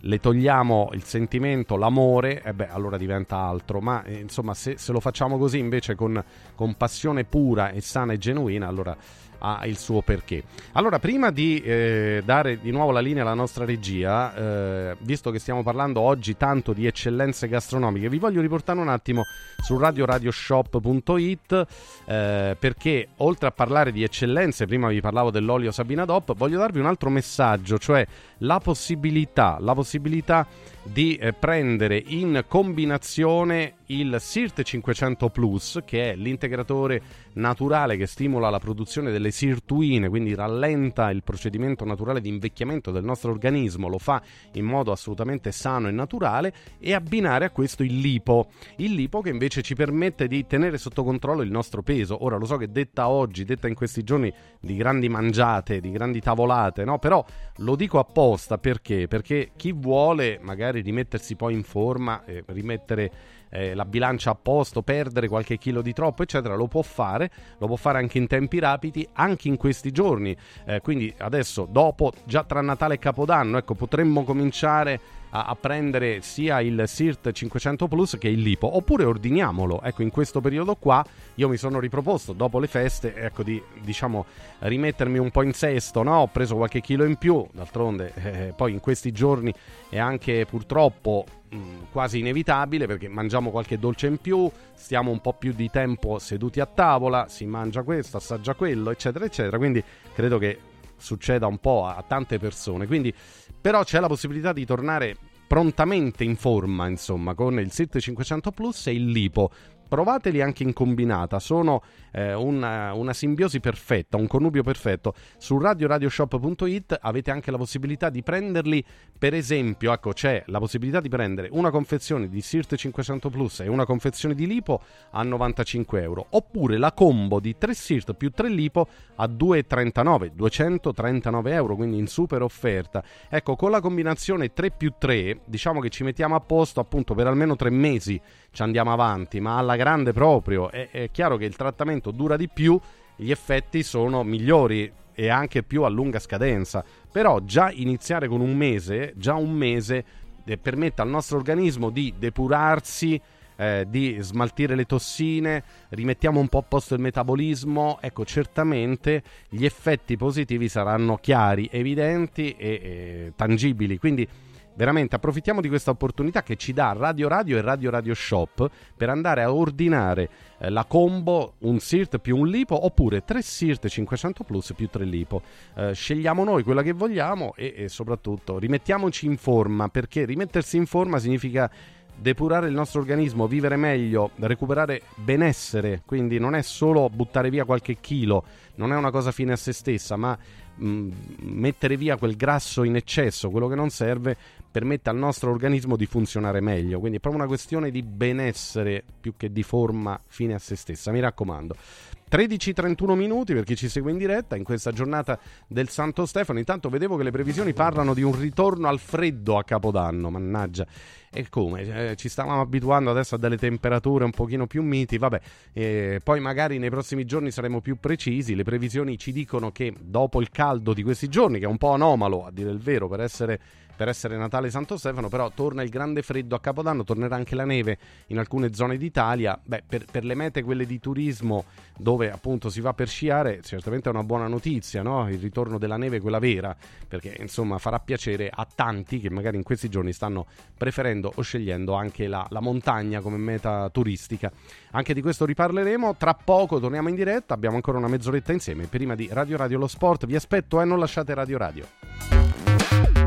le togliamo il sentimento, l'amore, e beh, allora diventa altro. Ma eh, insomma, se, se, lo facciamo così invece con, con passione pura e sana e genuina, allora ha il suo perché. Allora, prima di eh, dare di nuovo la linea alla nostra regia, eh, visto che stiamo parlando oggi tanto di eccellenze gastronomiche, vi voglio riportare un attimo su radioradioshop.it eh, perché oltre a parlare di eccellenze, prima vi parlavo dell'olio Sabina DOP, voglio darvi un altro messaggio, cioè la possibilità, la possibilità di eh, prendere in combinazione il SIRT 500 Plus, che è l'integratore naturale che stimola la produzione delle sirtuine, quindi rallenta il procedimento naturale di invecchiamento del nostro organismo, lo fa in modo assolutamente sano e naturale, e abbinare a questo il lipo. Il lipo che invece ci permette di tenere sotto controllo il nostro peso. Ora lo so che detta oggi, detta in questi giorni di grandi mangiate, di grandi tavolate, no? Però lo dico apposta perché? Perché chi vuole magari rimettersi poi in forma, eh, rimettere eh, la bilancia a posto, perdere qualche chilo di troppo, eccetera, lo può fare, lo può fare anche in tempi rapidi, anche in questi giorni. Eh, quindi adesso, dopo, già tra Natale e Capodanno, ecco, potremmo cominciare a, a, prendere sia il SIRT 500 Plus che il Lipo, oppure ordiniamolo. Ecco, in questo periodo qua io mi sono riproposto dopo le feste, ecco, di diciamo rimettermi un po' in sesto, no? Ho preso qualche chilo in più, d'altronde eh, poi in questi giorni è anche purtroppo mm, quasi inevitabile perché mangiamo qualche dolce in più, stiamo un po' più di tempo seduti a tavola, si mangia questo, assaggia quello, eccetera, eccetera. Quindi credo che succeda un po' a tante persone. Quindi però c'è la possibilità di tornare prontamente in forma, insomma, con il SIT 500 Plus e il Lipo. Provateli anche in combinata, sono eh, una, una, simbiosi perfetta, un connubio perfetto. Su radioradioshop.it avete anche la possibilità di prenderli, per esempio, ecco, c'è la possibilità di prendere una confezione di SIRT 500 Plus e una confezione di Lipo a 95 euro, oppure la combo di 3 SIRT più 3 Lipo a 2,39, 239 euro, quindi in super offerta. Ecco, con la combinazione 3 più 3, diciamo che ci mettiamo a posto appunto per almeno 3 mesi ci andiamo avanti, ma alla grande proprio. È, è chiaro che il trattamento dura di più, gli effetti sono migliori e anche più a lunga scadenza. Però già iniziare con un mese, già un mese eh, permette al nostro organismo di depurarsi, eh, di smaltire le tossine, rimettiamo un po' a posto il metabolismo, ecco certamente gli effetti positivi saranno chiari, evidenti e, e tangibili. Quindi veramente approfittiamo di questa opportunità che ci dà Radio Radio e Radio Radio Shop per andare a ordinare eh, la combo un SIRT più un lipo oppure 3 SIRT 500 plus più 3 lipo. Eh, scegliamo noi quella che vogliamo e, e soprattutto rimettiamoci in forma perché rimettersi in forma significa depurare il nostro organismo, vivere meglio, recuperare benessere, quindi non è solo buttare via qualche chilo, non è una cosa fine a se stessa, ma mh, mm, mettere via quel grasso in eccesso, quello che non serve permette al nostro organismo di funzionare meglio. Quindi è proprio una questione di benessere più che di forma fine a se stessa. Mi raccomando. 13-31 minuti per chi ci segue in diretta in questa giornata del Santo Stefano. Intanto vedevo che le previsioni parlano di un ritorno al freddo a Capodanno, mannaggia. E come? Eh, ci stavamo abituando adesso a delle temperature un pochino più miti, vabbè, eh, poi magari nei prossimi giorni saremo più precisi. Le previsioni ci dicono che dopo il caldo di questi giorni, che è un po' anomalo a dire il vero per essere per essere Natale Santo Stefano, però torna il grande freddo a Capodanno, tornerà anche la neve in alcune zone d'Italia. Beh, per, per le mete quelle di turismo dove appunto si va per sciare, certamente è una buona notizia, no? Il ritorno della neve, quella vera, perché insomma farà piacere a tanti che magari in questi giorni stanno preferendo o scegliendo anche la, la montagna come meta turistica. Anche di questo riparleremo, tra poco torniamo in diretta, abbiamo ancora una mezz'oretta insieme, prima di Radio Radio Lo Sport, vi aspetto e eh, non lasciate Radio Radio.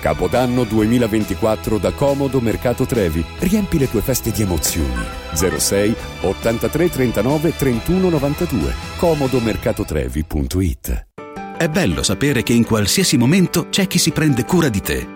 Capodanno 2024 da Comodo Mercato Trevi. Riempi le tue feste di emozioni. 06 83 39 31 92. comodomercatotrevi.it È bello sapere che in qualsiasi momento c'è chi si prende cura di te.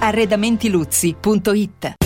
arredamentiluzzi.it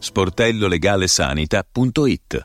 sportellolegalesanita.it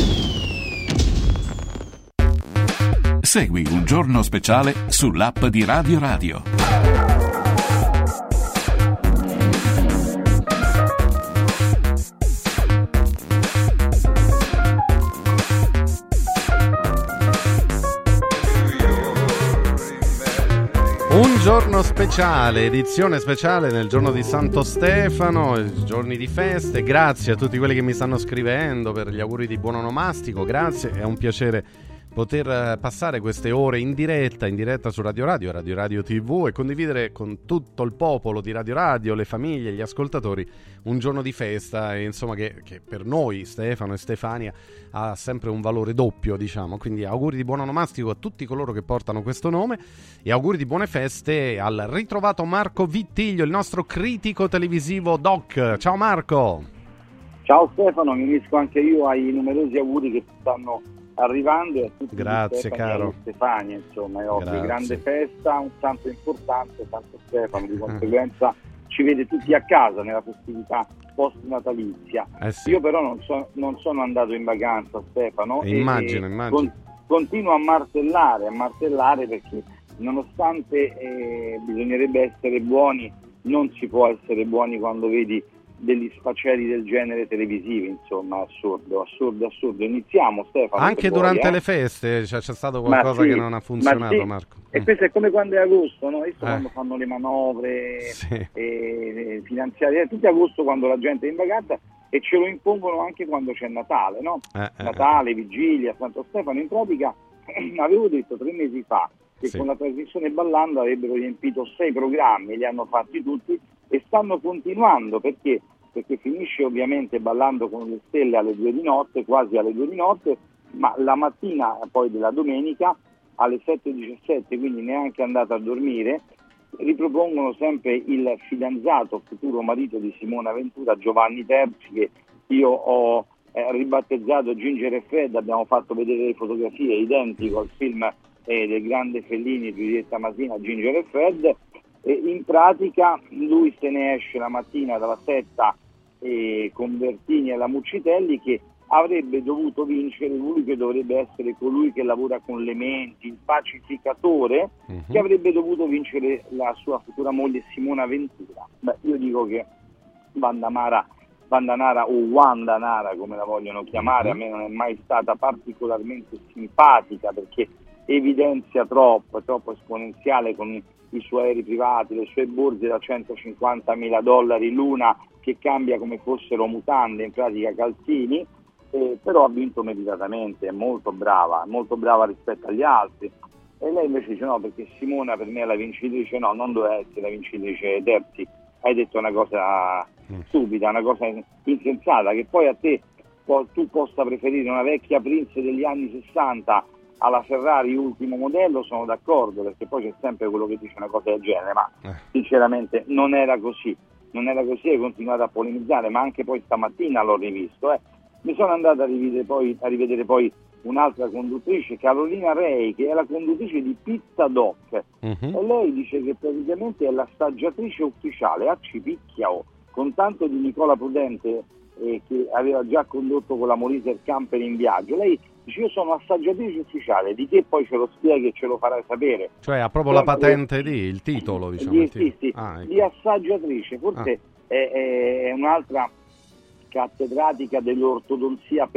Segui un giorno speciale sull'app di Radio Radio. Un giorno speciale, edizione speciale nel giorno di Santo Stefano, giorni di feste. Grazie a tutti quelli che mi stanno scrivendo per gli auguri di buon onomastico. Grazie, è un piacere poter eh, passare queste ore in diretta, in diretta su Radio Radio, Radio Radio TV e condividere con tutto il popolo di Radio Radio, le famiglie, gli ascoltatori, un giorno di festa, e insomma che, che per noi, Stefano e Stefania, ha sempre un valore doppio, diciamo. Quindi auguri di buon onomastico a tutti coloro che portano questo nome e auguri di buone feste al ritrovato Marco Vittiglio, il nostro critico televisivo doc. Ciao Marco! Ciao Stefano, mi unisco anche io ai numerosi auguri che stanno arrivando a tutti Grazie, Stefani caro. Stefania, insomma, è ovvio, grande festa, un santo importante, Santo Stefano, di conseguenza ci vede tutti a casa nella festività post natalizia. Eh sì. Io però non, so- non sono andato in vacanza, Stefano, Eh, immagino, immagino. con- continuo a martellare, a martellare perché nonostante eh, bisognerebbe essere buoni, non si può essere buoni quando vedi degli sfaceli del genere televisivi, insomma, assurdo, assurdo, assurdo. Iniziamo Stefano. Anche se vuoi, durante eh. le feste cioè, c'è stato qualcosa sì, che non ha funzionato, sì. Marco. E questo è come quando è agosto, no? Visto Eh. quando fanno le manovre Sì. eh, finanziarie, è tutti agosto quando la gente è in vacanza e ce lo impongono anche quando c'è Natale, no? Eh, eh, Natale, Vigilia, Santo Stefano. In pratica avevo detto tre mesi fa che Sì. con la trasmissione Ballando avrebbero riempito sei programmi, li hanno fatti tutti e stanno continuando perché perché finisce ovviamente ballando con le stelle alle due di notte, quasi alle due di notte, ma la mattina poi della domenica alle 7.17, quindi neanche andata a dormire, ripropongono sempre il fidanzato, futuro marito di Simona Ventura, Giovanni Terzi, che io ho eh, ribattezzato Ginger e Fred, abbiamo fatto vedere le fotografie identico al film eh, del grande Fellini, Giulietta Masina, Ginger e Fred, e in pratica lui se ne esce la mattina dalla setta con Bertini e la Muccitelli che avrebbe dovuto vincere lui che dovrebbe essere colui che lavora con le menti, il pacificatore, che avrebbe dovuto vincere la sua futura moglie Simona Ventura. Beh, io dico che Vandamara, Vandanara o Wanda Nara come la vogliono chiamare, a me non è mai stata particolarmente simpatica perché evidenzia troppo, troppo esponenziale con i suoi aerei privati, le sue borse da 150 mila dollari l'una che cambia come fossero mutande, in pratica calzini, eh, però ha vinto meritatamente, è molto brava, è molto brava rispetto agli altri. E lei invece dice no, perché Simona per me è la vincitrice, no, non doveva essere la vincitrice Terzi, hai detto una cosa stupida, una cosa insensata, che poi a te tu possa preferire una vecchia Prince degli anni 60 alla Ferrari ultimo modello, sono d'accordo, perché poi c'è sempre quello che dice una cosa del genere, ma sinceramente non era così, non era così e continuate a polemizzare, ma anche poi stamattina l'ho rivisto. eh. Mi sono andato a rivedere poi, a rivedere poi un'altra conduttrice, Carolina Rei, che è la conduttrice di Pizza Doc, Mhm. e lei dice che praticamente è la staggiatrice ufficiale a Cipicchiao, con tanto di Nicola Prudente eh, che aveva già condotto con la Molise Camper in viaggio. Lei dice io sono assaggiatrice ufficiale, di che poi ce lo spieghi e ce lo farai sapere. Cioè ha proprio la patente di, il titolo, diciamo. di, il titolo. sì, sì, Ah, ecco. di assaggiatrice, forse è, è un'altra cattedratica dell'ortodonzia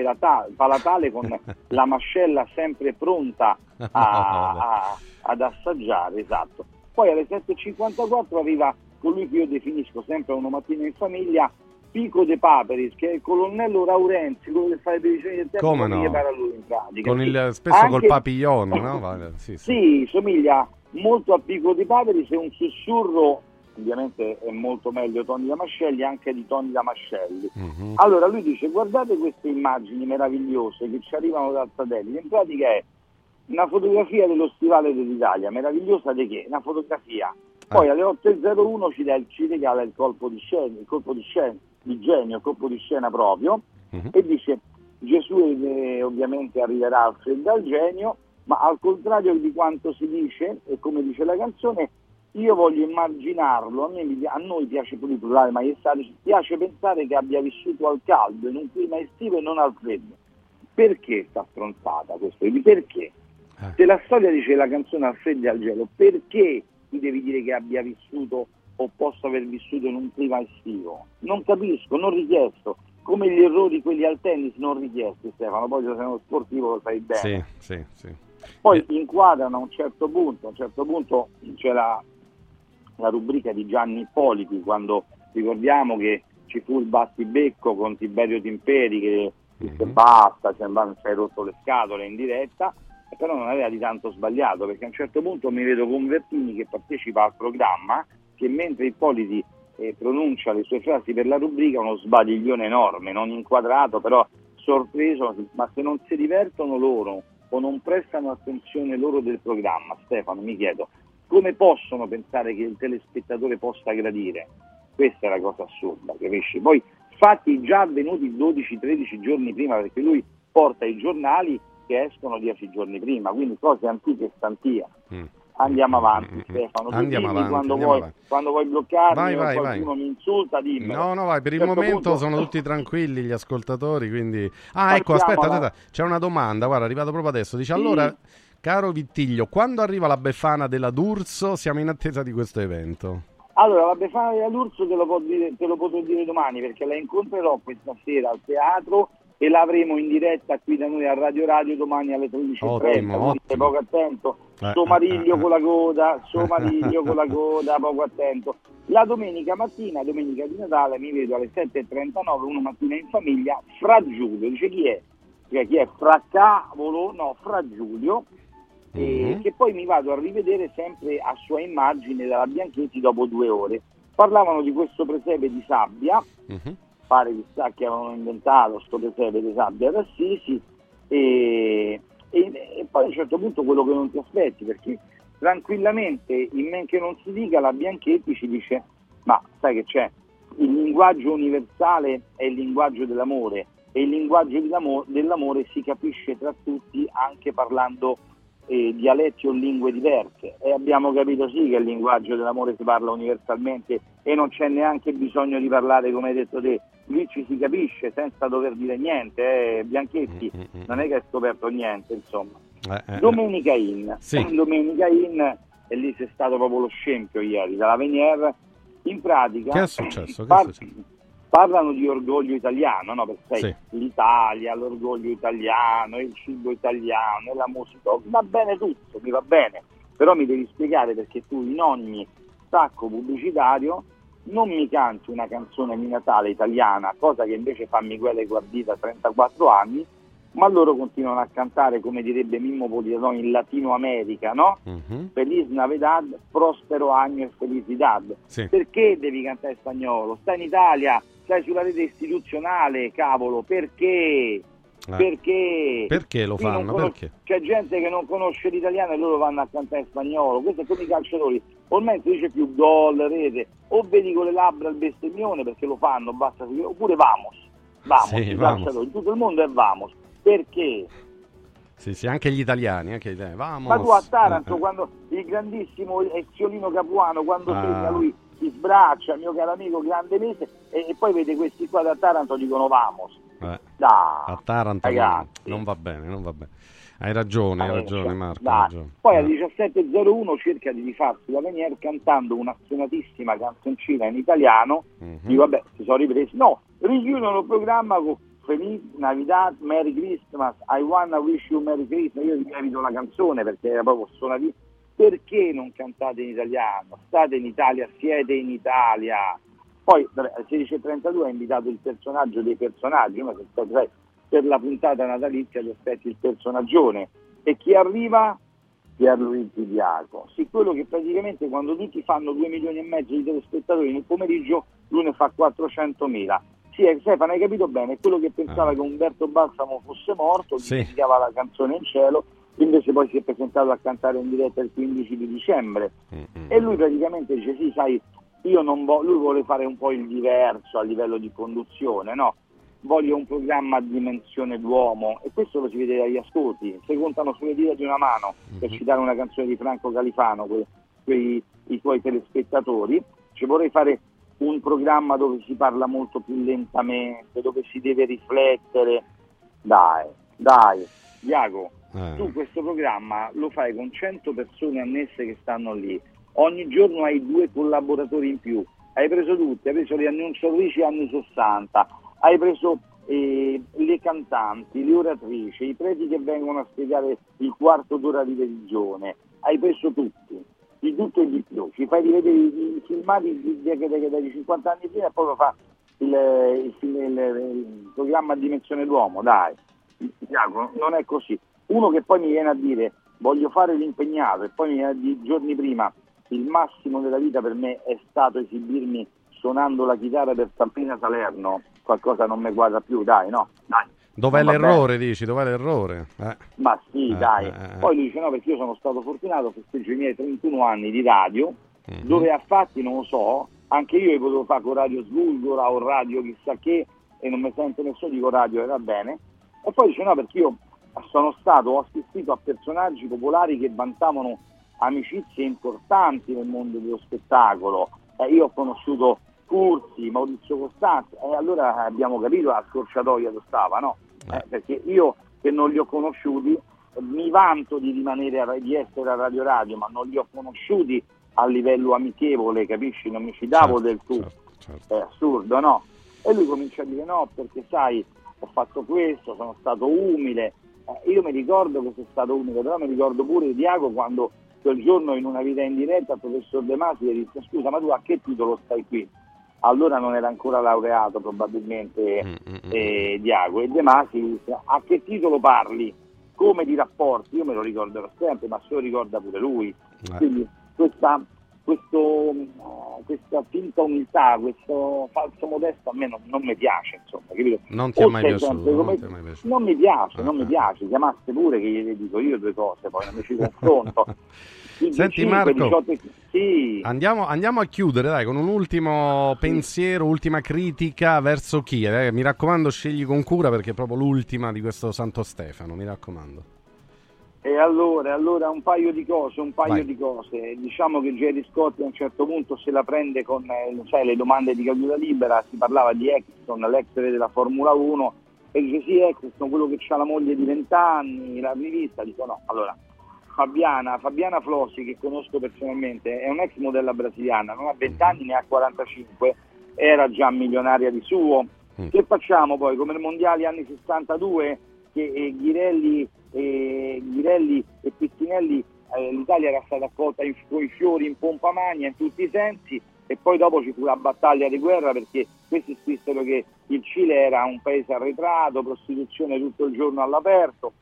palatale con la mascella sempre pronta a- a- ad assaggiare, esatto. Poi alle 7.54 arriva colui che io definisco sempre una mattina in famiglia, Pico De Paperis, che è il colonnello Raurenzi, quello che fa le previsioni del tempo, Come no? per a lui in pratica. Con il, spesso col Anche- papillon, no? Vale, Sì, sì. Sì, somiglia molto a Pico di Paperis e un sussurro, ovviamente è molto meglio Tony Damascelli, anche di Tony Damascelli. Mhm. Allora lui dice guardate queste immagini meravigliose che ci arrivano dal satellite, in pratica è una fotografia dello stivale dell'Italia, meravigliosa di che? Una fotografia. Poi alle 8.01 ci, dà- ci regala il colpo di scena, il colpo di scena, di genio, colpo di scena proprio, e dice Gesù eh, ovviamente arriverà al freddo al genio, ma al contrario di quanto si dice, e come dice la canzone, io voglio immaginarlo, a, me mi a noi piace pure il plurale maiestare, ci piace pensare che abbia vissuto al caldo, in un clima estivo e non al freddo. Perché sta stronzata questo? Perché? Se la storia dice la canzone al freddo e al gelo, perché tu devi dire che abbia vissuto o possa aver vissuto in un clima estivo? Non capisco, non richiesto. Come gli errori quelli al tennis non richiesti, Stefano, poi se sei uno sportivo lo sai bene. Sì, sì, sì. Poi inquadrano a un certo punto, a un certo punto c'è la, la rubrica di Gianni Ippoliti quando ricordiamo che ci fu il battibecco con Tiberio Timperi che disse basta, cioè, ci hai rotto le scatole in diretta, però non aveva di tanto sbagliato perché a un certo punto mi vedo Convertini che partecipa al programma che mentre Ippoliti eh, pronuncia le sue frasi per la rubrica uno sbadiglione enorme, non inquadrato, però sorpreso, ma se non si divertono loro o non prestano attenzione loro del programma, Stefano, mi chiedo, come possono pensare che il telespettatore possa gradire? Questa è la cosa assurda, capisci? Poi fatti già avvenuti 12-13 giorni prima, perché lui porta i giornali che escono 10 giorni prima, quindi cose antiche e stantia. Andiamo avanti, Stefano. Tu Mm. Andiamo avanti, quando, andiamo vuoi, avanti. quando vuoi bloccarmi Vai, vai, qualcuno vai. mi insulta, dimmi. No, no, vai, per il certo momento punto- sono tutti tranquilli gli ascoltatori, quindi... Ah, ecco, Partiamo aspetta, da- aspetta, c'è una domanda, guarda, è arrivato proprio adesso. Dice, allora, caro Vittiglio, quando arriva la Befana della D'Urso siamo in attesa di questo evento? Allora, la Befana della D'Urso te lo, può dire- te lo potrò dire domani perché la incontrerò questa sera al teatro e l'avremo in diretta qui da noi a Radio Radio domani alle 13.30. Ottimo, ottimo. poco attento. Eh, Somariglio eh, eh. con la coda, somariglio con la coda, poco attento. La domenica mattina, domenica di Natale, mi vedo alle 7.39, una mattina in famiglia, fra Giulio. Dice chi è? Cioè, chi è? Fra Cavolo, no, fra Giulio e che poi mi vado a rivedere sempre a sua immagine dalla Bianchetti dopo due ore. Parlavano di questo presepe di sabbia, pare chissà che avevano inventato sto presepe di sabbia ad Assisi e, e- e poi a un certo punto quello che non ti aspetti perché tranquillamente in men che non si dica la Bianchetti ci dice ma sai che c'è? Il linguaggio universale è il linguaggio dell'amore e il linguaggio dell'amo- dell'amore si capisce tra tutti anche parlando eh, dialetti o lingue diverse e abbiamo capito sì che il linguaggio dell'amore si parla universalmente e non c'è neanche bisogno di parlare come hai detto te, lì ci si capisce senza dover dire niente, eh, Bianchetti non è che hai scoperto niente insomma. Eh, eh, Domenica In, Sì. Domenica In e lì c'è stato proprio lo scempio ieri dalla Venier, in pratica Che è successo? Che è successo? Parlano di orgoglio italiano, no? perché sai, Sì. l'Italia, l'orgoglio italiano, il cibo italiano, la musica, va bene tutto, mi va bene, però mi devi spiegare perché tu in ogni stacco pubblicitario non mi canti una canzone di Natale italiana, cosa che invece fa Miguel Guardita a 34 anni, ma loro continuano a cantare, come direbbe Mimmo Politano, in Latino America, no? Mhm. Feliz Navidad, Prospero Año e Felicidad. Sì. Perché devi cantare spagnolo? Stai in Italia, stai sulla rete istituzionale, cavolo, perché? Perché? Perché lo fanno? conos- Perché? C'è gente che non conosce l'italiano e loro vanno a cantare in spagnolo. Questo è come i calciatori. Ormai si dice più gol, rete, o vedi con le labbra il bestemmione perché lo fanno, basta, oppure vamos. Vamos, Sì, vamos. in tutto il mondo è vamos. Perché? Sì, sì, anche gli italiani, anche gli italiani. Vamos. Ma tu a Taranto, Eh, eh. quando il grandissimo Eziolino Capuano, quando Ah. segna lui si sbraccia, mio caro amico, grande mese, e, e poi vede questi qua da Taranto dicono vamos. Eh, Dai, a Taranto non, ragazzi. non va bene, non va bene. Hai ragione, hai ragione Marco. hai ragione. Poi Eh. alle 17.01 cerca di rifarsi la Venier cantando una stonatissima canzoncina in italiano. Mhm. Dico, vabbè, si sono ripresi. No, richiudono il programma con Feliz Navidad, Merry Christmas, I wanna wish you Merry Christmas, io vi evito la canzone perché era proprio suonati. Perché non cantate in italiano? State in Italia, siete in Italia. Poi vabbè, alle 16.32 ha invitato il personaggio dei personaggi, ma se sai, per la puntata natalizia ti aspetti il personaggione. E chi arriva? Pierluigi Diaco. Sì, quello che praticamente quando tutti fanno 2 milioni e mezzo di telespettatori nel pomeriggio, lui ne fa 400 mila. Sì, eh, Stefano, hai capito bene, è quello che pensava che Umberto Balsamo fosse morto, Sì. dimenticava la canzone in cielo, invece poi si è presentato a cantare in diretta il 15 di dicembre. E lui praticamente dice, sì, sai, io non voglio, lui vuole fare un po' il diverso a livello di conduzione, no? Voglio un programma a dimensione d'uomo e questo lo si vede dagli ascolti, se contano sulle dita di una mano, per citare una canzone di Franco Califano, que- quei, i tuoi telespettatori, ci vorrei fare un programma dove si parla molto più lentamente, dove si deve riflettere. Dai, dai, Iago, Eh. tu questo programma lo fai con 100 persone annesse che stanno lì, ogni giorno hai due collaboratori in più, hai preso tutti, hai preso le annunciatrici anni 60, hai preso eh, le cantanti, le oratrici, i preti che vengono a spiegare il quarto d'ora di religione, hai preso tutti, di tutto e di più, ci fai rivedere i, i filmati di, di, di- di- dai 50 anni prima e poi lo fa il, il, il- il programma dimensione d'uomo, dai. Iago, non è così. Uno che poi mi viene a dire voglio fare l'impegnato e poi mi viene a dire giorni prima il massimo della vita per me è stato esibirmi suonando la chitarra per Sabrina Salerno, qualcosa non mi guarda più, dai, no, dai. Dov'è va l'errore, dici? Dov'è l'errore? Eh. Ma sì, Eh, dai. eh, eh. Poi lui dice no perché io sono stato fortunato, festeggio i miei 31 anni di radio, Mhm. dove a fatti non lo so, anche io li potevo fare con Radio Sgulgora o Radio chissà che, e non mi sento nessuno, dico radio e va bene. E poi dice no perché io sono stato, ho assistito a personaggi popolari che vantavano amicizie importanti nel mondo dello spettacolo. Eh, io ho conosciuto Cursi, Maurizio Costanzo, e allora abbiamo capito la scorciatoia dove stava, no? Eh, perché io che non li ho conosciuti eh, mi vanto di rimanere a, di essere a Radio Radio, ma non li ho conosciuti a livello amichevole, capisci? Non mi fidavo del tu. È assurdo, no? E lui comincia a dire no, perché sai, ho fatto questo, sono stato umile. Eh, io mi ricordo che sei stato umile, però mi ricordo pure Diago quando quel giorno in una vita in diretta il professor De Masi gli disse scusa ma tu a che titolo stai qui? Allora non era ancora laureato probabilmente eh, Diago e De Masi disse a che titolo parli? Come di rapporti? Io me lo ricorderò sempre, ma se lo ricorda pure lui. Quindi questa, questo, eh, questa finta umiltà, questo falso modesto a me non, non mi piace, insomma, capito? Non ti è mai piaciuto, non come- è mai non mi piace, non Ah, mi piace, chiamasse pure che gli dico io due cose, poi non mi ci confronto. Senti 5, Marco, 18 sì. andiamo, andiamo a chiudere dai, con un ultimo pensiero, ultima critica verso chi? Eh, mi raccomando, scegli con cura perché è proprio l'ultima di questo Santo Stefano, mi raccomando. E allora, allora un paio di cose, un paio Vai. di cose. Diciamo che Jerry Scotti a un certo punto se la prende con eh, sai, le domande di caduta libera, si parlava di Exxon, l'ex della Formula 1, e dice sì, Exxon, quello che ha la moglie di 20 anni, la rivista, dico no. Allora, Fabiana, Fabiana Flossi, che conosco personalmente, è un'ex modella brasiliana, non ha 20 anni, ne ha 45, era già milionaria di suo. Che facciamo poi? Come mondiali anni 62, che eh, Ghirelli, eh, Ghirelli e Pizzinelli, eh, l'Italia era stata accolta in, con i fiori in pompa magna in tutti i sensi e poi dopo ci fu la battaglia di guerra perché questi scrissero che il Cile era un paese arretrato, prostituzione tutto il giorno all'aperto.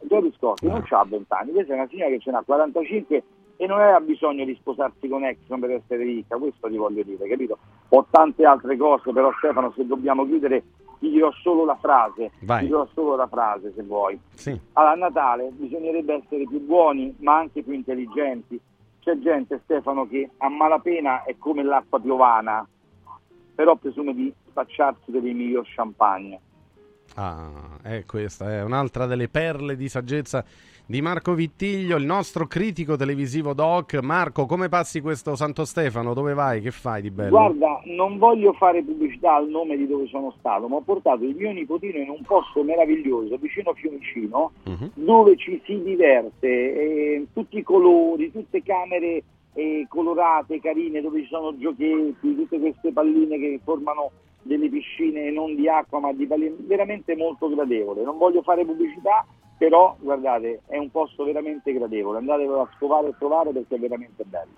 Giorgio Scotti non ha 20 anni, questa è una signora che ce n'ha 45 e non aveva bisogno di sposarsi con Exxon per essere ricca, questo ti voglio dire, capito? Ho tante altre cose, però Stefano se dobbiamo chiudere ti dirò solo la frase, Vai. ti dirò solo la frase se vuoi. Sì. Allora, a Natale bisognerebbe essere più buoni, ma anche più intelligenti. C'è gente, Stefano, che a malapena è come l'acqua piovana, però presume di spacciarsi per il miglior champagne. Ah, è questa, è un'altra delle perle di saggezza di Marco Vittiglio, il nostro critico televisivo doc. Marco, come passi questo Santo Stefano? Dove vai? Che fai di bello? Guarda, non voglio fare pubblicità al nome di dove sono stato, ma ho portato il mio nipotino in un posto meraviglioso vicino Fiumicino, Mhm. dove ci si diverte, eh, tutti i colori, tutte camere eh, colorate, carine, dove ci sono giochetti, tutte queste palline che formano delle piscine non di acqua ma di palline, veramente molto gradevole. Non voglio fare pubblicità, però guardate, è un posto veramente gradevole, andatevelo a scovare e trovare perché è veramente bello.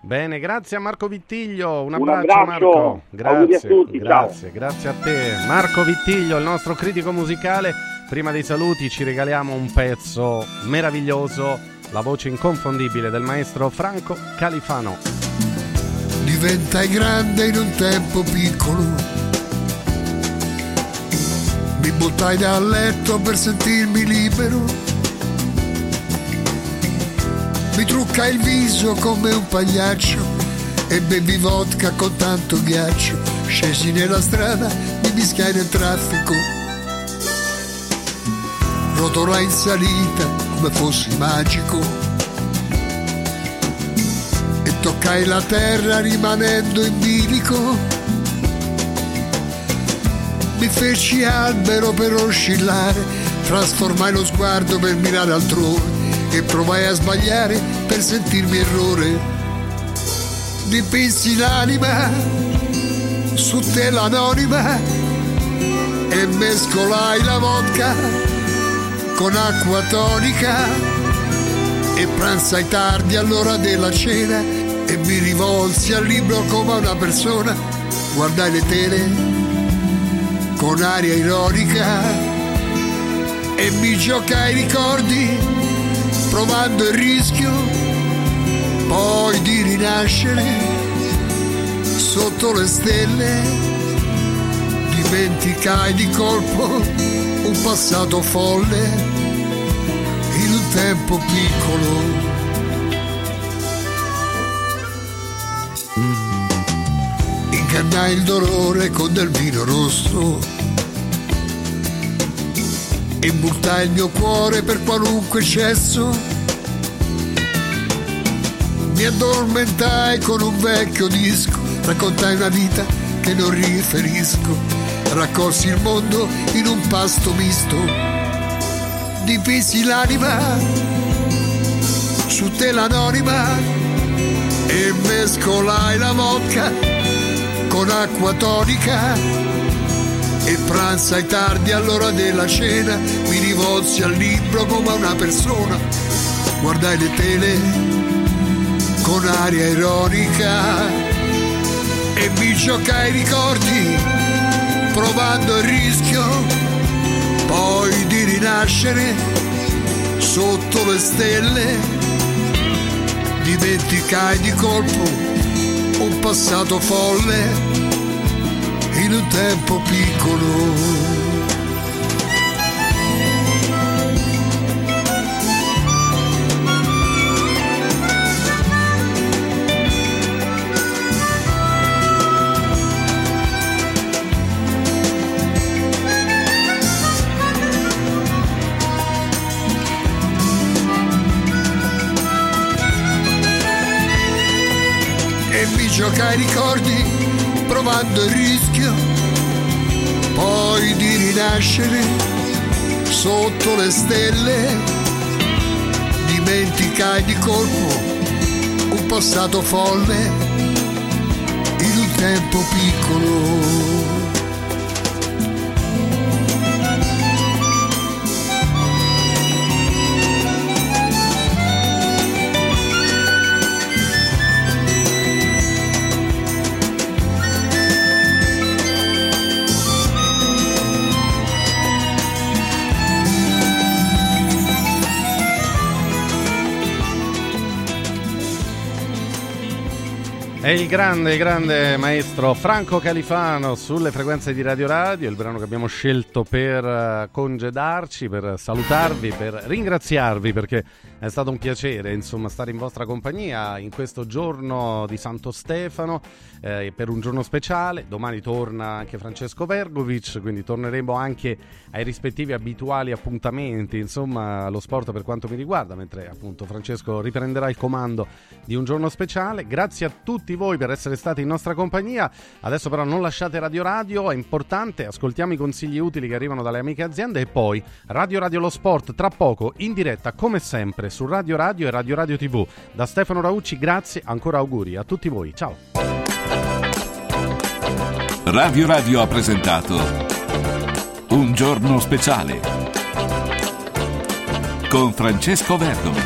Bene, grazie a Marco Vittiglio, un Un abbraccio, abbraccio, Marco. auguri a Grazie, tutti, grazie, grazie a te. Marco Vittiglio, il nostro critico musicale. Prima dei saluti ci regaliamo un pezzo meraviglioso, la voce inconfondibile del maestro Franco Califano. diventai grande in un tempo piccolo. Mi buttai dal letto per sentirmi libero. Mi truccai il viso come un pagliaccio e bevi vodka con tanto ghiaccio. Scesi nella strada, mi mischiai nel traffico. Rotolai in salita come fossi magico e toccai la terra rimanendo in bilico. Mi feci albero per oscillare, trasformai lo sguardo per mirare altrove e provai a sbagliare per sentirmi errore. Dipinsi l'anima su tela anonima e mescolai la vodka con acqua tonica e pranzai tardi all'ora della cena e mi rivolsi al libro come a una persona, guardai le tele con aria ironica e mi giocai i ricordi provando il rischio poi di rinascere sotto le stelle dimenticai di colpo un passato folle in un tempo piccolo ingannai il dolore con del vino rosso. E buttai il mio cuore per qualunque eccesso. Mi addormentai con un vecchio disco raccontai una vita che non riferisco. Raccolsi il mondo in un pasto misto. Dipinsi l'anima su tela anonima e mescolai la vodka con acqua tonica e pranzai tardi all'ora della cena mi rivolsi al libro come a una persona guardai le tele con aria ironica e mi giocai i ricordi provando il rischio poi di rinascere sotto le stelle. Dimenticai di colpo un passato folle in un tempo piccolo. E mi giocai i ricordi provando il rischio poi di rinascere sotto le stelle. Dimenticai di colpo un passato folle in un tempo piccolo È il grande, il grande maestro Franco Califano sulle frequenze di Radio Radio, il brano che abbiamo scelto per eh, congedarci, per salutarvi, per ringraziarvi perché è stato un piacere insomma stare in vostra compagnia in questo giorno di Santo Stefano eh, per un giorno speciale. Domani torna anche Francesco Vergovic, quindi torneremo anche ai rispettivi abituali appuntamenti, insomma, lo sport per quanto mi riguarda, mentre appunto Francesco riprenderà il comando di un giorno speciale. Grazie a tutti voi per essere stati in nostra compagnia. Adesso però non lasciate Radio Radio, è importante, ascoltiamo i consigli utili che arrivano dalle amiche aziende e poi Radio Radio Lo Sport tra poco in diretta come sempre su Radio Radio e Radio Radio TV. Da Stefano Raucci, grazie, ancora auguri a tutti voi. Ciao. Radio Radio ha presentato Un giorno speciale con Francesco Vergomi.